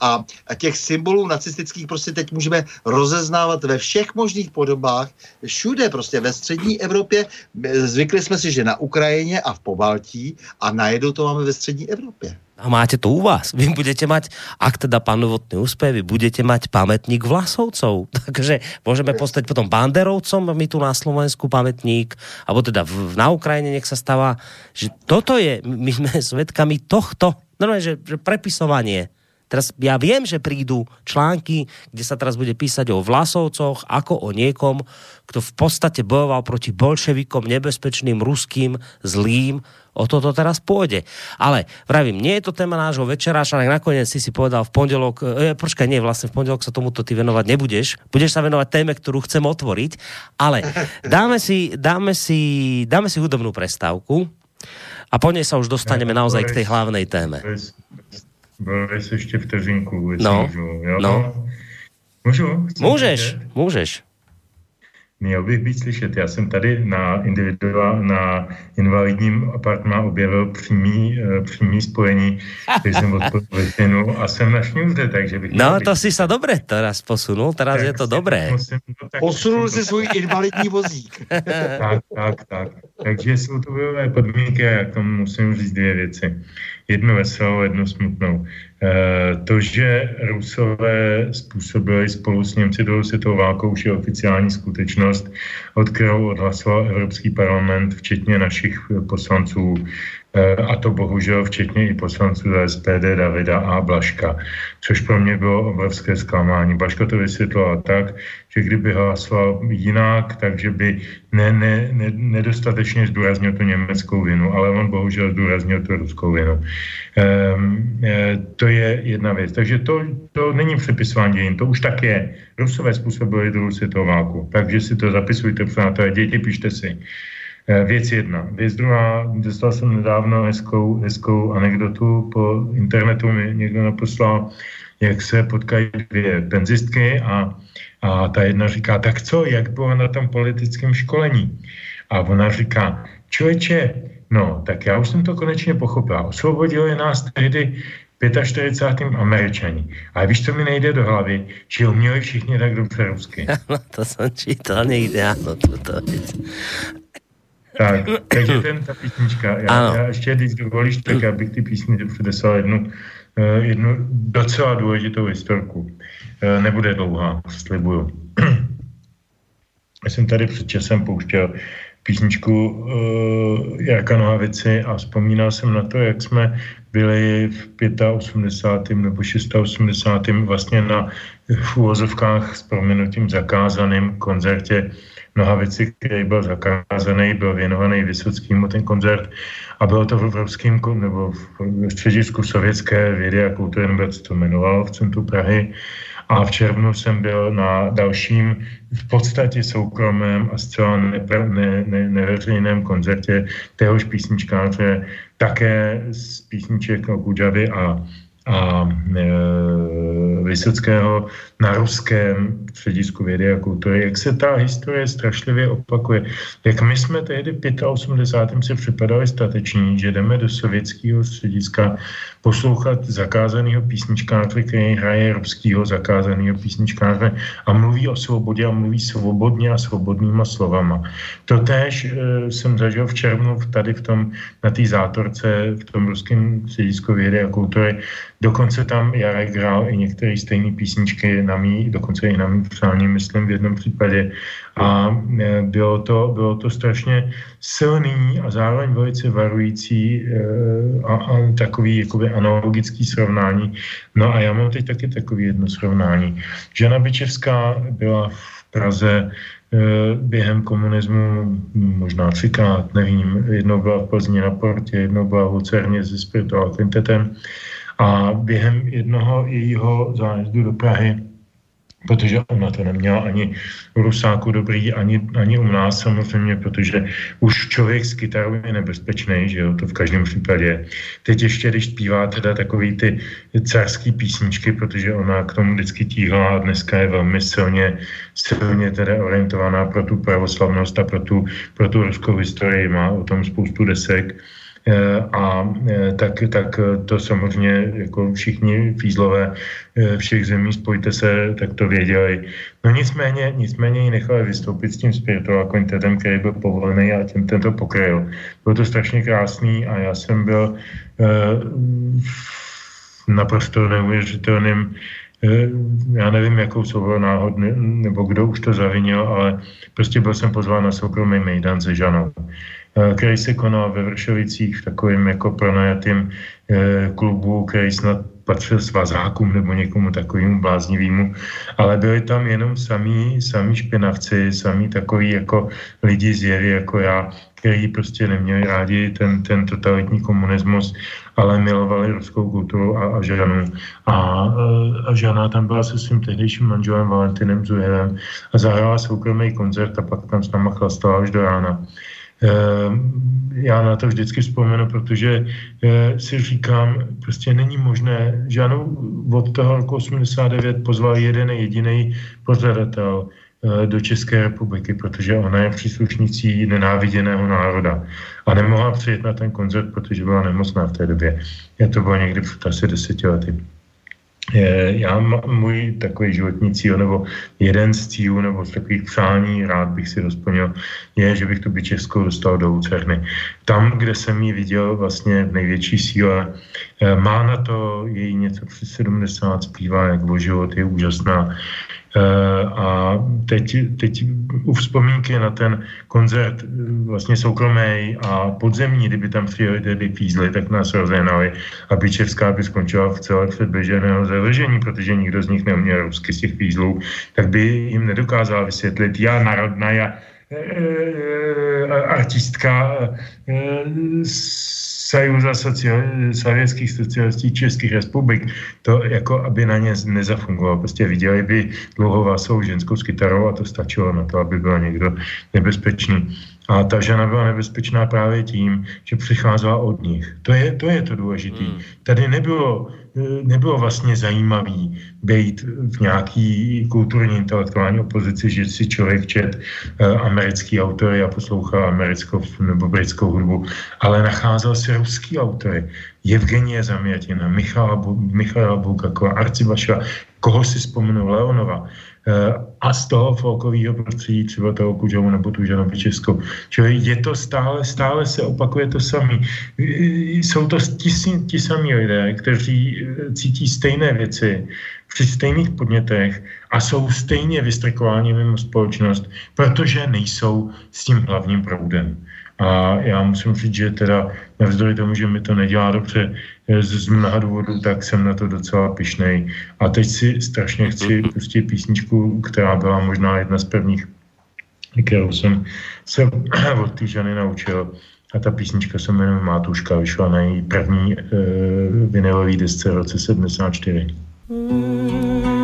A, těch symbolů nacistických prostě teď můžeme rozeznávat ve všech možných podobách, všude prostě ve střední Evropě. Zvykli jsme si, že na Ukrajině a v Pobaltí a najednou to máme ve střední Evropě. A máte to u vás. Vy budete mať, ak teda pán Novotný úspěch, vy budete mať pamätník Vlasovcov. Takže môžeme postať potom Banderovcom, my tu na Slovensku pamätník, alebo teda v, na Ukrajine nech sa stáva, že toto je, my sme svedkami tohto, normálne, že, že prepisovanie Teraz ja viem, že prídu články, kde sa teraz bude písať o Vlasovcoch, ako o niekom, kto v podstate bojoval proti bolševikom, nebezpečným, ruským, zlým. O toto teraz pôjde. Ale vravím, nie je to téma nášho večeráša, ale nakoniec si si povedal v pondelok, e, počkaj, nie, vlastne v pondelok sa tomuto ty venovať nebudeš. Budeš sa venovať téme, ktorú chcem otvoriť, ale dáme si, dáme si, dáme si hudobnú prestávku a po nej sa už dostaneme naozaj k tej hlavnej téme. Boris, ještě vteřinku, jestli No, můžu. Jo? no. Můžu? Chci Můžeš, slyšet? můžeš. Měl bych být slyšet. Já jsem tady na individuál, na invalidním apartmá objevil přímý, eh, přímý spojení, který jsem odpověděl a jsem na šňůře, takže bych... No, to si sa dobre teraz posunul, teraz je to si- dobré. musím- no, tak Posunul si svůj invalidní vozík. tak, tak, tak. Takže jsou to bojové podmínky a já k tomu musím říct dvě věci. Jednu veselou, jednu smutnou. E, to, že Rusové způsobili spolu s Němci druhou světovou válkou, už je oficiální skutečnost, od kterou odhlasoval Evropský parlament, včetně našich eh, poslanců, a to bohužel včetně i poslanců za SPD Davida a Blaška, což pro mě bylo obrovské zklamání. Blaška to vysvětloval tak, že kdyby hlasoval jinak, takže by ne, ne, ne, nedostatečně zdůraznil tu německou vinu, ale on bohužel zdůraznil tu ruskou vinu. Ehm, e, to je jedna věc. Takže to, to není přepisování dějin, to už tak je. Rusové způsobili druhou světovou válku, takže si to zapisujte, přátelé, děti, pište si. Eh, Věc jedna. Věc druhá, dostal jsem nedávno hezkou, hezkou anekdotu po internetu, mi někdo naposlal, jak se potkají dvě penzistky a, a ta jedna říká, tak co, jak bylo na tom politickém školení? A ona říká, člověče, no, tak já už jsem to konečně pochopila. Osvobodili nás tehdy 45. američani. Ale víš, co mi nejde do hlavy? Že uměli všichni tak dobře rusky. No, to jsem čítal někde, ano, tuto věc. Tak, takže ten, ta písnička. Ano. Já, já ještě, když dovolíš, tak já bych ty písni předeslal jednu, eh, jednu docela důležitou historku. Eh, Nebude dlouhá, slibuju. Já jsem tady před časem pouštěl písničku uh, Jarka Nohavici a vzpomínal jsem na to, jak jsme byli v 85. nebo 86. vlastně na v úvozovkách s proměnutím zakázaným koncertě Nohavici, který byl zakázaný, byl věnovaný Vysockýmu ten koncert a bylo to v Evropském nebo v středisku sovětské vědy a kultury, nebo to jmenovalo v centru Prahy. A v červnu jsem byl na dalším v podstatě soukromém a zcela nepr- ne, ne, neveřejném koncertě téhož písničkáře, také z písniček o Kudžavy a, a e, Vysockého na ruském středisku vědy a kultury. Jak se ta historie strašlivě opakuje. Jak my jsme tehdy v 85. si připadali stateční, že jdeme do sovětského střediska poslouchat zakázaného písničkáře, který hraje ruského zakázaného písničkáře a mluví o svobodě a mluví svobodně a svobodnýma slovama. Totéž e, jsem zažil v červnu tady v tom, na té zátorce v tom ruském středisku vědy a kultury. Dokonce tam Jarek hrál i některé stejné písničky na mý, dokonce i na mý přání, myslím v jednom případě. A e, bylo to, bylo to strašně silný a zároveň velice varující e, a, a takový jakoby analogický srovnání. No a já mám teď taky takový jedno srovnání. Žana Byčevská byla v Praze e, během komunismu možná třikrát, nevím, jednou byla v Plzni na portě, jednou byla v Lucerně se spirituál quintetem a během jednoho jejího zájezdu do Prahy protože ona to neměla ani v Rusáku dobrý, ani, ani u nás samozřejmě, protože už člověk s kytarou je nebezpečný, že jo, to v každém případě. Teď ještě, když zpívá teda takový ty carský písničky, protože ona k tomu vždycky tíhla a dneska je velmi silně, silně teda orientovaná pro tu pravoslavnost a pro tu, pro tu ruskou historii, má o tom spoustu desek, a eh, tak, tak to samozřejmě jako všichni fízlové eh, všech zemí, spojte se, tak to věděli. No nicméně, nicméně ji nechali vystoupit s tím spiritual kvintetem, který byl povolený a tím tento pokryl. Bylo to strašně krásný a já jsem byl naprosto neuvěřitelným já nevím, jakou souhru náhod, nebo kdo už to zavinil, ale prostě byl jsem pozván na soukromý mejdan se Žanou. Eh, který se konal ve Vršovicích v takovém jako pronajatým eh, klubu, který snad patřil svazákům nebo někomu takovému bláznivému, ale byli tam jenom samý, samý špinavci, samý takový jako lidi z jery, jako já, kteří prostě neměli rádi ten, ten totalitní komunismus, ale milovali ruskou kulturu a, a Žanu. A, a Žana tam byla se svým tehdejším manželem Valentinem Zuhevem a zahrála soukromý koncert a pak tam s náma chlastala až do rána. Ehm, já na to vždycky vzpomenu, protože eh, si říkám, prostě není možné, žádnou od toho roku 89 pozval jeden jediný pořadatel eh, do České republiky, protože ona je příslušnicí nenáviděného národa a nemohla přijet na ten koncert, protože byla nemocná v té době. Je to bylo někdy před asi deseti lety. Já mám můj takový životní cíl, nebo jeden z cílů, nebo z takových přání, rád bych si dosplnil, je, že bych tu Českou dostal do Lucerny. Tam, kde jsem ji viděl vlastně v největší síle, eh, má na to její něco přes 70, zpívá jak o život, je úžasná. Eh, a teď, teď u vzpomínky na ten koncert eh, vlastně soukromý a podzemní, kdyby tam přijeli tedy fízly, tak nás rozehnali a Bičevská by skončila v celé předběženého zavržení, protože nikdo z nich neuměl rusky z těch fízlů, tak by jim nedokázal vysvětlit, já národná, já e, artistka Sojuza sociál, sovětských socialistů Českých republik, to jako aby na ně nezafungovalo. Prostě viděli by dlouhovlasou ženskou s kytarou a to stačilo na to, aby byl někdo nebezpečný. A ta žena byla nebezpečná právě tím, že přicházela od nich. To je to, je to důležité. Hmm. Tady nebylo nebylo vlastně zajímavý být v nějaký kulturní intelektuální opozici, že si člověk čet uh, americký autory a poslouchal americkou nebo britskou hudbu, ale nacházel si ruský autory. Evgenie Zamětina, Michala, Michala Bulgakova, Arcibašova, koho si vzpomenu, Leonova. Eh, a z toho folkového prostředí, třeba toho Kužovu nebo tu Žanovi Českou. Čili je to stále, stále se opakuje to samý. Jsou to ti, ti samí lidé, kteří eh, cítí stejné věci při stejných podnětech a jsou stejně vystrikováni mimo společnost, protože nejsou s tím hlavním proudem. A já musím říct, že teda navzdory tomu, že mi to nedělá dobře eh, z, z mnoha důvodů, tak jsem na to docela pišnej. A teď si strašně chci pustit písničku, která byla možná jedna z prvních, kterou jsem se od té ženy naučil. A ta písnička se jmenuje Mátuška, vyšla na její první e, vinilové desce v roce 74. Mm.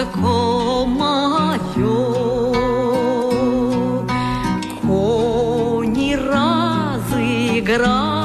высоко мое. Кони разыграли.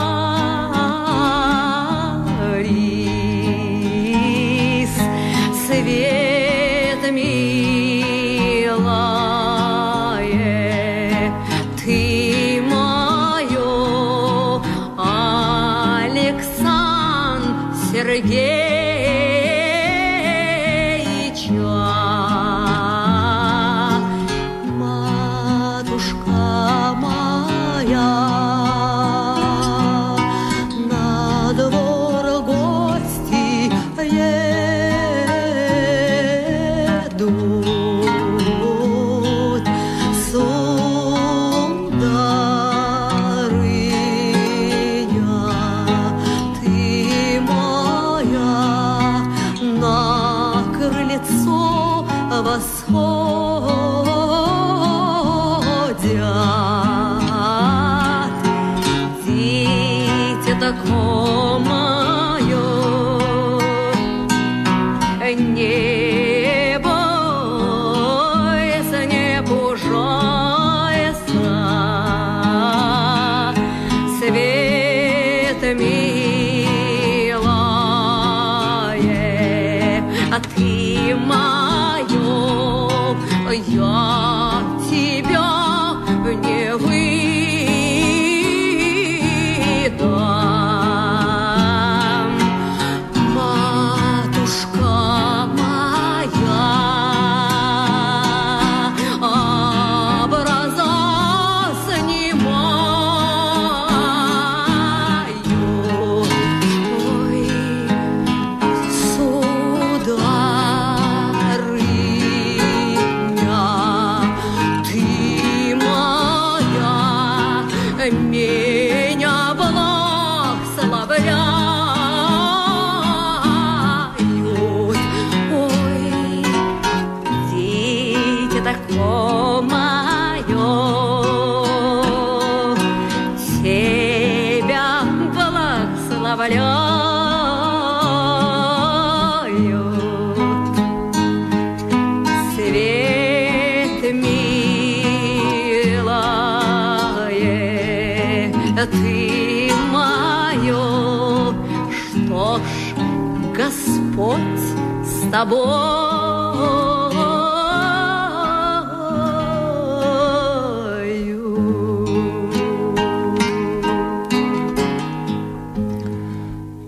тобою.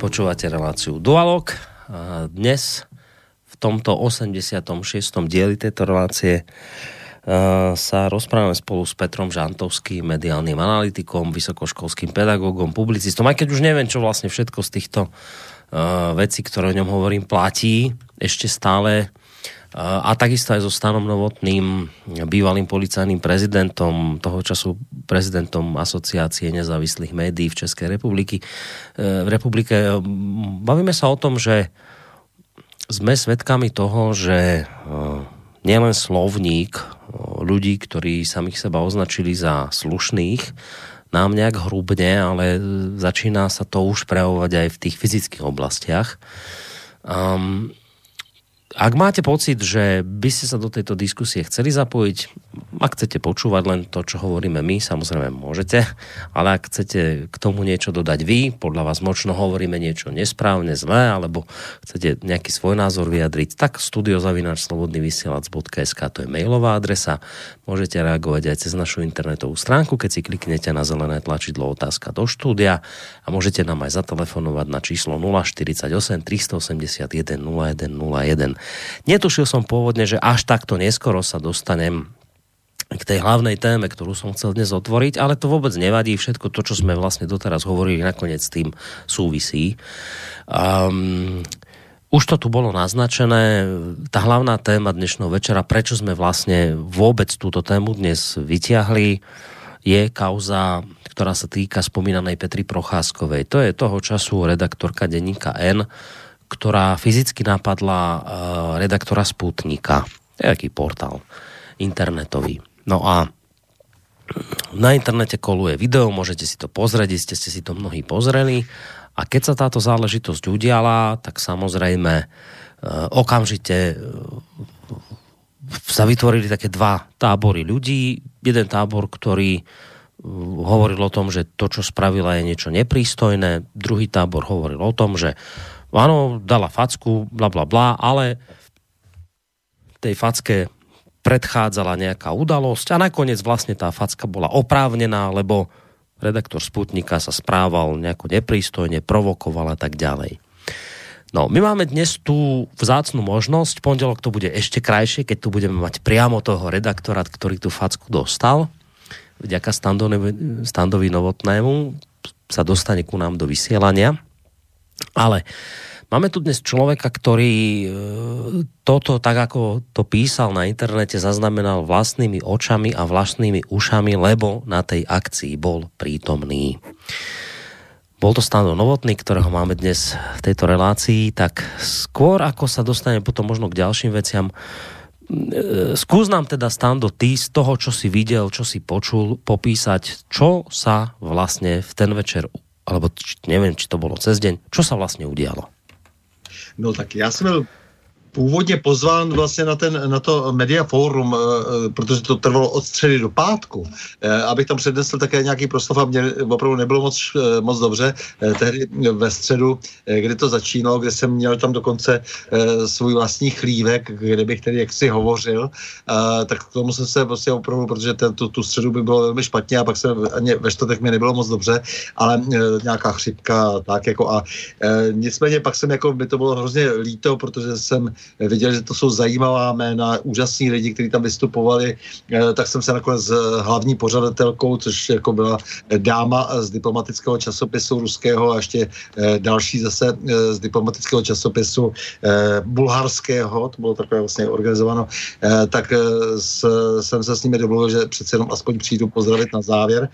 Počúvate reláciu Dualog. A Dnes v tomto 86. dieli tejto relácie a, sa rozprávame spolu s Petrom Žantovským, mediálnym analytikom, vysokoškolským pedagógom, publicistom, aj keď už neviem, čo vlastne všetko z týchto a, vecí, ktoré o ňom hovorím, platí ešte stále a, takisto aj so Stanom Novotným, bývalým policajným prezidentom, toho času prezidentom Asociácie nezávislých médií v Českej republiky. E, v republike bavíme sa o tom, že sme svedkami toho, že e, nielen slovník e, ľudí, ktorí samých seba označili za slušných, nám nejak hrubne, ale začína sa to už prejavovať aj v tých fyzických oblastiach. Um, ak máte pocit, že by ste sa do tejto diskusie chceli zapojiť, ak chcete počúvať len to, čo hovoríme my, samozrejme môžete, ale ak chcete k tomu niečo dodať vy, podľa vás možno hovoríme niečo nesprávne, zlé, alebo chcete nejaký svoj názor vyjadriť, tak studiozavináčslobodnyvysielac.sk to je mailová adresa. Môžete reagovať aj cez našu internetovú stránku, keď si kliknete na zelené tlačidlo otázka do štúdia a môžete nám aj zatelefonovať na číslo 048 381 0101. Netušil som pôvodne, že až takto neskoro sa dostanem k tej hlavnej téme, ktorú som chcel dnes otvoriť, ale to vôbec nevadí. Všetko to, čo sme vlastne doteraz hovorili, nakoniec s tým súvisí. Um, už to tu bolo naznačené, tá hlavná téma dnešného večera, prečo sme vlastne vôbec túto tému dnes vyťahli, je kauza, ktorá sa týka spomínanej Petry Procházkovej. To je toho času redaktorka denníka N, ktorá fyzicky napadla uh, redaktora Sputnika. Jaký portál internetový. No a na internete koluje video, môžete si to pozrieť, ste, ste si to mnohí pozreli. A keď sa táto záležitosť udiala, tak samozrejme uh, okamžite uh, sa vytvorili také dva tábory ľudí. Jeden tábor, ktorý hovoril o tom, že to, čo spravila, je niečo neprístojné. Druhý tábor hovoril o tom, že áno, dala facku, bla bla bla, ale tej facke predchádzala nejaká udalosť a nakoniec vlastne tá facka bola oprávnená, lebo redaktor Sputnika sa správal nejako neprístojne, provokoval a tak ďalej. No, my máme dnes tú vzácnu možnosť, pondelok to bude ešte krajšie, keď tu budeme mať priamo toho redaktora, ktorý tú facku dostal. Vďaka Standovi, Standovi Novotnému sa dostane ku nám do vysielania. Ale máme tu dnes človeka, ktorý e, toto, tak ako to písal na internete, zaznamenal vlastnými očami a vlastnými ušami, lebo na tej akcii bol prítomný. bol to Stano Novotný, ktorého máme dnes v tejto relácii, tak skôr ako sa dostane potom možno k ďalším veciam, e, skús nám teda Stando ty z toho, čo si videl, čo si počul, popísať, čo sa vlastne v ten večer, alebo neviem, či to bolo cez deň, čo sa vlastne udialo? No tak já jsem byl původně pozván vlastně na, ten, na to Media Forum, eh, eh, protože to trvalo od středy do pátku, eh, abych tam přednesl také nějaký proslov a mě opravdu nebylo moc, moc dobře. Tehdy ve středu, kdy to začínalo, kde jsem měl tam dokonce svůj vlastní chlívek, kde bych tedy jaksi hovořil, tak k tomu jsem se prostě opravdu, protože ten, tu, tu středu by bylo velmi špatně a pak se ani ve čtvrtek mi nebylo moc dobře, ale nějaká chřipka tak jako a nicméně pak jsem jako, by to bylo hrozně líto, protože jsem viděl, že to jsou zajímavá jména, úžasní lidi, kteří tam vystupovali, eh, tak jsem se nakonec s hlavní pořadatelkou, což jako byla dáma z diplomatického časopisu ruského a ještě eh, další zase eh, z diplomatického časopisu bulharského, to bylo takové vlastně organizováno, tak jsem se s nimi domluvil, že přece jenom aspoň přijdu pozdravit na závěr.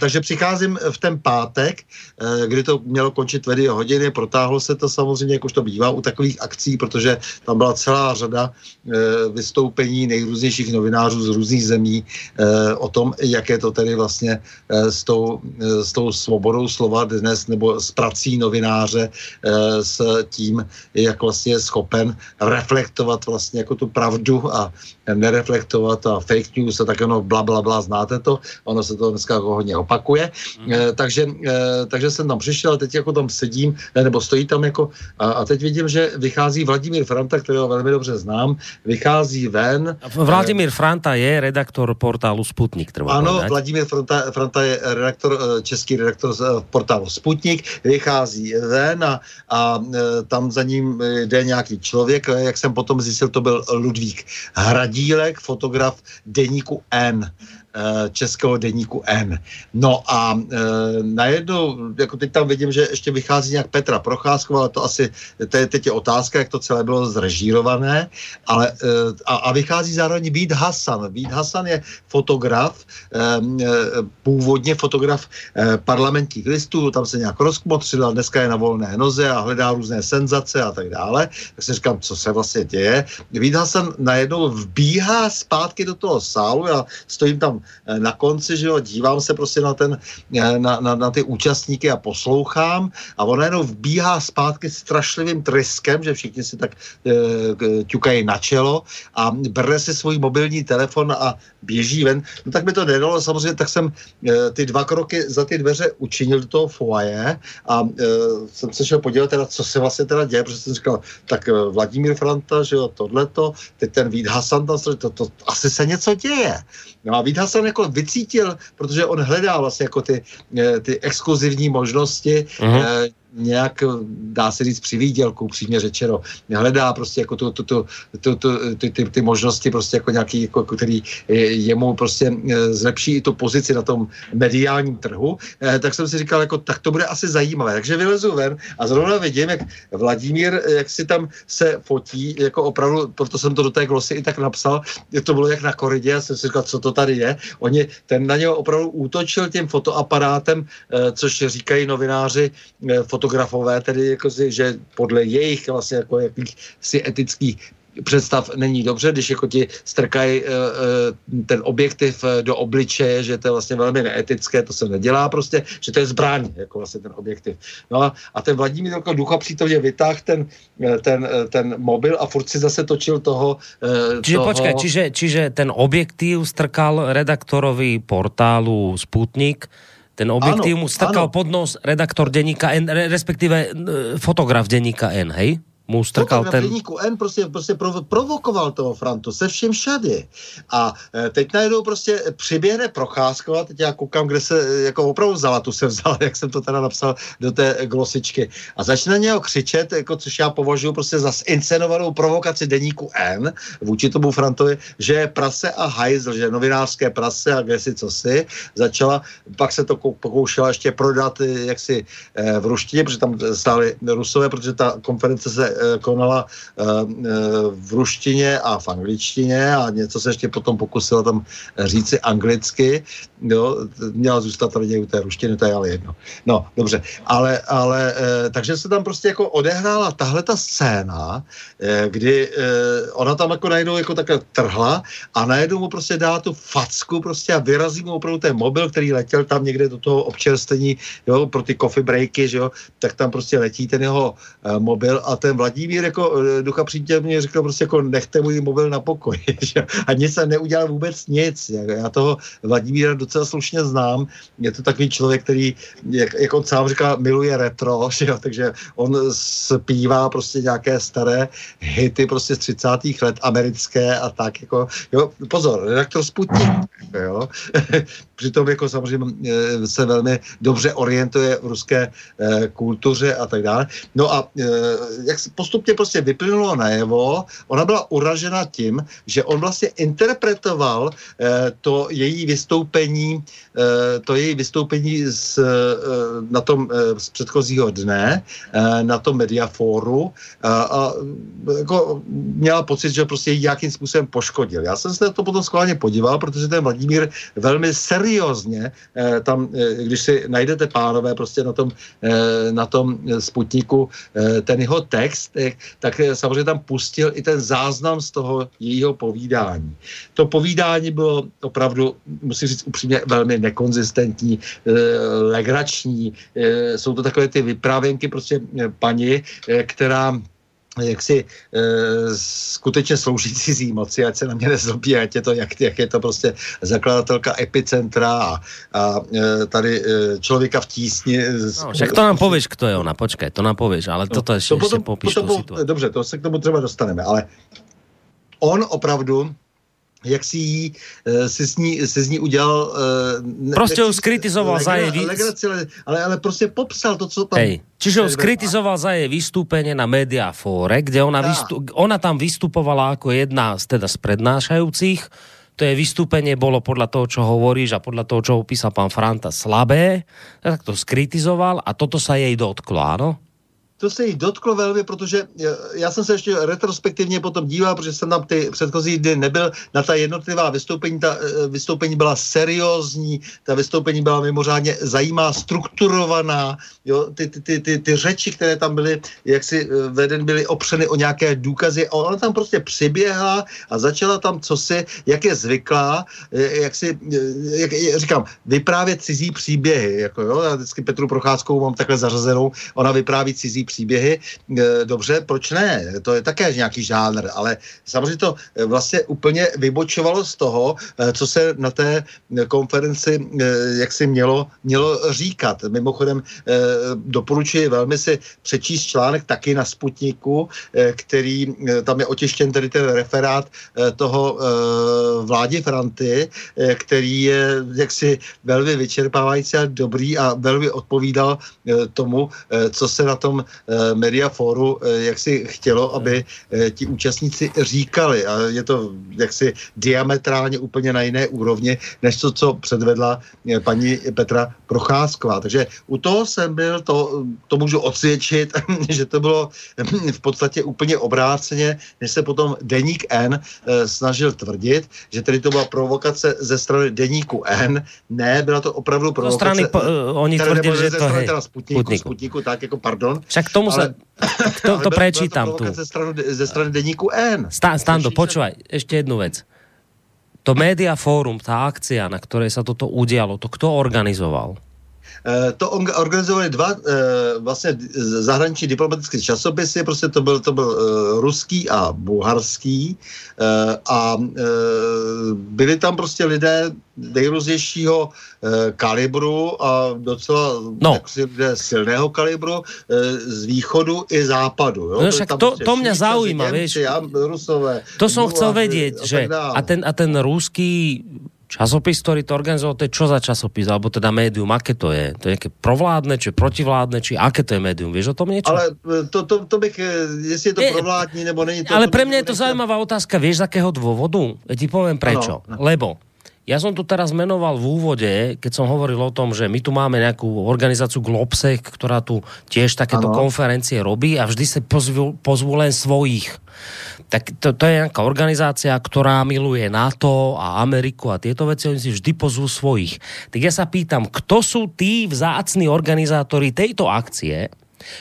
Takže přicházím v ten pátek, kdy to mělo končit ve dvě hodiny, protáhlo se to samozřejmě, jak už to bývá u takových akcí, protože tam byla celá řada e, vystoupení nejrůznějších novinářů z různých zemí e, o tom, jak je to tedy vlastně e, s, tou, e, s tou svobodou slova dnes, nebo s prací novináře, e, s tím, jak vlastně je schopen reflektovat vlastně jako tu pravdu a nereflektovat a fake news a tak ono bla, bla, bla, znáte to, ono se to dneska jako hodně opakuje, mm. e, takže, e, takže jsem tam přišel a teď jako tam sedím, nebo stojí tam jako a, a teď vidím, že vychází Vladimír Franta, kterého velmi dobře znám, vychází ven. Vladimír Franta je redaktor portálu Sputnik. Ano, povedať. Vladimír Franta, Franta je redaktor, eh, český redaktor z eh, portálu Sputnik, vychází ven a, a eh, tam za ním jde nějaký člověk, jak jsem potom zjistil, to byl Ludvík Hradílek, fotograf deníku N. Eh, českého deníku N. No a e, najednou, jako teď tam vidím, že ještě vychází nějak Petra Procházková, ale to asi, to je teď je otázka, jak to celé bylo zrežírované, ale e, a, a vychází zároveň Vít Hasan. Vít Hasan je fotograf, e, původně fotograf e, parlamentních listů, tam se nějak rozkmotřil a dneska je na volné noze a hledá různé senzace a tak dále. Tak si říkám, co se vlastně děje. Vít Hasan najednou vbíhá zpátky do toho sálu, já stojím tam na konci, že jo, dívám se prostě na, ten, eh, na, na, na ty účastníky a poslouchám a ona jenom vbíhá zpátky strašlivým tryskem, že všichni si tak e, ťukají na čelo a bere si svůj mobilní telefon a běží ven. No tak mi to nedalo, samozřejmě, tak jsem e, ty dva kroky za ty dveře učinil do toho foaje a e, jsem se šel podívat teda, co se vlastně teda děje, protože jsem říkal, tak Vladimír Franta, že jo, tohleto, teď ten Vít Hasan tam, to, to, to, asi se něco děje. No a Vít Hasan jako vycítil, protože on hledá vlastně jako ty, eh, ty exkluzivní možnosti, uh-huh nějak, dá se říct, přivídělku, přímě řečeno. Hledá prostě jako tu, tu, tu, tu, tu, ty, ty, ty, možnosti prostě jako nějaký, jako, který jemu prostě eh, zlepší i tu pozici na tom mediálním trhu, eh, tak jsem si říkal, jako, tak to bude asi zajímavé. Takže vylezu ven a zrovna vidím, jak Vladimír, jak si tam se fotí, jako opravdu, proto jsem to do té glosy i tak napsal, to bylo jak na koridě, já jsem si říkal, co to tady je. Oni, ten na něho opravdu útočil tím fotoaparátem, eh, což říkají novináři, fotografové, tedy jako si, že podle jejich vlastně jako jakýchsi etických představ není dobře, když jako ti strkají uh, uh, ten objektiv uh, do obličeje, že to je vlastně velmi neetické, to se nedělá prostě, že to je zbraň, jako vlastně ten objektiv. No a, a ten Vladimír jako ducha přítomně vytáhl ten, ten, ten mobil a furt si zase točil toho... Čiže toho... počkaj, čiže, čiže ten objektiv strkal redaktorovi portálu Sputnik, ten objektív mu strkal ano. pod nos redaktor denníka N, respektíve fotograf denníka N, hej? Mu strkal ten... deníku N prostě, prostě provokoval toho Frantu se vším všady. A e, teď najednou prostě přiběhne Procházkova, teď já koukám, kde se e, jako opravdu vzala, tu se vzal, jak jsem to teda napsal do té glosičky. A začne na něho křičet, jako, což já považuji prostě za inscenovanou provokaci deníku N vůči tomu Frantovi, že je prase a hajzl, že novinářské prase a kde si co si. Začala, pak se to pokoušela ještě prodat e, jaksi v ruštině, protože tam stály rusové, protože ta konference se konala v ruštině a v angličtině a něco se ještě potom pokusila tam říci anglicky. Jo, měla zůstat raději u té ruštiny, to je ale jedno. No, dobře. Ale, ale takže se tam prostě jako odehrála tahle ta scéna, kdy ona tam jako najednou jako takhle trhla a najednou mu prostě dá tu facku prostě a vyrazí mu opravdu ten mobil, který letěl tam někde do toho občerstvení, jo, pro ty coffee breaky, že jo, tak tam prostě letí ten jeho mobil a ten Vladimír jako uh, ducha přítomně řekl prostě jako nechte můj mobil na pokoji, že? a nic se neudělal vůbec nic. Já toho Vladimíra docela slušně znám, je to takový člověk, který, jak, jak on sám říká, miluje retro, že jo? takže on zpívá prostě nějaké staré hity prostě z 30. let americké a tak jako, jo, pozor, redaktor Sputnik, jo, přitom jako samozřejmě eh, se velmi dobře orientuje v ruské eh, kultuře a tak dále. No a jak postupně prostě vyplynulo najevo, ona byla uražena tím, že on vlastně interpretoval to její vystoupení, to její vystoupení z, na tom z předchozího dne, na tom mediafóru a, a jako měla pocit, že prostě ji nějakým způsobem poškodil. Já jsem se na to potom schválně podíval, protože ten Vladimír velmi seriózně eh, tam, eh, když si najdete pánové prostě na tom, eh, na tom Sputniku eh, ten jeho text, eh, tak eh, samozřejmě tam pustil i ten záznam z toho jejího povídání. To povídání bylo opravdu, musím říct upřímně, velmi nekonzistentní, eh, legrační. Eh, jsou to takové ty vyprávěnky prostě paní, která jak si e, skutečně slouží cizí moci, ať se na mě nezlobí, ať je to, jak, jak je to prostě zakladatelka epicentra a, a e, tady e, člověka v tísni. No, však to nám pověš, kdo je ona, počkej, to nám pověš, ale no, toto ještě, to potom, ještě popíš potom, Dobře, to se k tomu třeba dostaneme, ale on opravdu jak si jí, se z ní, se z ní udělal... Ne, prostě ho skritizoval za její víc. Ale, ale prostě popsal to, co tam... Hej, čiže ho skritizoval za její vystúpenie na Mediafóre, kde ona, vystu, ona tam vystupovala ako jedna z, teda z prednášajúcich. To je vystúpenie bolo podľa toho, čo hovoríš a podľa toho, čo opísal pán Franta, slabé. Tak to skritizoval a toto sa jej dotklo, áno? To se jí dotklo velmi, protože já jsem se ještě retrospektivně potom díval, protože jsem tam ty předchozí dny nebyl na ta jednotlivá vystoupení. Ta eh, vystoupení byla seriózní, ta vystoupení byla mimořádně zajímavá, strukturovaná. Jo, ty, ty, ty, ty, ty řeči, které tam byly, jak si eh, veden byly opřeny o nějaké důkazy. A ona tam prostě přiběhla a začala tam co si, jak je zvyklá, eh, jak si, jak říkám, vyprávět cizí příběhy. Jako, jo, já vždycky Petru Procházkou mám takhle zařazenou, ona vypráví cizí příběhy, e, dobře, proč ne? To je také nějaký žánr, ale samozřejmě to e, vlastně úplně vybočovalo z toho, e, co se na té konferenci jak si mělo, mělo říkat. Mimochodem doporučuji velmi si přečíst článek taky na Sputniku, který tam je otištěn tedy ten referát toho vládě Franty, který je jaksi velmi vyčerpávající a dobrý a velmi odpovídal tomu, co se na tom Mediaforu eh, jak si chtělo, aby eh, ti účastníci říkali a je to jaksi diametrálně úplně na jiné úrovni, než to, co předvedla paní Petra Procházková. Takže u toho jsem byl, to, to můžu odsvědčit, že to bylo v podstatě úplně obráceně, než se potom Deník N snažil tvrdit, že tedy to byla provokace ze strany Deníku N. Ne, byla to opravdu provokace. Strany, po, oni tvrdili, že to je Sputniku, Sputniku. Sputniku, tak jako pardon. Však tomu ale, se, to, to prečítam tu. Ze strany, ze strany denníku N. Stá, Stando, počúvaj, ešte jednu vec. To Media Forum, tá akcia, na ktorej sa toto udialo, to kto organizoval? Eh, to organizovali dva eh, vlastně zahraniční diplomatické časopisy, prostě to byl, to byl eh, ruský a bulharský a byli tam prostě lidé nejrůznějšího kalibru a docela no. jaksi, silného kalibru z východu i západu. Jo? No však to, prostě to mě zaujíma, vieš. Rusové. To som chcel vedieť, že a ten, a ten ruský Časopis, ktorý to organizoval, to je čo za časopis, alebo teda médium, aké to je? To je nejaké provládne, či protivládne, či aké to je médium? Vieš o tom niečo? Ale e, to, to, to bych, jestli je to je, provládní, nebo není to... Ale to pre mňa je to zaujímavá otázka, vieš z akého dôvodu? Ja ti poviem prečo. Ano, no. Lebo ja som tu teraz menoval v úvode, keď som hovoril o tom, že my tu máme nejakú organizáciu Globsec, ktorá tu tiež takéto ano. konferencie robí a vždy sa pozvú, pozvú len svojich. Tak to, to je nejaká organizácia, ktorá miluje NATO a Ameriku a tieto veci, oni si vždy pozvú svojich. Tak ja sa pýtam, kto sú tí vzácni organizátori tejto akcie,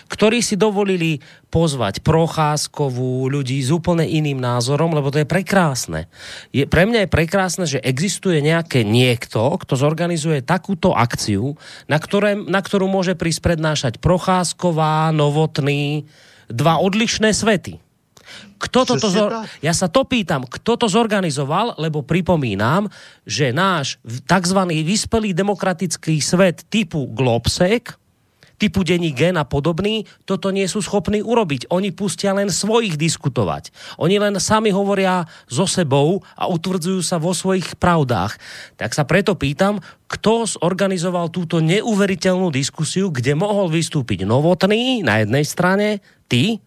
ktorí si dovolili pozvať Procházkovú, ľudí s úplne iným názorom, lebo to je prekrásne. Je, pre mňa je prekrásne, že existuje nejaké niekto, kto zorganizuje takúto akciu, na, ktoré, na ktorú môže prísť prednášať Procházková, Novotný, dva odlišné svety. Kto toto zor... Ja sa to pýtam, kto to zorganizoval, lebo pripomínam, že náš tzv. vyspelý demokratický svet typu Globsec typu denní gen a podobný, toto nie sú schopní urobiť. Oni pustia len svojich diskutovať. Oni len sami hovoria so sebou a utvrdzujú sa vo svojich pravdách. Tak sa preto pýtam, kto zorganizoval túto neuveriteľnú diskusiu, kde mohol vystúpiť Novotný na jednej strane, ty,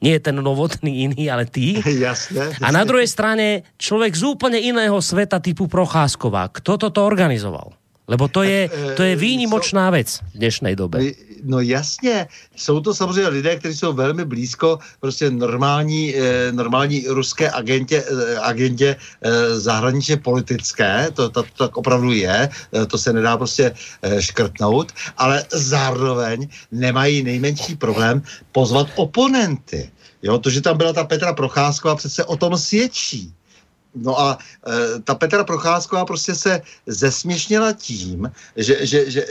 nie je ten novotný iný, ale ty. Jasne, jasne. A na druhej strane človek z úplne iného sveta typu Procházková. Kto toto organizoval? Lebo to je, to je výnimočná věc v dnešnej dobe. No jasně, jsou to samozřejmě lidé, kteří jsou velmi blízko prostě normální, eh, normální ruské agentě, eh, agentě eh, zahraničně politické, to, to, to tak opravdu je, to se nedá prostě škrtnout, ale zároveň nemají nejmenší problém pozvat oponenty. Jo, to, že tam byla ta Petra Procházková, přece o tom svědčí. No a e, ta Petra Procházková prostě se zesměšnila tím, že, že, že e,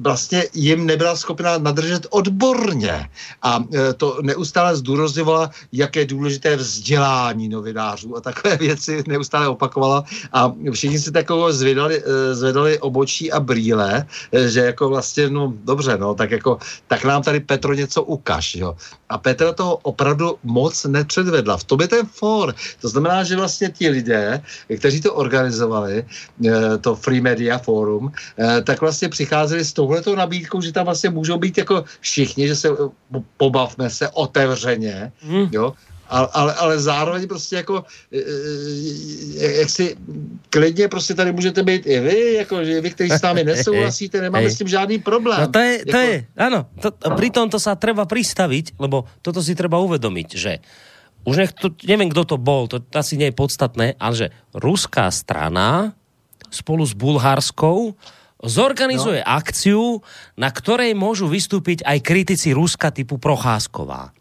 vlastně jim nebyla schopná nadržet odborně a e, to neustále zdůrazňovala, jaké důležité vzdělání novinářů a takové věci neustále opakovala a všichni si takovou zvedali, e, zvedali obočí a brýle, e, že jako vlastně, no dobře, no, tak jako, tak nám tady Petro něco ukaž, jo. A Petra toho opravdu moc nepředvedla. V tom je ten for. To znamená, že vlastně ti lidé, kteří to organizovali, eh, to Free Media Forum, eh, tak vlastně přicházeli s touhletou nabídkou, že tam vlastně můžou být jako všichni, že se eh, pobavme se otevřeně, hmm. jo, ale, ale, ale zároveň prostě jako jak si klidně prostě tady můžete být i vy, jako že vy, kteří s námi nesouhlasíte, nemáme s tím žádný problém. No to je, to jako... je, ano, to, pri tom to sa treba pristaviť, lebo toto si treba uvedomiť, že už nech to, neviem, kto to bol, to asi nie je podstatné, ale že ruská strana spolu s bulharskou zorganizuje no. akciu, na ktorej môžu vystúpiť aj kritici Ruska typu Procházková.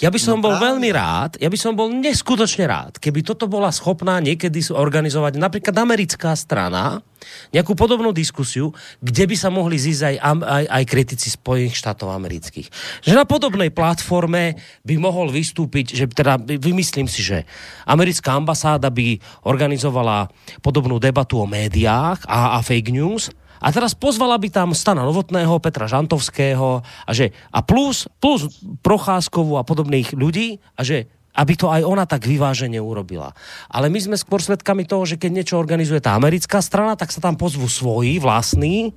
Ja by som no bol veľmi rád, ja by som bol neskutočne rád, keby toto bola schopná niekedy organizovať napríklad americká strana, nejakú podobnú diskusiu, kde by sa mohli zísť aj, aj, aj kritici Spojených štátov amerických. Že na podobnej platforme by mohol vystúpiť, že teda vymyslím si, že americká ambasáda by organizovala podobnú debatu o médiách a, a fake news a teraz pozvala by tam Stana Novotného, Petra Žantovského a, že, a plus, plus Procházkovú a podobných ľudí a že aby to aj ona tak vyvážene urobila. Ale my sme skôr svedkami toho, že keď niečo organizuje tá americká strana, tak sa tam pozvu svoji vlastní,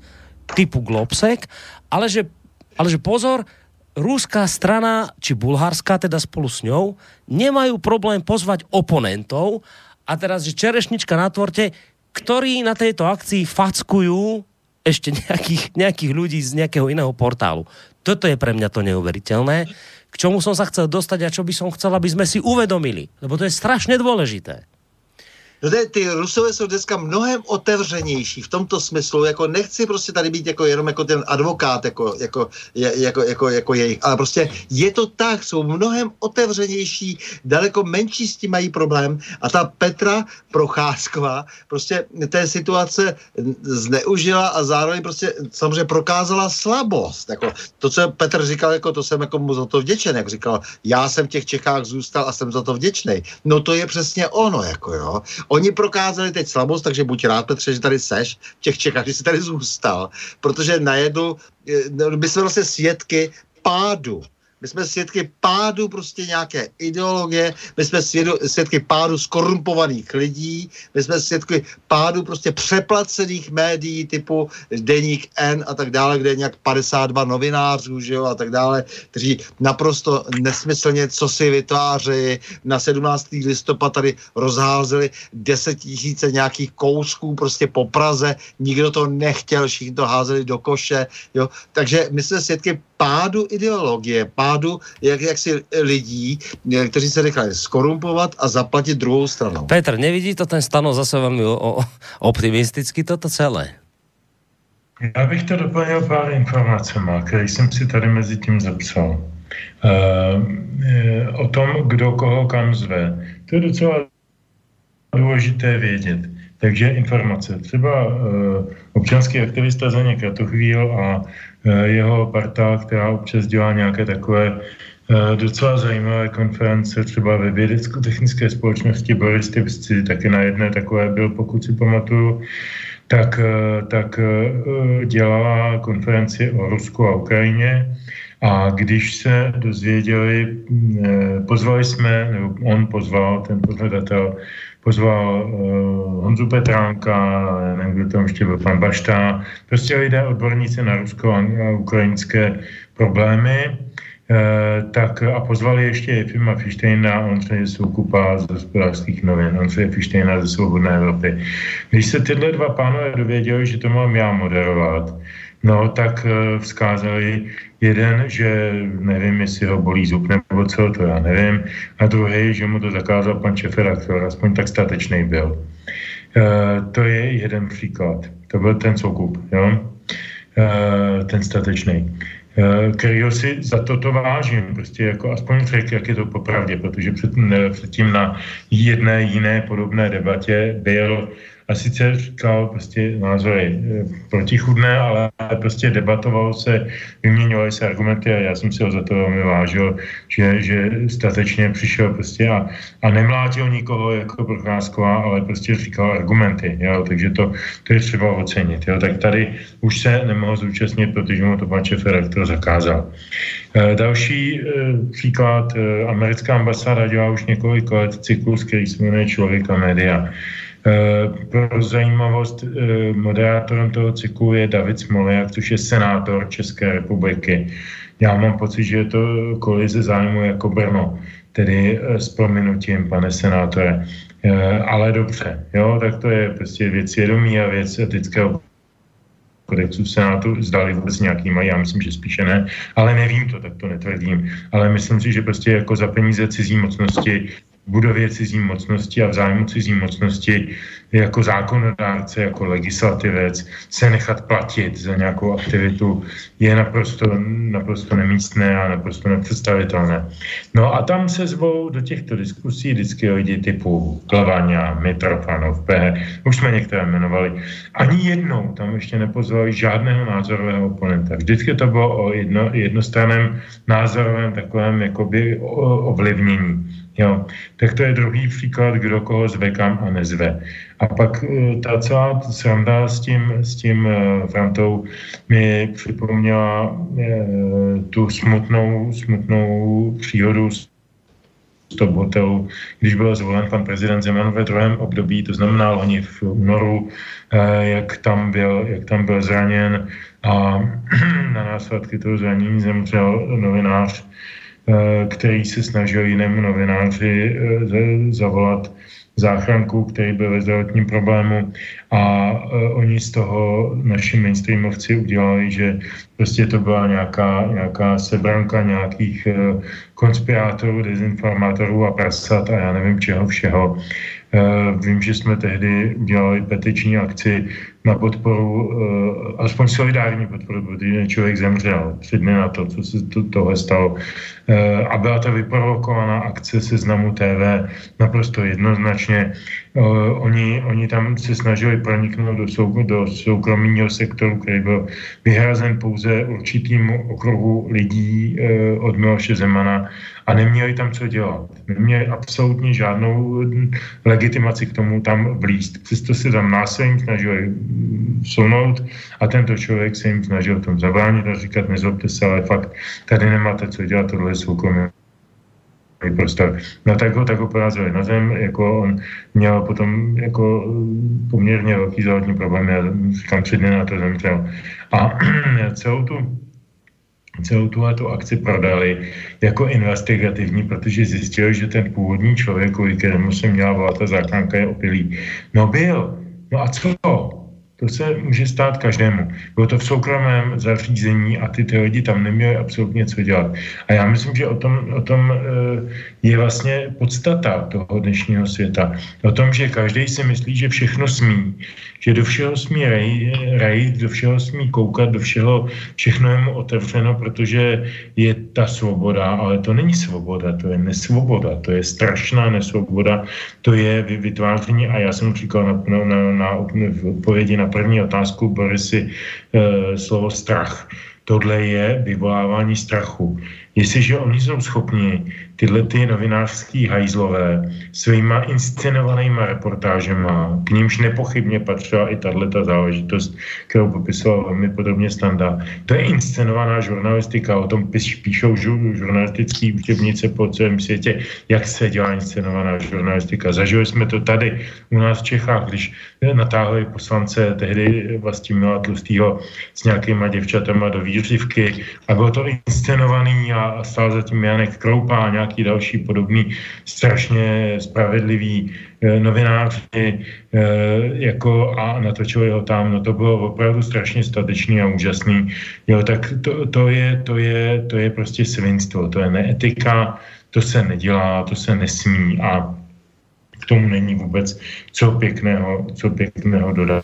typu Globsek, ale že, ale že pozor, ruská strana, či bulharská teda spolu s ňou, nemajú problém pozvať oponentov a teraz, že čerešnička na tvorte, ktorí na tejto akcii fackujú ešte nejakých, nejakých ľudí z nejakého iného portálu. Toto je pre mňa to neuveriteľné, k čomu som sa chcel dostať a čo by som chcel, aby sme si uvedomili. Lebo to je strašne dôležité. No ty Rusové jsou dneska mnohem otevřenější v tomto smyslu, jako nechci prostě tady být jako jenom jako ten advokát, jako, jako, jako, jako, jako jejich, ale prostě je to tak, jsou mnohem otevřenější, daleko menší s tím mají problém a ta Petra Procházková prostě té situace zneužila a zároveň prostě samozřejmě prokázala slabost. Jako to, co Petr říkal, jako to jsem jako mu za to vděčen, jak říkal, já jsem v těch Čechách zůstal a jsem za to vděčný. No to je přesně ono, jako jo. Oni prokázali teď slabost, takže buď rád, Petře, že tady seš v těch Čechách, že jsi tady zůstal, protože najednou my jsme vlastně svědky pádu My jsme svědky pádu prostě nějaké ideologie, my jsme svědky pádu skorumpovaných lidí, my jsme svědky pádu prostě přeplacených médií typu Deník N a tak dále, kde je nějak 52 novinářů, že jo, a tak dále, kteří naprosto nesmyslně co si vytvářejí. Na 17. listopad tady rozházeli 10 tisíce nějakých kousků prostě po Praze, nikdo to nechtěl, všichni to házeli do koše, jo. Takže my jsme svědky pádu ideologie, pádu jak, jaksi lidí, kteří se nechali skorumpovat a zaplatit druhou stranou. Petr, nevidí to ten stano zase velmi optimisticky toto celé? Já bych to doplnil pár informacemi, které jsem si tady mezi tím zapsal. Uh, o tom, kdo koho kam zve. To je docela důležité vědět. Takže informace. Třeba uh, občanský aktivista Zeně Kratochvíl a uh, jeho parta, která občas dělá nějaké takové uh, docela zajímavé konference, třeba ve vědecko-technické společnosti Boris Tipsci, taky na jedné takové byl, pokud si pamatuju, tak, uh, tak dělala konferenci o Rusku a Ukrajině. A když se dozvěděli, pozvali jsme, nebo on pozval, ten pořadatel, pozval uh, Honzu Petránka, nevím, kdo tam ještě byl, pan Bašta, prostě lidé odborníci na rusko a ukrajinské problémy, uh, tak a pozvali ještě Jefima Fištejna, on se Soukupa z hospodářských novin, on se Fištejna ze Svobodné Evropy. Když se tyhle dva pánové dověděli, že to mám já moderovat, no tak uh, vzkázali Jeden, že nevím, jestli ho bolí zub nebo co, to já nevím. A druhý, že mu to zakázal pan šefredaktor, aspoň tak statečný byl. E, to je jeden příklad. To byl ten soukup, jo? E, ten statečný kterýho si za toto vážím, prostě jako aspoň řekl, jak je to popravdě, protože před, předtím na jedné jiné podobné debatě byl a sice říkal prostě názory eh, protichudné, ale prostě debatoval se, vyměňovaly se argumenty a já jsem si ho za to velmi vážil, že, že statečně přišel prostě a, a nemlátil nikoho jako Procházková, ale prostě říkal argumenty, jo, takže to, to je třeba ocenit, jo, tak tady už se nemohl zúčastnit, protože mu to pan šef redaktor zakázal. E, další e, příklad, e, americká ambasáda dělá už několik let cyklus, který se jmenuje Člověk a média. Eh, pro zajímavost eh, moderátorem toho cyklu je David Smoljak, což je senátor České republiky. Já mám pocit, že je to kolize zájmu jako Brno, tedy eh, s prominutím, pane senátore. Ale dobře, jo, tak to je prostě věc vědomí a věc etického kodexu Senátu zdali vůbec nějaký mají, já myslím, že spíše ne, ale nevím to, tak to netvrdím. Ale myslím si, že prostě jako za peníze cizí mocnosti budově cizí mocnosti a v zájmu cizí mocnosti jako zákonodárce, jako legislativec se nechat platit za nějakou aktivitu je naprosto, naprosto nemístné a naprosto nepředstavitelné. No a tam se zvou do těchto diskusí vždycky lidi typu Glavaňa, Mitrofanov, P. Už jsme některé jmenovali. Ani jednou tam ještě nepozvali žádného názorového oponenta. Vždycky to bylo o jedno, jednostranném názorovém takovém jakoby ovlivnění. Jo. Tak to je druhý příklad, kdo koho zve kam a nezve. A pak eh, ta celá sranda s tím, s tím uh, Frantou mi připomněla uh, tu smutnou, smutnou příhodu z top hotelu, když byl zvolen pan prezident Zeman ve druhém období, to znamená loni v únoru, jak tam byl, jak tam byl zraněn a na následky toho zranění zemřel novinář Eh, který se snažil jinému novináři eh, zavolat záchranku, který byl ve zdravotním problému a uh, oni z toho naši mainstreamovci udělali, že prostě to byla nějaká, nějaká sebranka nějakých konspirátorů, dezinformátorů a prasat a já nevím čeho všeho. Vím, že jsme tehdy udělali petiční akci na podporu, alespoň solidární podporu, protože člověk zemřel dny na to, co se to, tohle stalo. Uh, a byla to vyprovokovaná akce seznamu TV naprosto jednoznačně. Uh, oni, oni tam se snažili proniknout do, sou, do soukromního sektoru, který byl vyhrazen pouze určitým okruhu lidí od Miloše Zemana a neměli tam co dělat. Neměli absolutně žádnou legitimaci k tomu tam vlíst. Přesto se tam násilím snažili sunout a tento člověk se jim snažil tom zabránit a říkat, nezlobte se, ale fakt tady nemáte co dělat, tohle je soukromé prostor. No tak ho, tak ho porazili na zem, jako on měl potom jako poměrně velký zdravotní problém, já říkám tři dny na to zemřel. A celou tu celou tuhle tu akci prodali jako investigativní, protože zjistili, že ten původní člověk, kterému se měla volat ta záchranka, je opilý. No byl. No a co? To se může stát každému. Bylo to v soukromém zařízení a ty, ty lidi tam neměli absolutně co dělat. A já myslím, že o tom, o tom eh, je vlastně podstata toho dnešního světa. O tom, že každý si myslí, že všechno smí, že do všeho smí rejít, do všeho smí koukat, do všeho, všechno je mu otevřeno, protože je ta svoboda, ale to není svoboda, to je nesvoboda, to je strašná nesvoboda, to je vytváření, a já jsem říkal na, na, na, na odpovědi na první otázku Borisy e, slovo strach. Tohle je vyvolávání strachu. Jestliže oni jsou schopni tyhle ty novinářský hajzlové svýma inscenovanýma reportážema, k nímž nepochybně patřila i tato záležitost, kterou popisoval velmi podobně Standa. To je inscenovaná žurnalistika, o tom píšou žurnalistické učebnice po celém světě, jak se dělá inscenovaná žurnalistika. Zažili jsme to tady u nás v Čechách, když natáhli poslance tehdy vlastně Mila Tlustýho s nějakýma děvčatama do výřivky a bylo to inscenovaný a stál zatím Janek Kroupa a nějaký další podobný strašně spravedlivý eh, novináři eh, jako a natočili ho tam, no to bylo opravdu strašně statečný a úžasný. Jo, tak to, to, je, to, je, to je prostě svinstvo, to je neetika, to se nedělá, to se nesmí a k tomu není vůbec co pěkného, co pěkného dodat.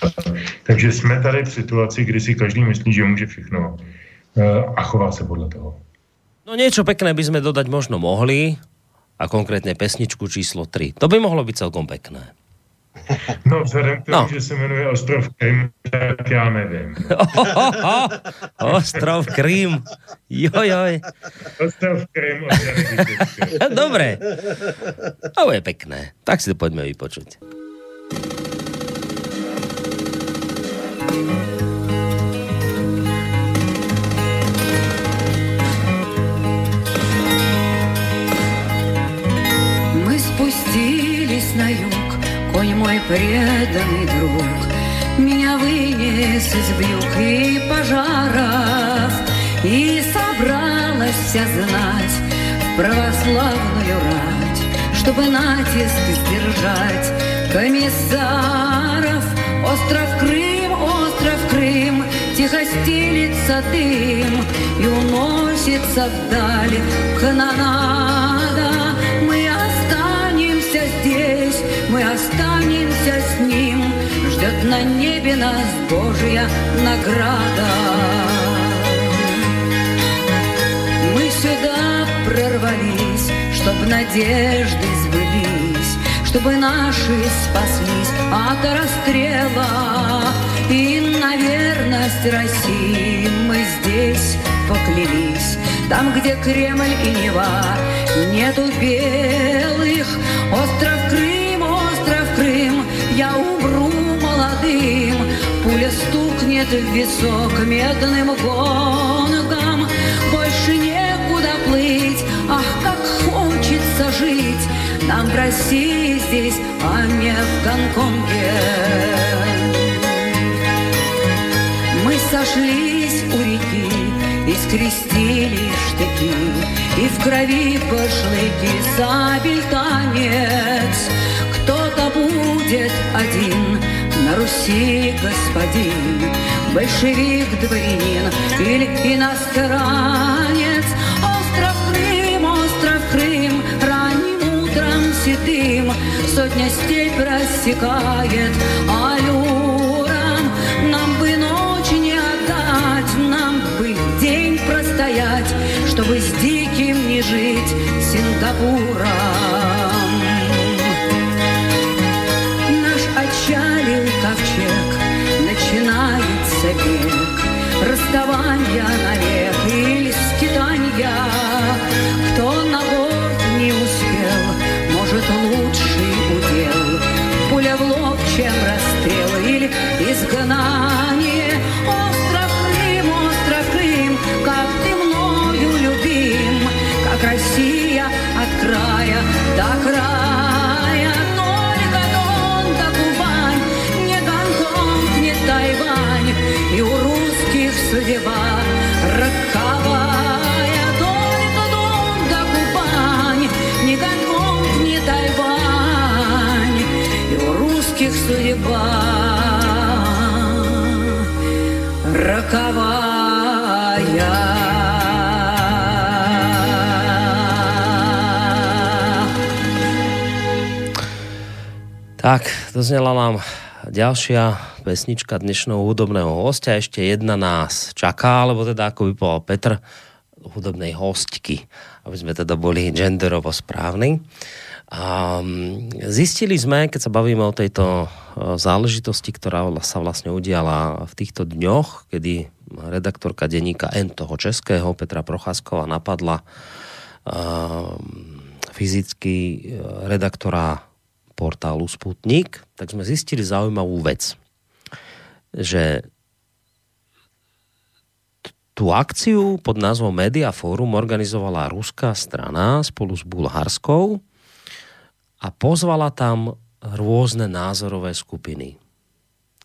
Takže jsme tady v situaci, kdy si každý myslí, že může všechno eh, a chová se podle toho. No niečo pekné by sme dodať možno mohli a konkrétně pesničku číslo 3. To by mohlo být celkom pekné. No, vzhledem k tomu, no. že se jmenuje Ostrov Krym, tak já nevím. Ohoho, ostrov Krym. Jojoj. Ostrov Krym. Dobré. To je pekné. Tak si to pojďme vypočuť. thank you мой преданный друг, меня вынес из вьюг и пожаров, и собралась вся знать в православную рать, чтобы натиск сдержать комиссаров. Остров Крым, остров Крым, тихо стелится дым и уносится вдаль канонада. Здесь, мы останемся с ним, ждет на небе нас Божья награда. Мы сюда прорвались, чтоб надежды сбылись, чтобы наши спаслись от расстрела. И на верность России мы здесь поклялись, там, где Кремль и Нева, нету белых, остров стукнет в висок медным гонком, больше некуда плыть, ах, как хочется жить, нам в России здесь, а не в Гонконге. Мы сошлись у реки, и скрестили штыки, и в крови башлыки сабель танец. Кто-то будет один на Руси господин, большевик, дворянин или иностранец. Остров Крым, остров Крым, ранним утром седым сотня степь рассекает, а аллюром нам бы ночь не отдать, нам бы день простоять, чтобы с диким не жить Сингапуром. Наш отчалил ковчег, начинается бег, расставания навек или скитания. Кто на борт не успел, может лучший удел. Пуля в лоб, чем расстрел или изгнание. роковая. Tak, doznela nám ďalšia pesnička dnešného hudobného hostia. Ešte jedna nás čaká, alebo teda, ako by povedal Petr, hudobnej hostky, aby sme teda boli genderovo správni. A zistili sme, keď sa bavíme o tejto záležitosti, ktorá sa vlastne udiala v týchto dňoch, kedy redaktorka denníka N toho českého Petra Procházková napadla fyzicky e, redaktora portálu Sputnik, tak sme zistili zaujímavú vec, že tú akciu pod názvom Media Forum organizovala ruská strana spolu s bulharskou a pozvala tam rôzne názorové skupiny.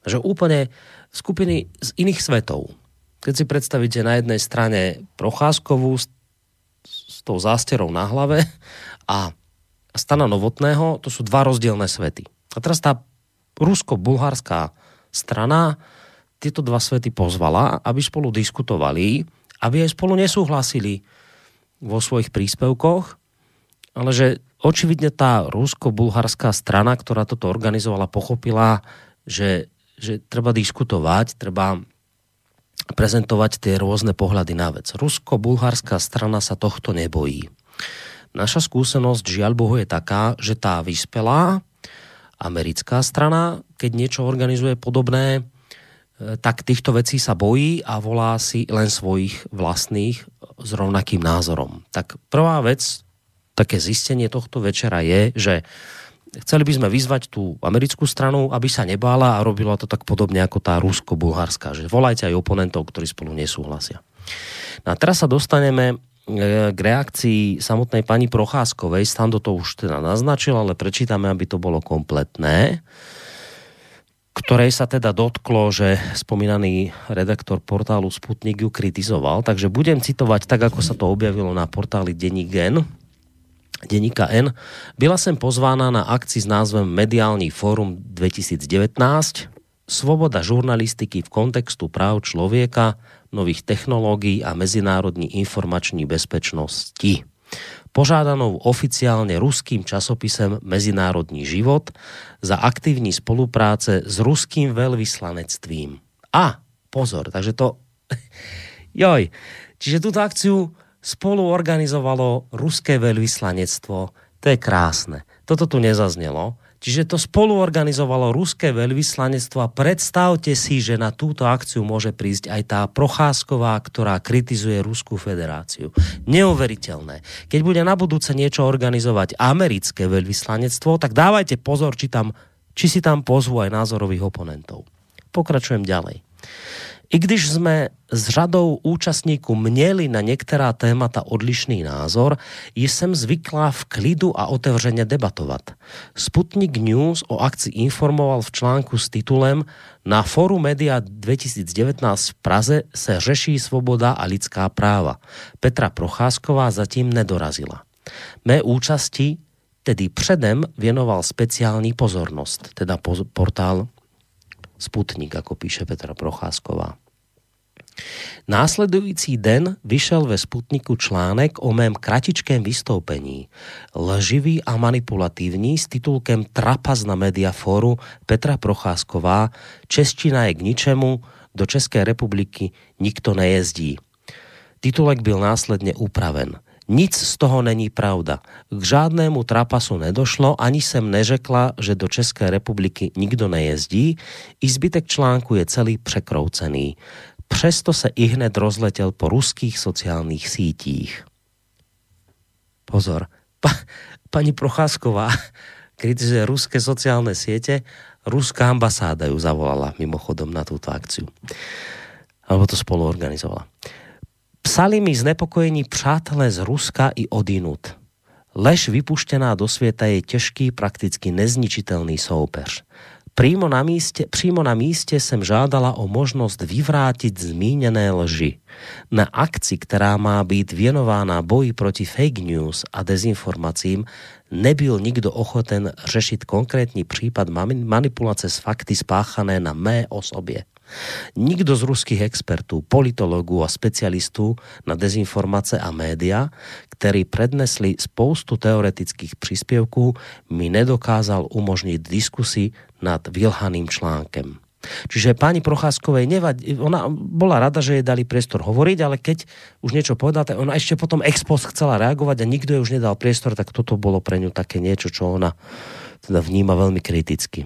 Že úplne skupiny z iných svetov. Keď si predstavíte na jednej strane Procházkovú s, s tou zásterou na hlave a Stana Novotného, to sú dva rozdielne svety. A teraz tá rusko-bulharská strana tieto dva svety pozvala, aby spolu diskutovali, aby aj spolu nesúhlasili vo svojich príspevkoch, ale že očividne tá rusko-bulharská strana, ktorá toto organizovala, pochopila, že, že treba diskutovať, treba prezentovať tie rôzne pohľady na vec. Rusko-bulharská strana sa tohto nebojí. Naša skúsenosť, žiaľ Bohu, je taká, že tá vyspelá americká strana, keď niečo organizuje podobné, e, tak týchto vecí sa bojí a volá si len svojich vlastných s rovnakým názorom. Tak prvá vec, také zistenie tohto večera je, že chceli by sme vyzvať tú americkú stranu, aby sa nebála a robila to tak podobne ako tá rusko-bulharská, že volajte aj oponentov, ktorí spolu nesúhlasia. No a teraz sa dostaneme E, k reakcii samotnej pani Procházkovej. Stando to už teda naznačil, ale prečítame, aby to bolo kompletné ktorej sa teda dotklo, že spomínaný redaktor portálu Sputnik ju kritizoval. Takže budem citovať tak, ako sa to objavilo na portáli Denník N. Deníka N. Byla sem pozvána na akci s názvem Mediální fórum 2019 Svoboda žurnalistiky v kontextu práv člověka, nových technológií a mezinárodní informační bezpečnosti. Požádanou oficiálne ruským časopisem Mezinárodní život za aktivní spolupráce s ruským veľvyslanectvím. A, pozor, takže to... Joj, čiže túto akciu spolu organizovalo ruské veľvyslanectvo. To je krásne. Toto tu nezaznelo. Čiže to spolu organizovalo ruské veľvyslanectvo a predstavte si, že na túto akciu môže prísť aj tá Procházková, ktorá kritizuje Ruskú federáciu. Neuveriteľné. Keď bude na budúce niečo organizovať americké veľvyslanectvo, tak dávajte pozor, či, tam, či si tam pozvú aj názorových oponentov. Pokračujem ďalej. I když jsme s řadou účastníků měli na některá témata odlišný názor, jsem zvyklá v klidu a otevřeně debatovat. Sputnik News o akci informoval v článku s titulem Na Foru Media 2019 v Praze se řeší svoboda a lidská práva. Petra Procházková zatím nedorazila. Mé účasti tedy předem věnoval speciální pozornost, teda portál Sputnik, ako píše Petra Procházková. Následující den vyšel ve Sputniku článek o mém kratičkém vystoupení, lživý a manipulativní s titulkem Trapas na Mediaforu Petra Procházková, Čeština je k ničemu, do České republiky nikto nejezdí. Titulek byl následně upraven. Nic z toho není pravda. K žádnému trapasu nedošlo, ani jsem neřekla, že do České republiky nikdo nejezdí, i zbytek článku je celý překroucený. přesto se i hned rozletěl po ruských sociálních sítích. Pozor, pa, paní Procházková kritizuje ruské sociálne siete, ruská ambasáda ju zavolala mimochodom na túto akciu. Alebo to spolu organizovala. Psali mi znepokojení přátelé z Ruska i odinut. Lež vypuštěná do světa je těžký, prakticky nezničitelný soupeř. Přímo na, místě, přímo na místě jsem žádala o možnost vyvrátit zmíněné lži. Na akci, která má být věnována boji proti fake news a dezinformacím, nebyl nikdo ochoten řešit konkrétní případ manipulace s fakty spáchané na mé osobě. Nikdo z ruských expertů, politologů a specialistů na dezinformace a média, ktorí prednesli spoustu teoretických příspěvků, mi nedokázal umožnit diskusi nad vylhaným článkem. Čiže pani Procházkovej nevadí, ona bola rada, že jej dali priestor hovoriť, ale keď už niečo povedala, tak ona ešte potom ex post chcela reagovať a nikto jej už nedal priestor, tak toto bolo pre ňu také niečo, čo ona teda vníma veľmi kriticky.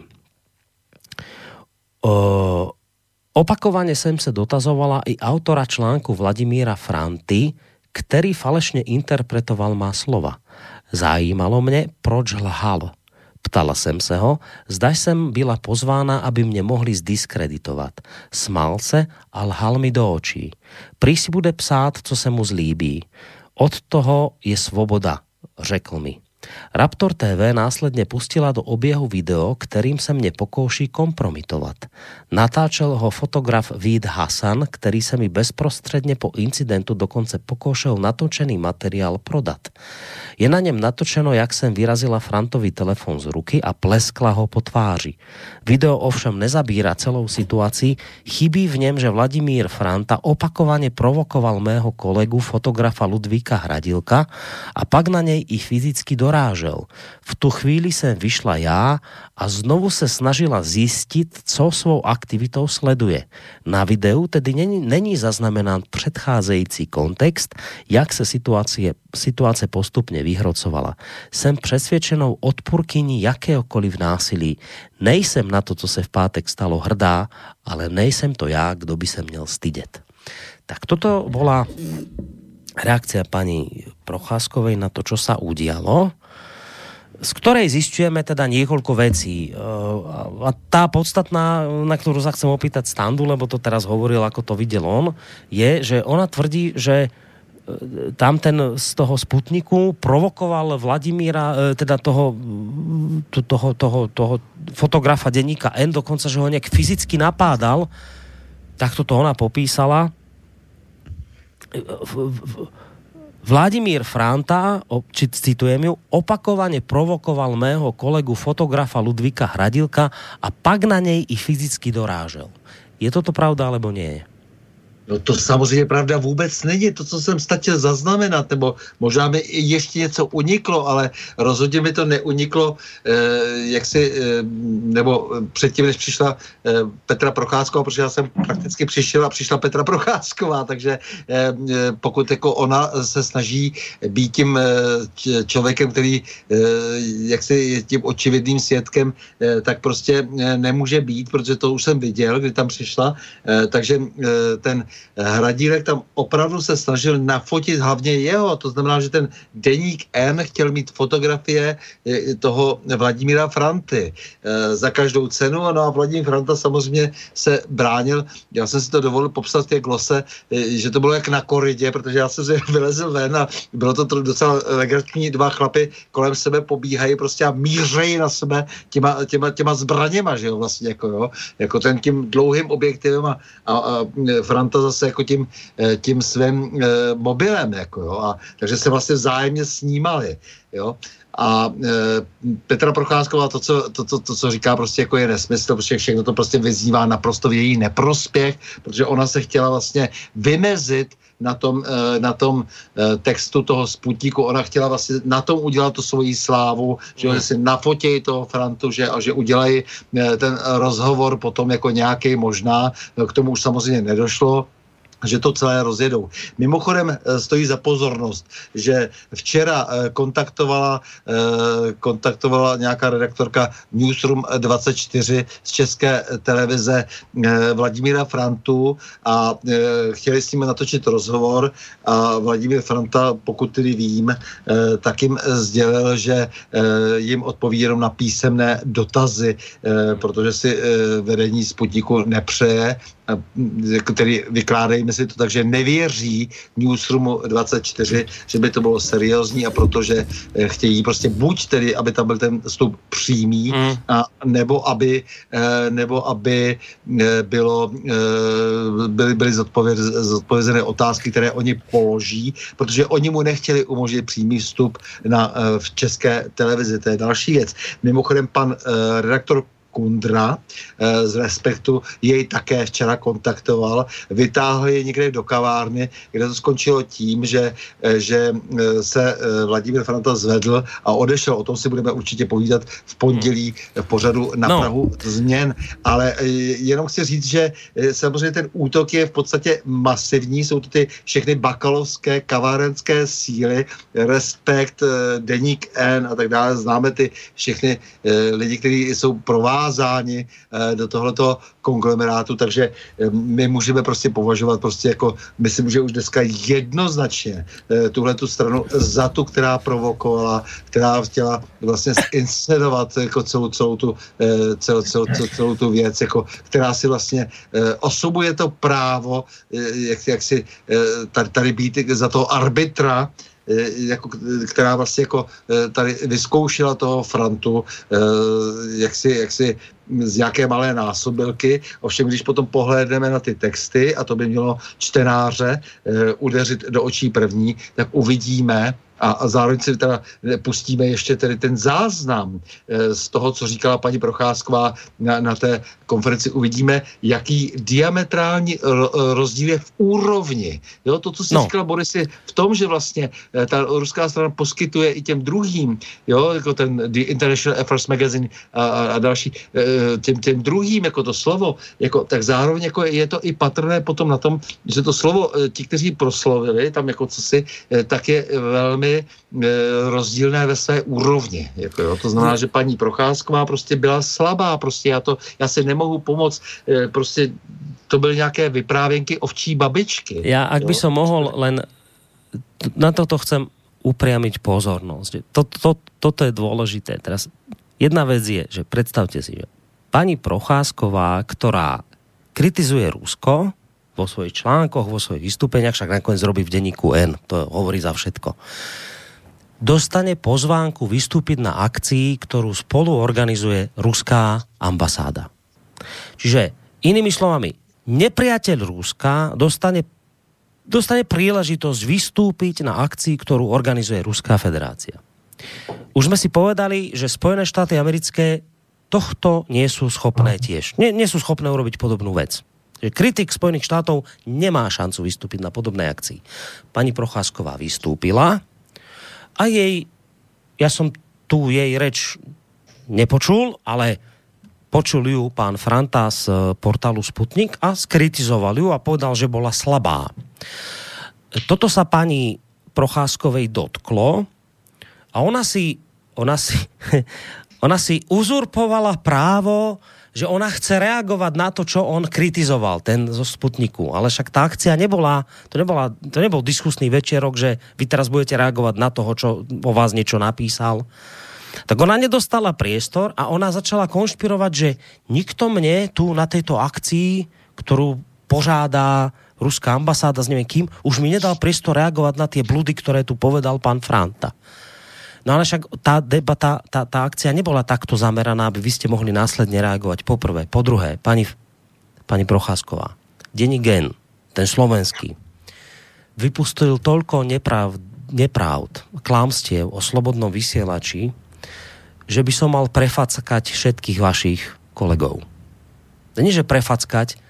Opakovane jsem se dotazovala i autora článku Vladimíra Franty, který falešně interpretoval má slova. Zajímalo mě, proč lhal. Ptala jsem se ho, zda jsem byla pozvána, aby mě mohli zdiskreditovat. Smál se a lhal mi do očí. Prý si bude psát, co se mu zlíbí. Od toho je svoboda, řekl mi. Raptor TV následně pustila do oběhu video, kterým se mě pokouší kompromitovat. Natáčel ho fotograf Vít Hasan, který se mi bezprostředně po incidentu dokonce pokoušel natočený materiál prodat. Je na něm natočeno, jak jsem vyrazila Frantovi telefon z ruky a pleskla ho po tváři. Video ovšem nezabírá celou situaci, chybí v něm, že Vladimír Franta opakovaně provokoval mého kolegu fotografa Ludvíka Hradilka a pak na něj i fyzicky dorážel. V tu chvíli jsem vyšla já a znovu se snažila zjistit, co svou aktivitou sleduje. Na videu tedy není, není zaznamenán předcházející kontext, jak se situace, situace postupně vyhrocovala. Jsem přesvědčenou odpůrkyní jakéhokoliv násilí. Nejsem na to, co se v pátek stalo hrdá, ale nejsem to já, kdo by se měl stydět. Tak toto bola reakcia pani Procházkovej na to, čo sa udialo z ktorej zistujeme teda niekoľko vecí. A tá podstatná, na ktorú sa chcem opýtať Standu, lebo to teraz hovoril, ako to videl on, je, že ona tvrdí, že e, tam ten z toho Sputniku provokoval Vladimíra, e, teda toho, toho, toho, toho fotografa denníka N, dokonca, že ho nejak fyzicky napádal, tak toto ona popísala. V, v, Vladimír Franta, či citujem ju, opakovane provokoval mého kolegu fotografa Ludvíka Hradilka a pak na něj i fyzicky dorážel. Je toto pravda, alebo nie? No to samozřejmě pravda vůbec není. To, co jsem stačil zaznamenat, nebo možná mi ještě něco uniklo, ale rozhodně mi to neuniklo, eh, jak si, eh, nebo předtím, než přišla eh, Petra Procházková, protože já jsem prakticky přišel a přišla Petra Procházková, takže eh, eh pokud jako ona se snaží být tím eh, člověkem, který eh, jak si je tím očividným svědkem, eh, tak prostě eh, nemůže být, protože to už jsem viděl, kdy tam přišla, eh, takže eh, ten Hradílek tam opravdu se snažil nafotit hlavně jeho, to znamená, že ten deník N chtěl mít fotografie eh, toho Vladimíra Franty e, za každou cenu, no a Vladimír Franta samozřejmě se bránil, já jsem si to dovolil popsat v té glose, e, že to bylo jak na koridě, protože já jsem si vylezl ven a bylo to docela legrační, dva chlapy kolem sebe pobíhají prostě a mířejí na sebe těma, těma, těma zbraněma, že jo, vlastně jako jo, jako ten tím dlouhým objektivem a, a, a Franta zase jako tím, eh, tím svým eh, mobilem, jako jo, a takže se vlastně vzájemně snímali, jo. A e, Petra Procházková to co, to, to, to, co říká, prostě jako je nesmysl, protože všechno to prostě vyzývá naprosto v její neprospěch, protože ona se chtěla vlastně vymezit na tom, e, na tom e, textu toho Sputníku, ona chtěla vlastně na tom udělat tu svoji slávu, že mm. si nafotějí toho Frantu, že, a že udělají ten rozhovor potom jako nějaký možná, k tomu už samozřejmě nedošlo, že to celé rozjedou. Mimochodem eh, stojí za pozornost, že včera eh, kontaktovala, eh, kontaktovala nějaká redaktorka Newsroom 24 z České televize Vladimíra Frantu a chtěli s ním natočit rozhovor a Vladimír Franta, pokud tedy vím, tak jim sdělil, že jim odpoví jenom na písemné dotazy, protože si vedení Sputniku nepřeje, který vykládají si to tak, že nevěří Newsroomu 24, že by to bylo seriózní a protože eh, chtějí prostě buď tedy, aby tam byl ten vstup přímý, mm. a, nebo aby, eh, nebo aby eh, bylo, byly, byly zodpovězené otázky, které oni položí, protože oni mu nechtěli umožnit přímý vstup na, v české televizi. To je další věc. Mimochodem pan redaktor Kundra eh, z Respektu jej také včera kontaktoval, vytáhl je někde do kavárny, kde to skončilo tím, že, eh, že eh, se Vladimír Franta zvedl a odešel. O tom si budeme určitě povídat v pondělí v pořadu na no. Prahu změn. Ale jenom chci říct, že samozřejmě ten útok je v podstatě masivní. Jsou to ty všechny bakalovské kavárenské síly, Respekt, Deník N a tak dále. Známe ty všechny lidi, kteří jsou provází zavázáni eh, do tohoto konglomerátu, takže eh, my můžeme prostě považovat prostě jako, myslím, že už dneska jednoznačně eh, tuhle tu stranu za tu, která provokovala, která chtěla vlastně inscenovat jako celou, celou, tu, celou, celou, celou, celou tu věc, jako, která si vlastně osobuje to právo, jak, jak si tady, tady být za toho arbitra, jako, která vlastně jako eh, tady vyzkoušela toho Frantu, eh, jak si, jak si z jaké malé násobilky. Ovšem, když potom pohlédneme na ty texty, a to by mělo čtenáře udeřit do očí první, tak uvidíme, a, a zároveň si teda pustíme ještě tedy ten záznam e, z toho, co říkala paní Procházková na, na té konferenci. Uvidíme, jaký diametrální rozdíl je v úrovni. Jo, to, co si no. říkala Boris, je v tom, že vlastně e, ta ruská strana poskytuje i těm druhým, jo, jako ten The International Affairs Magazine a, a, další, e, těm, těm druhým, jako to slovo, jako, tak zároveň jako je to i patrné potom na tom, že to slovo, ti, kteří proslovili, tam jako co si, tak je velmi velmi e, rozdílné ve své úrovni. Jako, jo. To znamená, že paní Procházková prostě byla slabá, prostě já, to, já si nemohu pomoct, e, prostě to byly nějaké vyprávěnky ovčí babičky. Já, ak by som mohl len na toto chcem upriamiť pozornosť. To, to, toto je dôležité. Teraz jedna vec je, že predstavte si, že pani Procházková, ktorá kritizuje Rusko, vo svojich článkoch, vo svojich vystúpeniach, však nakoniec robí v denníku N, to hovorí za všetko. Dostane pozvánku vystúpiť na akcii, ktorú spolu organizuje ruská ambasáda. Čiže inými slovami, nepriateľ Ruska dostane, dostane príležitosť vystúpiť na akcii, ktorú organizuje Ruská federácia. Už sme si povedali, že Spojené štáty americké tohto nie sú schopné tiež. Nie, nie sú schopné urobiť podobnú vec kritik Spojených štátov nemá šancu vystúpiť na podobnej akcii. Pani Procházková vystúpila a jej, ja som tu jej reč nepočul, ale počul ju pán Franta z portálu Sputnik a skritizoval ju a povedal, že bola slabá. Toto sa pani Procházkovej dotklo a ona si, ona si, ona si uzurpovala právo že ona chce reagovať na to, čo on kritizoval, ten zo Sputniku. Ale však tá akcia nebola, to, nebola, to nebol diskusný večerok, že vy teraz budete reagovať na toho, čo o vás niečo napísal. Tak ona nedostala priestor a ona začala konšpirovať, že nikto mne tu na tejto akcii, ktorú požádá ruská ambasáda s neviem kým, už mi nedal priestor reagovať na tie bludy, ktoré tu povedal pán Franta. No ale však tá debata, tá, tá akcia nebola takto zameraná, aby vy ste mohli následne reagovať. Po prvé. Po druhé, pani, pani Procházková, Denní gen, ten slovenský, vypustil toľko nepravd, nepravd, klámstiev o slobodnom vysielači, že by som mal prefackať všetkých vašich kolegov. Nie, že prefackať,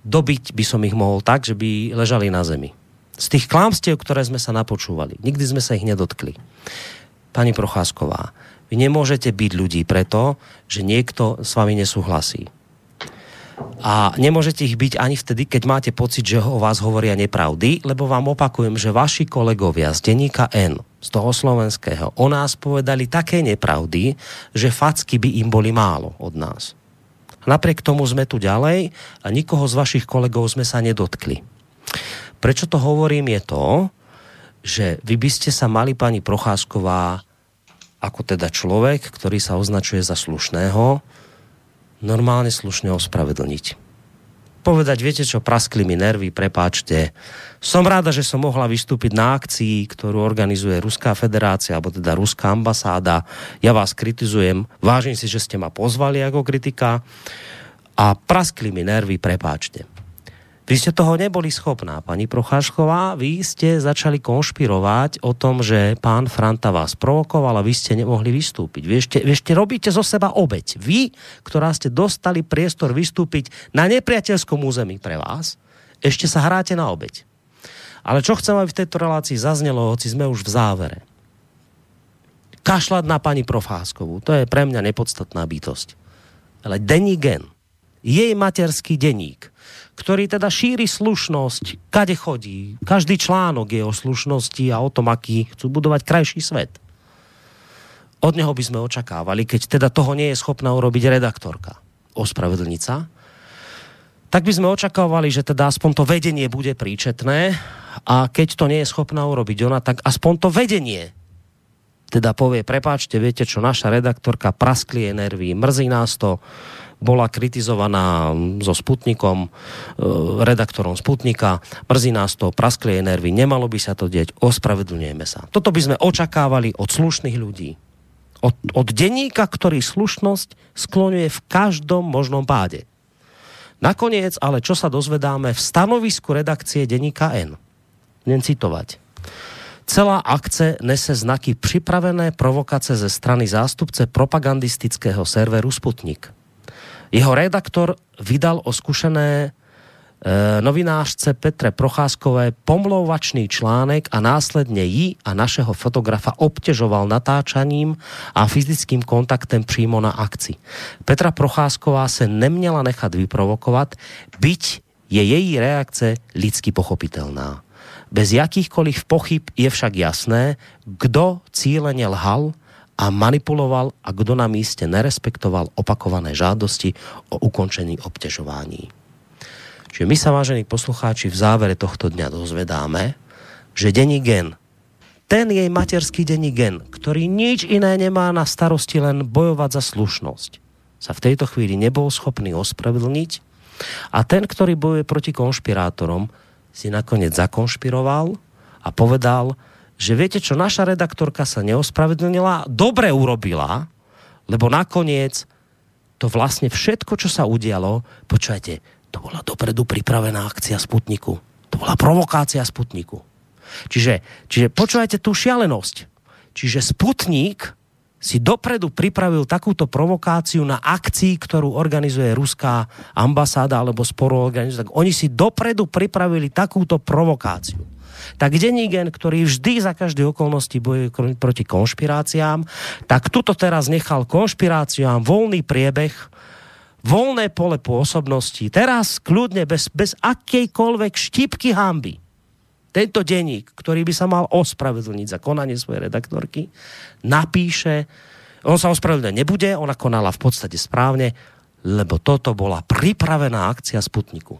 dobiť by som ich mohol tak, že by ležali na zemi. Z tých klámstiev, ktoré sme sa napočúvali, nikdy sme sa ich nedotkli. Pani Procházková, vy nemôžete byť ľudí preto, že niekto s vami nesúhlasí. a nemôžete ich byť ani vtedy, keď máte pocit, že o vás hovoria nepravdy, lebo vám opakujem, že vaši kolegovia z denníka N, z toho slovenského, o nás povedali také nepravdy, že facky by im boli málo od nás. Napriek tomu sme tu ďalej a nikoho z vašich kolegov sme sa nedotkli. Prečo to hovorím je to, že vy by ste sa mali, pani Procházková, ako teda človek, ktorý sa označuje za slušného, normálne slušne ospravedlniť. Povedať, viete čo, praskli mi nervy, prepáčte. Som ráda, že som mohla vystúpiť na akcii, ktorú organizuje Ruská federácia, alebo teda Ruská ambasáda. Ja vás kritizujem, vážim si, že ste ma pozvali ako kritika a praskli mi nervy, prepáčte. Vy ste toho neboli schopná, pani Prochášková. Vy ste začali konšpirovať o tom, že pán Franta vás provokoval a vy ste nemohli vystúpiť. Vy ešte, vy ešte robíte zo seba obeď. Vy, ktorá ste dostali priestor vystúpiť na nepriateľskom území pre vás, ešte sa hráte na obeď. Ale čo chcem, aby v tejto relácii zaznelo, hoci sme už v závere. Kašľať na pani Profáskovú, to je pre mňa nepodstatná bytosť. Ale denní gen, jej materský denník, ktorý teda šíri slušnosť, kade chodí. Každý článok je o slušnosti a o tom, aký chcú budovať krajší svet. Od neho by sme očakávali, keď teda toho nie je schopná urobiť redaktorka, ospravedlniť sa, tak by sme očakávali, že teda aspoň to vedenie bude príčetné a keď to nie je schopná urobiť ona, tak aspoň to vedenie teda povie, prepáčte, viete čo, naša redaktorka prasklie nervy, mrzí nás to, bola kritizovaná so Sputnikom, e, redaktorom Sputnika. Mrzí nás to, prasklie nervy, nemalo by sa to deť, ospravedlňujeme sa. Toto by sme očakávali od slušných ľudí. Od, od denníka, ktorý slušnosť skloňuje v každom možnom páde. Nakoniec, ale čo sa dozvedáme v stanovisku redakcie denníka N? Budem citovať. Celá akce nese znaky připravené provokace ze strany zástupce propagandistického serveru Sputnik. Jeho redaktor vydal o zkušené e, novinářce Petre Procházkové pomlouvačný článek a následně ji a našeho fotografa obtěžoval natáčaním a fyzickým kontaktem přímo na akci. Petra Procházková se neměla nechat vyprovokovat, byť je její reakce lidsky pochopitelná. Bez jakýchkoliv pochyb je však jasné, kdo cíleně lhal a manipuloval a kdo na místě nerespektoval opakované žádosti o ukončení obtěžování. Čiže my sa, vážení poslucháči, v závere tohto dňa dozvedáme, že denní gen, ten jej materský denní gen, ktorý nič iné nemá na starosti len bojovať za slušnosť, sa v tejto chvíli nebol schopný ospravedlniť a ten, ktorý bojuje proti konšpirátorom, si nakoniec zakonšpiroval a povedal, že viete čo, naša redaktorka sa neospravedlnila, dobre urobila, lebo nakoniec to vlastne všetko, čo sa udialo, počujete, to bola dopredu pripravená akcia Sputniku. To bola provokácia Sputniku. Čiže, čiže počúvajte tú šialenosť. Čiže Sputnik si dopredu pripravil takúto provokáciu na akcii, ktorú organizuje ruská ambasáda alebo spolu organizuje. Tak oni si dopredu pripravili takúto provokáciu tak Denigen, ktorý vždy za každé okolnosti bojuje proti konšpiráciám, tak tuto teraz nechal konšpiráciám voľný priebeh, voľné pole pôsobnosti. Teraz kľudne, bez, bez akejkoľvek štipky hamby. Tento denník, ktorý by sa mal ospravedlniť za konanie svojej redaktorky, napíše, on sa ospravedlniť nebude, ona konala v podstate správne, lebo toto bola pripravená akcia Sputniku.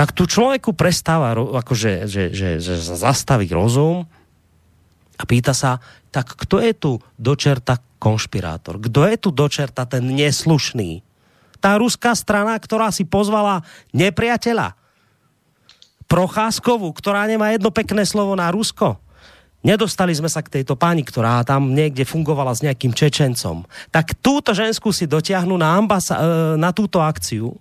Tak tu človeku prestáva akože, že, že, že zastaví rozum a pýta sa, tak kto je tu dočerta konšpirátor? Kto je tu dočerta ten neslušný? Tá ruská strana, ktorá si pozvala nepriateľa. Procházkovú, ktorá nemá jedno pekné slovo na Rusko. Nedostali sme sa k tejto pani, ktorá tam niekde fungovala s nejakým Čečencom. Tak túto žensku si dotiahnu na, ambasa- e, na túto akciu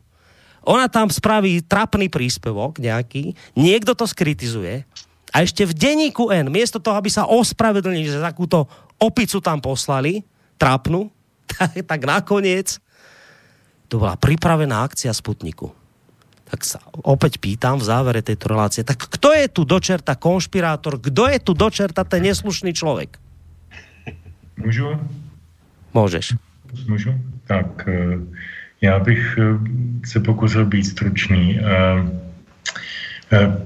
ona tam spraví trapný príspevok nejaký, niekto to skritizuje a ešte v denníku N, miesto toho, aby sa ospravedlnili, že takúto opicu tam poslali, trapnú, tak, tak nakoniec to bola pripravená akcia Sputniku. Tak sa opäť pýtam v závere tejto relácie, tak kto je tu dočerta konšpirátor, kto je tu dočerta ten neslušný človek? Můžu? Môžeš. Můžu? tak já bych se pokusil být stručný.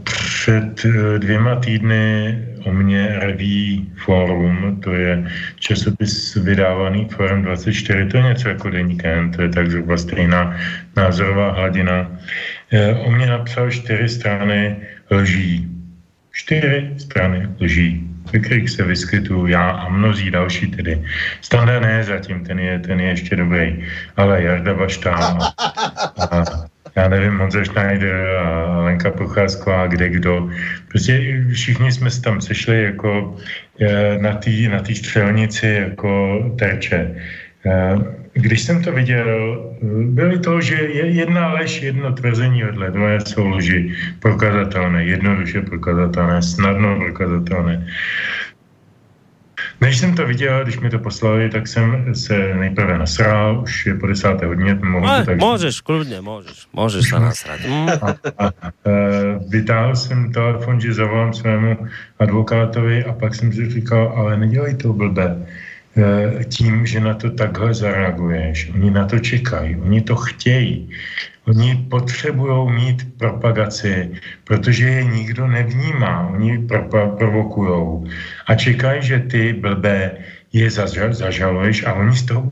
Před dvěma týdny o mě reví Forum, to je časopis vydávaný Forum 24, to je něco jako deník to je tak zhruba stejná názorová hladina. O mě napsal čtyři strany lží. Čtyři strany lží ve kterých se vyskytuju já a mnozí další tedy. Standa ne zatím, ten je, ten je ještě dobrý, ale Jarda Baštá a, a já nevím, Honza Schneider a Lenka Procházková, kde kdo. Prostě všichni jsme se tam sešli jako eh, na té na tý střelnici jako terče. Když jsem to viděl, byly to, že je jedna lež, jedno tvrzení vedle druhé jsou lži prokazatelné, jednoduše prokazatelné, snadno prokazatelné. Než jsem to viděl, když mi to poslali, tak jsem se nejprve nasral, už je po desáté hodině. Mohu, no, tak... Můžeš, kludně, můžeš, můžeš se nasrat. A, a, a, vytáhl jsem telefon, že zavolám svému advokátovi a pak jsem si říkal, ale nedělej to blbe tím, že na to takhle zareaguješ. Oni na to čekají, oni to chtějí. Oni potřebují mít propagaci, protože je nikdo nevnímá. Oni provokují a čekají, že ty blbé je zažaluješ a oni z toho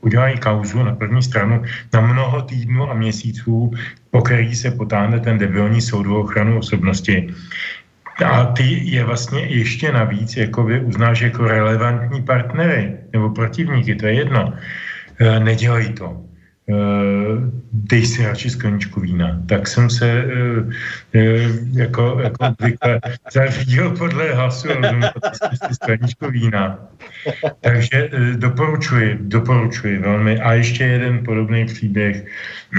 udělají kauzu na první stranu na mnoho týdnů a měsíců, po který se potáhne ten debilní soudu ochranu osobnosti a ty je vlastně ještě navíc jako vy uznáš jako relevantní partnery nebo protivníky, to je jedno. E, nedělají to. E, dej si radši skleničku vína. Tak jsem se e, e, jako, jako obvykle zařídil podle hlasu si skleničku vína. Takže e, doporučuji, doporučuji velmi. A ještě jeden podobný příběh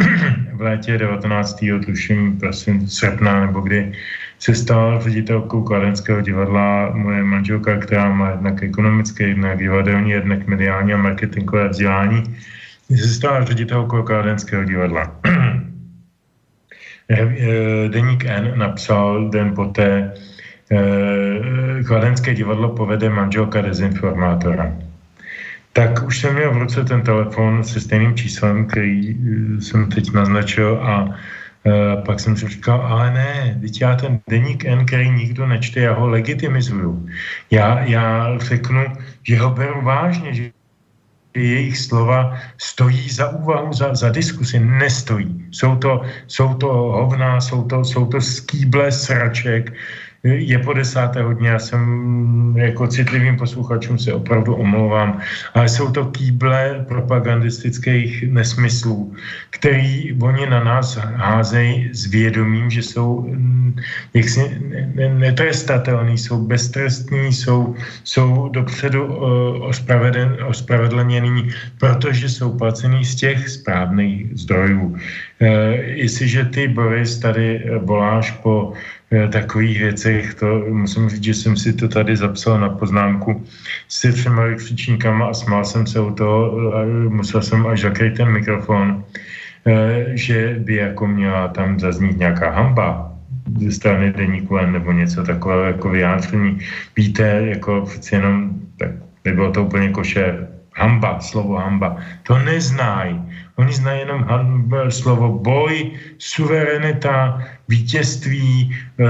v létě 19. tuším, prosím, srpna nebo kdy, se stala ředitelkou Kladenského divadla moje manželka, která má jednak ekonomické, jednak divadelní, jednak mediální a marketingové vzdělání, se stala ředitelkou Kladenského divadla. Eh, eh, Deník N napsal den poté, eh, Kladenské divadlo povede manželka dezinformátora. Tak už jsem měl v ruce ten telefon se stejným číslem, který jsem teď naznačil a pak jsem si říkal, ale ne, teď já ten deník N, který nikdo nečte, já ho legitimizuju. Já, já řeknu, že ho beru vážně, že jejich slova stojí za úvahu, za, za diskusi, nestojí. Jsou to, jsou to hovna, jsou to, jsou to skýble sraček, je po desáté hodně, já jsem jako citlivým posluchačům se opravdu omlouvám, ale jsou to kýble propagandistických nesmyslů, který oni na nás házejí s vědomím, že jsou mm, jaksi netrestatelní, jsou beztrestní, jsou, jsou dopředu ospravedlen, ospravedlnění, protože jsou placený z těch správných zdrojů. E, jestliže ty, Boris, tady voláš po Eh, takových věcech, to musím říct, že jsem si to tady zapsal na poznámku s třema křičníkama a smál jsem se u toho, musel jsem až zakrýt ten mikrofon, eh, že by jako měla tam zaznít nějaká hamba ze strany deníku nebo něco takového jako vyjádření. Víte, jako přeci jenom, tak nebylo to úplně koše, hamba, slovo hamba, to neznají. Oni znají jenom slovo boj, suverenita, vítězství, eh,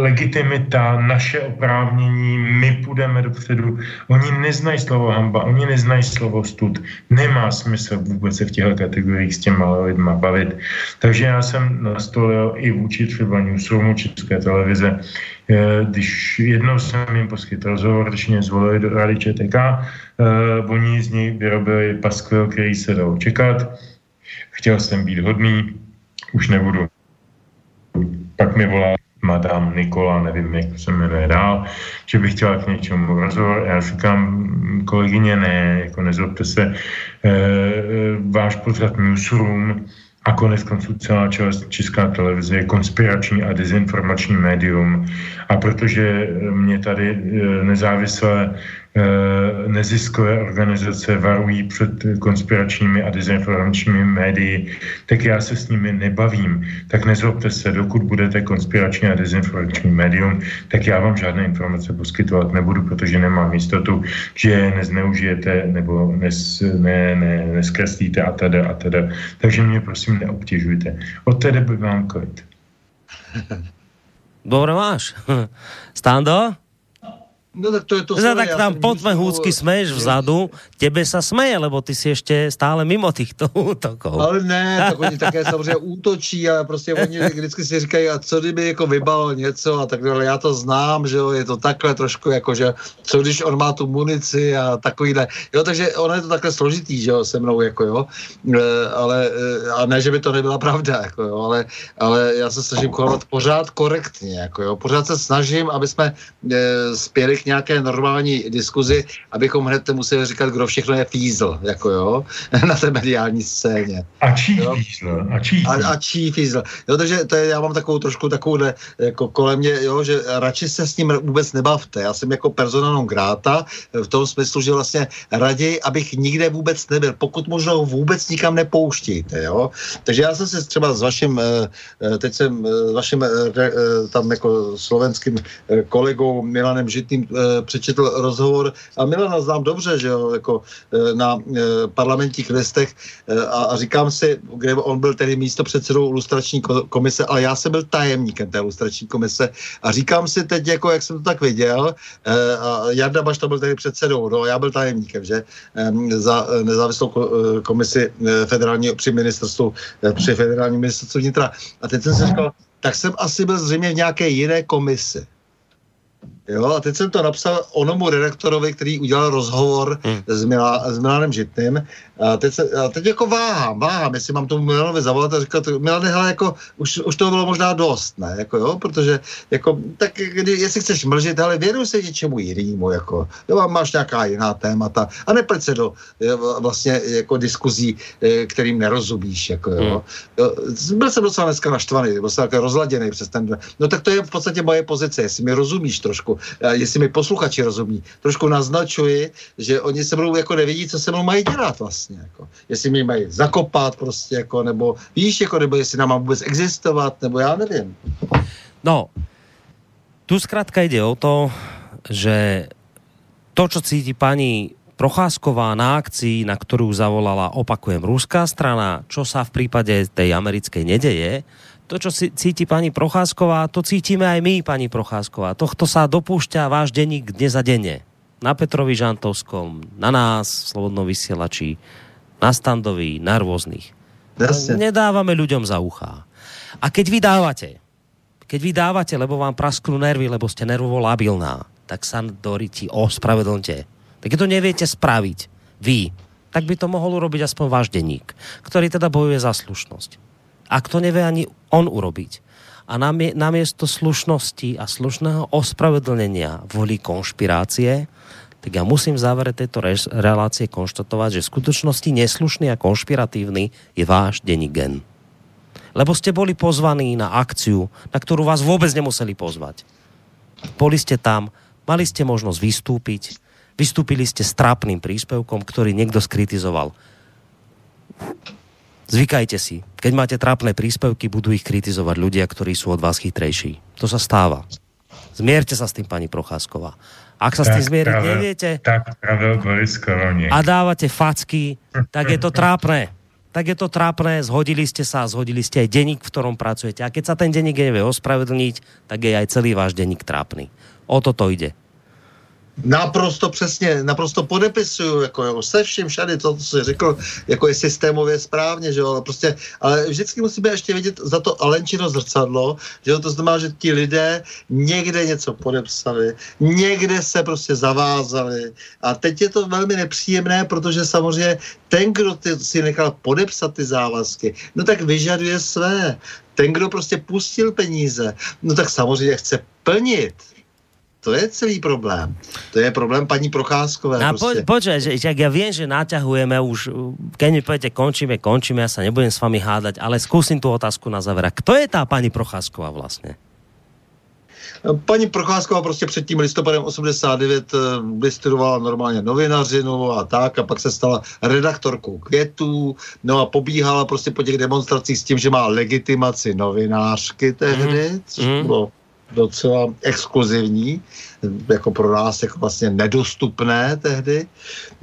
legitimita, naše oprávnění, my půjdeme dopředu. Oni neznají slovo hamba, oni neznají slovo stud. Nemá smysl vůbec se v těchto kategoriích s těma lidma bavit. Takže já jsem nastolil i vůči třeba newsroomu České televize, když jednou jsem jim poskytl rozhovor, když mě zvolili do Rady ČTK, uh, oni z něj vyrobili paskvil, který se dal čekat. Chtěl jsem být hodný, už nebudu pak mi volá madame Nikola, nevím, jak se jmenuje dál, že bych chtěla k něčemu rozhovor. Já říkám, kolegyně, ne, jako nezlobte se, e, váš pořad Newsroom a konec konců celá česká televize je konspirační a dezinformační médium. A protože mě tady e, nezávisle neziskové organizace varují před konspiračními a dezinformačními médii, tak já se s nimi nebavím. Tak nezlobte se, dokud budete konspirační a dezinformační médium, tak já vám žádné informace poskytovat nebudu, protože nemám jistotu, že je nezneužijete nebo nes, ne, ne, neskreslíte a teda a teda. Takže mě prosím neobtěžujte. Od té doby mám klid. Dobre máš. Stando? No tak to je to no, tak tam poďme húcky smeješ vzadu, tebe sa smeje, lebo ty si ještě stále mimo týchto útoků. Ale ne, tak oni také samozřejmě útočí a prostě oni vždycky si říkají, a co kdyby jako vybal něco a tak dále. Já to znám, že jo, je to takhle trošku jako, že co když on má tu munici a takovýhle. Jo, takže ono je to takhle složitý, že jo, se mnou jako jo, e, ale e, a ne, že by to nebyla pravda, jako jo, ale, ale já se snažím chovat pořád korektně, jako jo, pořád se snažím, aby jsme e, spěli k nějaké normální diskuzi, abychom hned museli říkat, kdo všechno je fízl, jako jo, na té mediální scéně. A čí jo? fízl? A čí fízl? A, a čí fízl. Jo, takže to je, já mám takovou trošku takovou jako kolem mě, jo, že radši se s ním vůbec nebavte. Já jsem jako persona non grata v tom smyslu, že vlastně raději, abych nikde vůbec nebyl. Pokud možno vůbec nikam nepouštíte, jo. Takže já jsem se třeba s vaším, eh, eh, teď jsem eh, s vaším tam jako slovenským kolegou Milanem Žitným přečetl rozhovor a Milana znám dobře, že jo, jako eh, na eh, parlamentních listech a, a říkám si, kde on byl tedy místo předsedou lustrační komise, ale já jsem byl tajemníkem té lustrační komise a říkám si teď, jako jak jsem to tak viděl, a Jarda Baš to byl tedy předsedou, no, já byl tajemníkem, že, za nezávislou komisi federálního při ministerstvu, při federálním ministerstvu vnitra. A teď jsem si říkal, tak jsem asi byl zřejmě v nějaké jiné komisi. Jo, a teď jsem to napsal onomu redaktorovi, který udělal rozhovor hmm. s, Milá, s Milanem Žitným a teď, se, a teď jako váhám, váhám, jestli mám tomu Milanovi zavolat a říkat, Milane, hele, jako, už, už toho bylo možná dost, ne, jako jo, protože, jako, tak kdy, jestli chceš mlžit, ale věnuj se něčemu jinému, jako, jo, máš nějaká jiná témata a nepleť se do vlastně jako diskuzí, e, kterým nerozumíš, jako jo. Hmm. jo byl jsem docela dneska naštvaný, byl jsem jako rozladěný přes ten, no tak to je v podstatě moje pozice, jestli mi rozumíš trošku, jestli mi posluchači rozumí, trošku naznačuji, že oni se mnou jako nevidí, co se mnou mají dělat vlastně jako, jestli mě mají zakopat prostě, jako, nebo víš, jako, nebo jestli nám má vůbec existovat, nebo já nevím. No, tu zkrátka jde o to, že to, čo cíti paní Procházková na akcii, na ktorú zavolala, opakujem, ruská strana, čo sa v prípade tej americkej nedeje, to, čo si, cíti pani Procházková, to cítime aj my, pani Procházková. Tohto sa dopúšťa váš denník dnes a denne. Na Petrovi Žantovskom, na nás, Slobodnom vysielači, na standoví, na rôznych. Jasne. Nedávame ľuďom za uchá. A keď vy dávate, keď vy dávate, lebo vám prasknú nervy, lebo ste nervovo labilná, tak sa do ryti ospravedlňte. Tak to neviete spraviť, vy, tak by to mohol urobiť aspoň váš denník, ktorý teda bojuje za slušnosť. Ak to nevie ani on urobiť, a namiesto slušnosti a slušného ospravedlnenia volí konšpirácie, tak ja musím v závere tejto relácie konštatovať, že v skutočnosti neslušný a konšpiratívny je váš denní gen. Lebo ste boli pozvaní na akciu, na ktorú vás vôbec nemuseli pozvať. Boli ste tam, mali ste možnosť vystúpiť, vystúpili ste s trápným príspevkom, ktorý niekto skritizoval. Zvykajte si, keď máte trápne príspevky, budú ich kritizovať ľudia, ktorí sú od vás chytrejší. To sa stáva. Zmierte sa s tým, pani Procházková. Ak sa tak, s tým zmieriť práve, neviete tak pravil Boris Koronie. a dávate facky, tak je to trápne. Tak je to trápne, zhodili ste sa, zhodili ste aj denník, v ktorom pracujete. A keď sa ten denník nevie ospravedlniť, tak je aj celý váš denník trápny. O toto ide. Naprosto přesně, naprosto podepisuju, jako jo, se vším všady, to, co jsi řekl, jako je systémově správně, že jo, ale prostě, ale vždycky musíme ještě vidět za to Alenčino zrcadlo, že jo, to znamená, že ti lidé někde něco podepsali, někde se prostě zavázali a teď je to velmi nepříjemné, protože samozřejmě ten, kdo ty, si nechal podepsat ty závazky, no tak vyžaduje své. Ten, kdo prostě pustil peníze, no tak samozřejmě chce plnit to je celý problém. To je problém paní Procházkové. Prostě. po, počkaj, že, že ja viem, že naťahujeme už, keď mi poviete končíme, končíme, ja sa nebudem s vami hádať, ale skúsim tú otázku na záver. Kto je tá pani Procházková vlastne? Paní Procházková prostě před tím listopadem 89 eh, vystudovala normálně novinařinu a tak a pak se stala redaktorkou květů, no a pobíhala prostě po těch demonstracích s tím, že má legitimaci novinářky tehdy, mm. což bylo docela exkluzivní, jako pro nás jako vlastně nedostupné tehdy.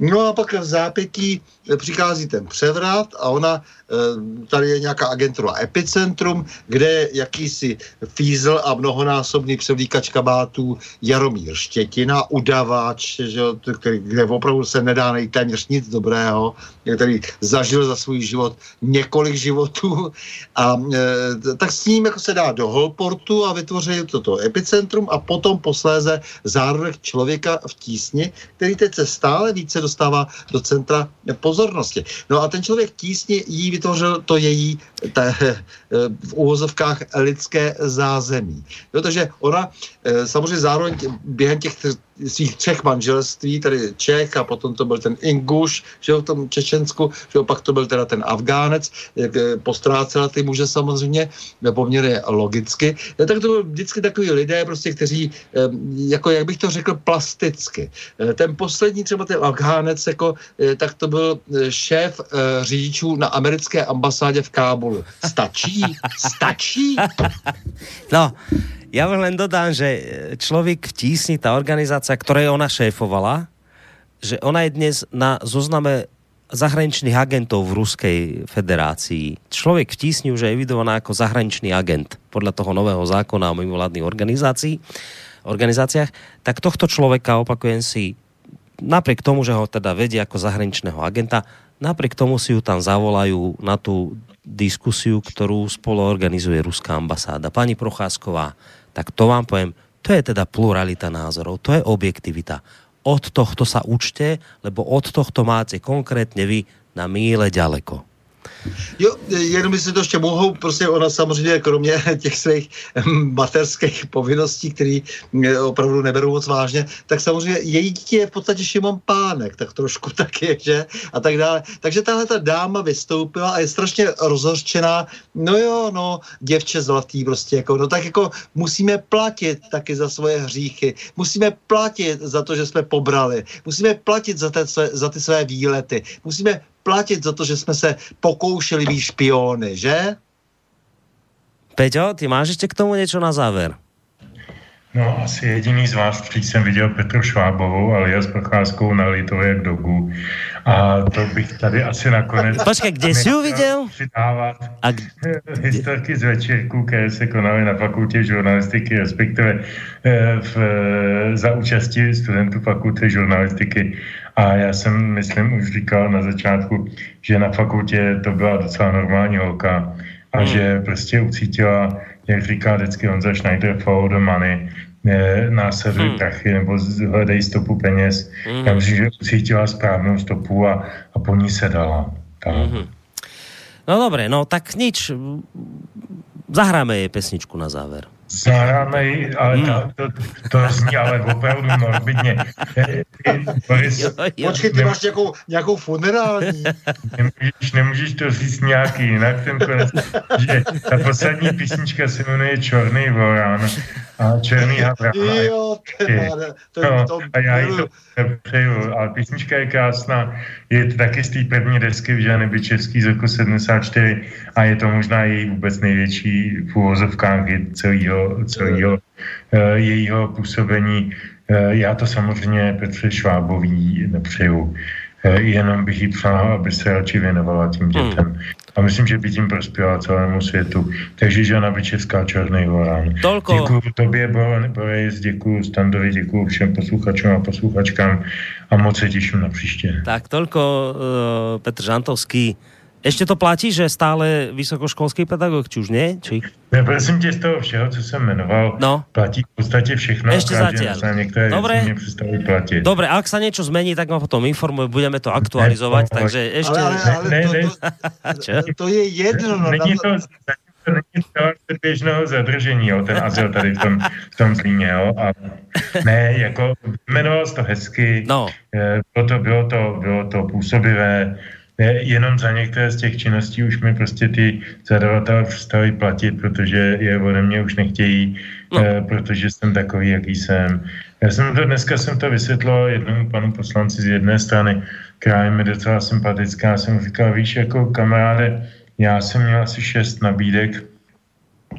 No a pak v zápětí přichází ten převrat a ona, eh, tady je nějaká agentura Epicentrum, kde je jakýsi fízl a mnohonásobný převlíkač kabátů Jaromír Štětina, udavač, že, který, kde opravdu se nedá najít téměř nic dobrého, který zažil za svůj život několik životů a e, tak s ním jako se dá do Holportu a vytvoří toto epicentrum a potom posléze zárodek člověka v tísni, který teď se stále více dostává do centra pozornosti. No a ten člověk v tísni jí vytvořil to její te, e, v úvozovkách lidské zázemí. Protože ona e, samozřejmě zároveň během těch svých třech manželství, tady Čech a potom to byl ten Inguš, že v tom Čečensku, že pak to byl teda ten Afgánec, jak eh, postrácela ty muže samozřejmě, poměrně logicky, no, tak to byl vždycky takový lidé, prostě, kteří, eh, jako jak bych to řekl, plasticky. Eh, ten poslední třeba ten Afgánec, jako, tak to byl šéf řidičů na americké ambasádě v Kábulu. Stačí? Stačí? No, ja len dodám, že člověk v tísni, tá organizácia, ktorej ona šéfovala, že ona je dnes na zozname zahraničných agentov v Ruskej federácii. Člověk v tísni už je evidovaná ako zahraničný agent podľa toho nového zákona o mimovládnych organizácií, organizáciách. Tak tohto človeka, opakujem si, napriek tomu, že ho teda vedia ako zahraničného agenta, napriek tomu si ju tam zavolajú na tú diskusiu, ktorú spolu organizuje Ruská ambasáda. Pani Procházková, tak to vám poviem, to je teda pluralita názorov, to je objektivita. Od tohto sa učte, lebo od tohto máte konkrétně vy na míle ďaleko. Jo, jenom si to ještě mohou, prostě ona samozřejmě kromě těch svých materských povinností, které opravdu neberou moc vážně, tak samozřejmě její dítě je v podstatě Šimon Pánek, tak trošku tak je, že? A tak dále. Takže tahle ta dáma vystoupila a je strašně rozhořčená. No jo, no, děvče zlatý prostě, jako, no tak jako musíme platit taky za svoje hříchy. Musíme platit za to, že jsme pobrali. Musíme platit za, te, za ty své výlety. Musíme platit za to, že jsme se pokoušeli být špiony, že? Peťo, ty máš ještě k tomu něco na závěr? No, asi jediný z vás, který jsem viděl Petru Švábovou, ale já s Procházkou na jak dogu. A to bych tady asi nakonec... Počkej, kde jsi ho viděl? Přidávat a historky z večírků, které se konaly na fakultě žurnalistiky, respektive eh, v, za účastí studentů fakulty žurnalistiky a já jsem, myslím, už říkal na začátku, že na fakultě to byla docela normální holka a hmm. že prostě ucítila, jak říká vždycky Honza Schneider, follow the money, následují hmm. prachy nebo hledají stopu peněz. Hmm. Já myslím, že ucítila správnou stopu a, a po ní se dala. Hmm. No dobré, no tak nič. Zahráme jej pesničku na záver. Zahráme ji, ale hmm. to, to, to zní ale opravdu morbidně. Boris, Počkej, ty máš nějakou, nějakou funerální. Nemůžeš, nemůžeš to říct nějaký jinak, ten konec. Že ta poslední písnička se jmenuje Čorný vorán a Černý havra. Jo, to, no, to, a já jí to přeju, ale písnička je krásná. Je to taky z té první desky v Žany Český z roku 74 a je to možná její vůbec největší v úvozovkách celého, celého uh, jejího působení. Uh, já to samozřejmě Petře Švábový nepřeju. Uh, jenom bych jí přál, aby se radši věnovala tím dětem. Hmm. A myslím, že by tím prospěla celému světu. Takže Žana Byčevská, Černý vorán. Tolko. Děkuji tobě, Boris, děkuji Standovi, děkuji všem posluchačům a posluchačkám a moc se těším na příště. Tak tolko uh, Petr Žantovský Ešte to platí, že stále vysokoškolský pedagog, či už nie? Či... Ja, prosím tě, z toho všeho, co jsem jmenoval, no. platí v podstatě všechno. Zatiaľ. Některé Dobre. platit. Dobre, ak sa niečo zmení, tak ma potom informuj, budeme to aktualizovať, ne, takže ešte... Ale, ale, ale ne, ne, to, to, to je jedno. No, není to, to není to běžného zadržení, jo, ten azyl tady v tom, v tom zlíně, jo. A ne, jako jmenoval to hezky, no. bylo, to, bylo, to, bylo to působivé, jenom za některé z těch činností už mi prostě ty zadavatelé přestali platit, protože je ode mě už nechtějí, no. protože jsem takový, jaký jsem. Já jsem to, dneska jsem to vysvětloval jednomu panu poslanci z jedné strany, která je mi docela sympatická. Jsem říkal, víš, jako kamaráde, já jsem měl asi šest nabídek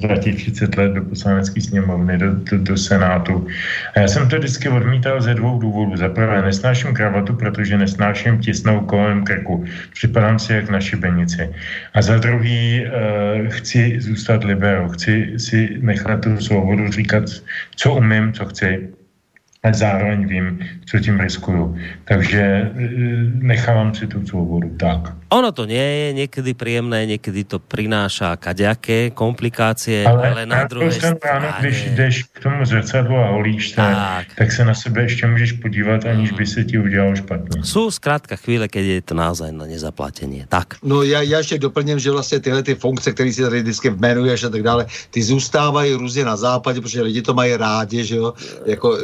za těch 30 let do poslanecké sněmovny, do, do, do Senátu. A já jsem to vždycky odmítal ze dvou důvodů. Za prvé, nesnáším kravatu, protože nesnáším tisnou kolem krku. Připadám si jak na šibenici. A za druhý, uh, chci zůstat liberou. Chci si nechat tu svobodu říkat, co umím, co chci ale zároveň vím, co tím riskuju. Takže e, nechávám si tu svobodu. Tak. Ono to nie je niekedy príjemné, niekedy to prináša kaďaké komplikácie, ale, ale na, na druhé strane... Ráno, když jdeš k tomu zrcadlu a holíš se, tak. tak se na sebe ještě můžeš podívat, aniž by se ti udělalo špatně. Jsou zkrátka chvíle, keď je to naozaj na nezaplatení. Tak. No já, já ještě doplním, že vlastně tyhle ty funkce, které si tady vždycky jmenuješ a tak dále, ty zůstávají různě na západě, protože lidi to mají rádi, že jo, jako,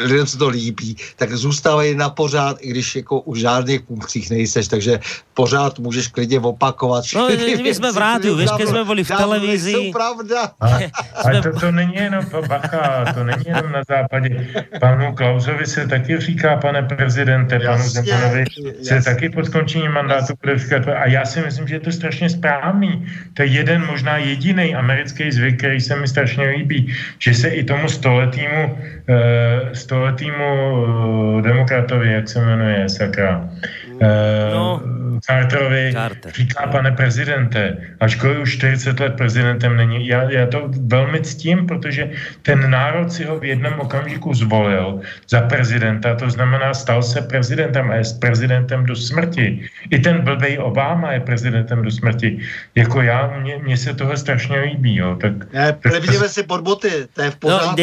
lidem se to líbí, tak zůstávají na pořád, i když jako už žádných funkcích nejseš, takže pořád můžeš klidně opakovat. No, my jsme v rádiu, víš, když jsme byli v televizi. To pravda. A, a to, to není jenom, bacha, to není jenom na západě. Panu Klausovi se taky říká, pane prezidente, panu Zemanovi se taky po skončení mandátu bude říkat. A já si myslím, že je to strašně správný. To je jeden, možná jediný americký zvyk, který se mi strašně líbí, že se i tomu stoletýmu, uh, stoletýmu uh, demokratovi, jak se jmenuje, sakra, no. Carterovi Carter. říká, pane prezidente, ačkoliv už 40 let prezidentem není, já, já to velmi ctím, protože ten národ si ho v jednom okamžiku zvolil za prezidenta, to znamená, stal se prezidentem a je prezidentem do smrti. I ten blbej Obama je prezidentem do smrti. Jako já, mně, mně se toho strašně líbí. Jo. Tak, ne, tak, si pod boty, to je v no, pořádku.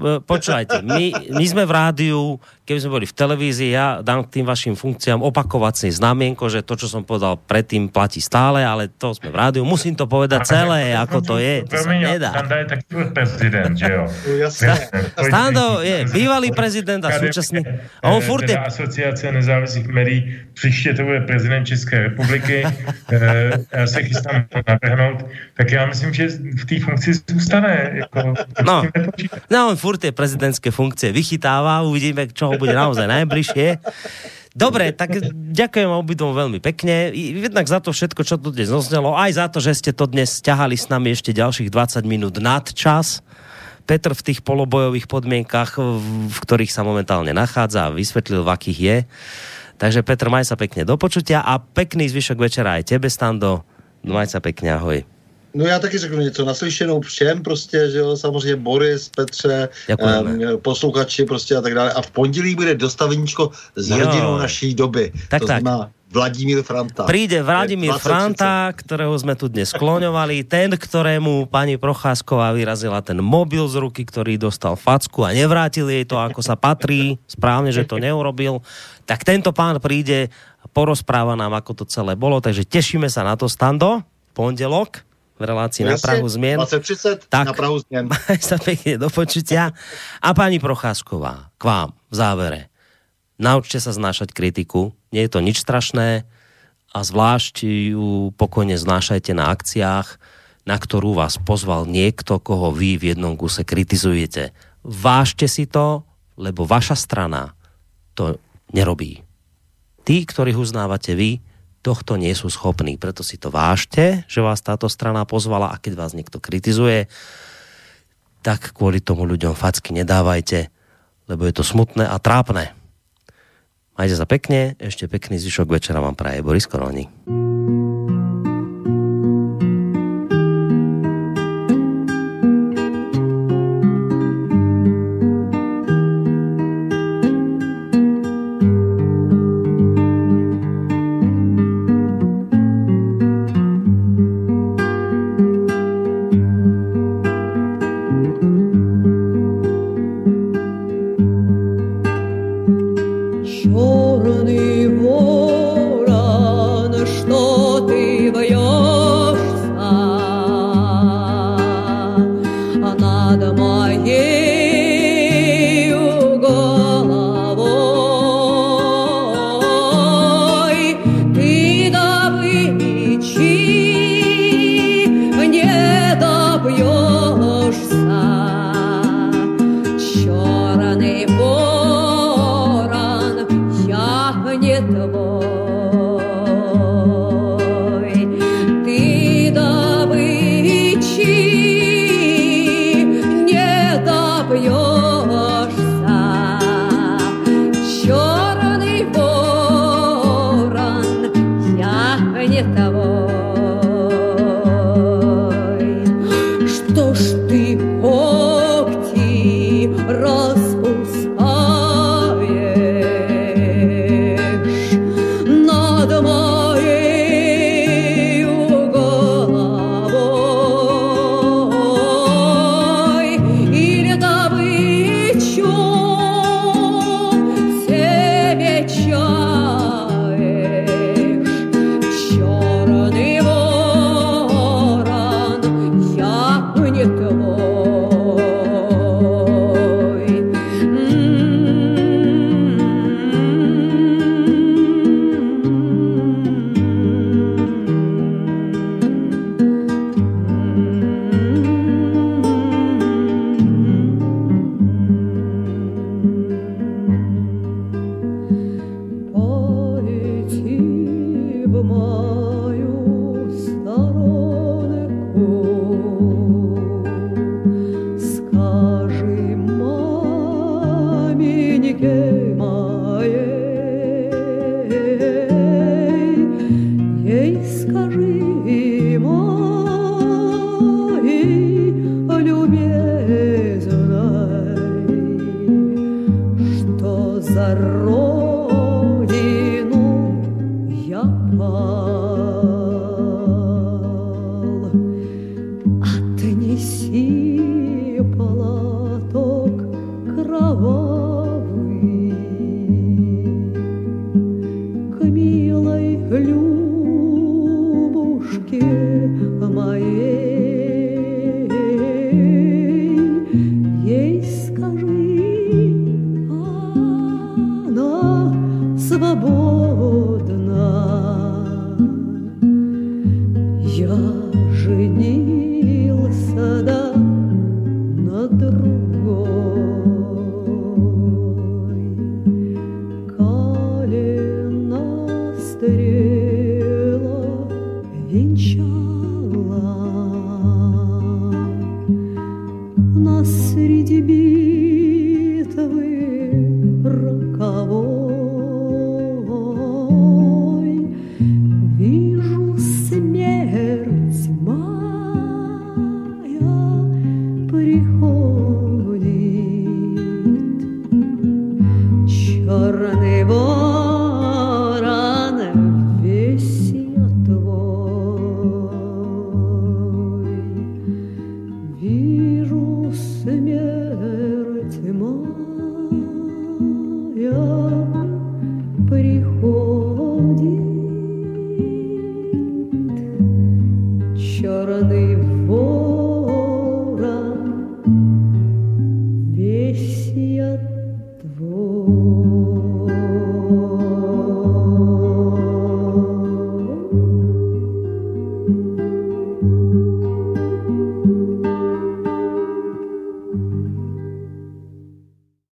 No, počúvajte, my, my sme v rádiu, keby sme boli v televízii, ja dám k tým vašim funkciám opakovací znamienko, že to, čo som povedal predtým, platí stále, ale to sme v rádiu. Musím to povedať celé, ako to je. To sa nedá. Standa je taký prezident, že jo? Stando je bývalý prezident a súčasný. A on furt je... Asociace nezávislých médií, příště to bude prezident České republiky. Eh, já se chystám navrhnout, tak já myslím, že v té funkci zůstane. Jako, no, no, on furt je prezidentské funkcie vychytává, uvidíme, čo bude naozaj najbližšie. Dobre, tak ďakujem obidvom veľmi pekne. Jednak za to všetko, čo tu dnes zoznelo, aj za to, že ste to dnes ťahali s nami ešte ďalších 20 minút nad čas. Petr v tých polobojových podmienkach, v ktorých sa momentálne nachádza a vysvetlil, v akých je. Takže Petr, maj sa pekne do počutia a pekný zvyšok večera aj tebe, Stando. Maj sa pekne, ahoj. No já taky řeknu něco naslyšenou všem prostě, že jo, samozřejmě Boris, Petře, um, posluchači prostě a tak dále. A v pondělí bude dostaveníčko s hrdinou naší doby. Tak, to tak. Znamená Vladimír Franta. Príde Vladimír Franta, ktorého sme tu dnes skloňovali, ten, ktorému pani Procházková vyrazila ten mobil z ruky, ktorý dostal facku a nevrátil jej to, ako sa patrí, správne, že to neurobil, tak tento pán príde a porozpráva nám, ako to celé bolo, takže tešíme sa na to, Stando, pondelok v relácii na Prahu zmien. 2030 tak, na Prahu zmien. sa pekne do počutia. A pani Procházková, k vám v závere. Naučte sa znášať kritiku. Nie je to nič strašné a zvlášť ju pokojne znášajte na akciách, na ktorú vás pozval niekto, koho vy v jednom kuse kritizujete. Vážte si to, lebo vaša strana to nerobí. Tí, ktorých uznávate vy, tohto nie sú schopní. Preto si to vážte, že vás táto strana pozvala a keď vás niekto kritizuje, tak kvôli tomu ľuďom facky nedávajte, lebo je to smutné a trápne. Majte sa pekne, ešte pekný zvyšok večera vám praje Boris Koroni.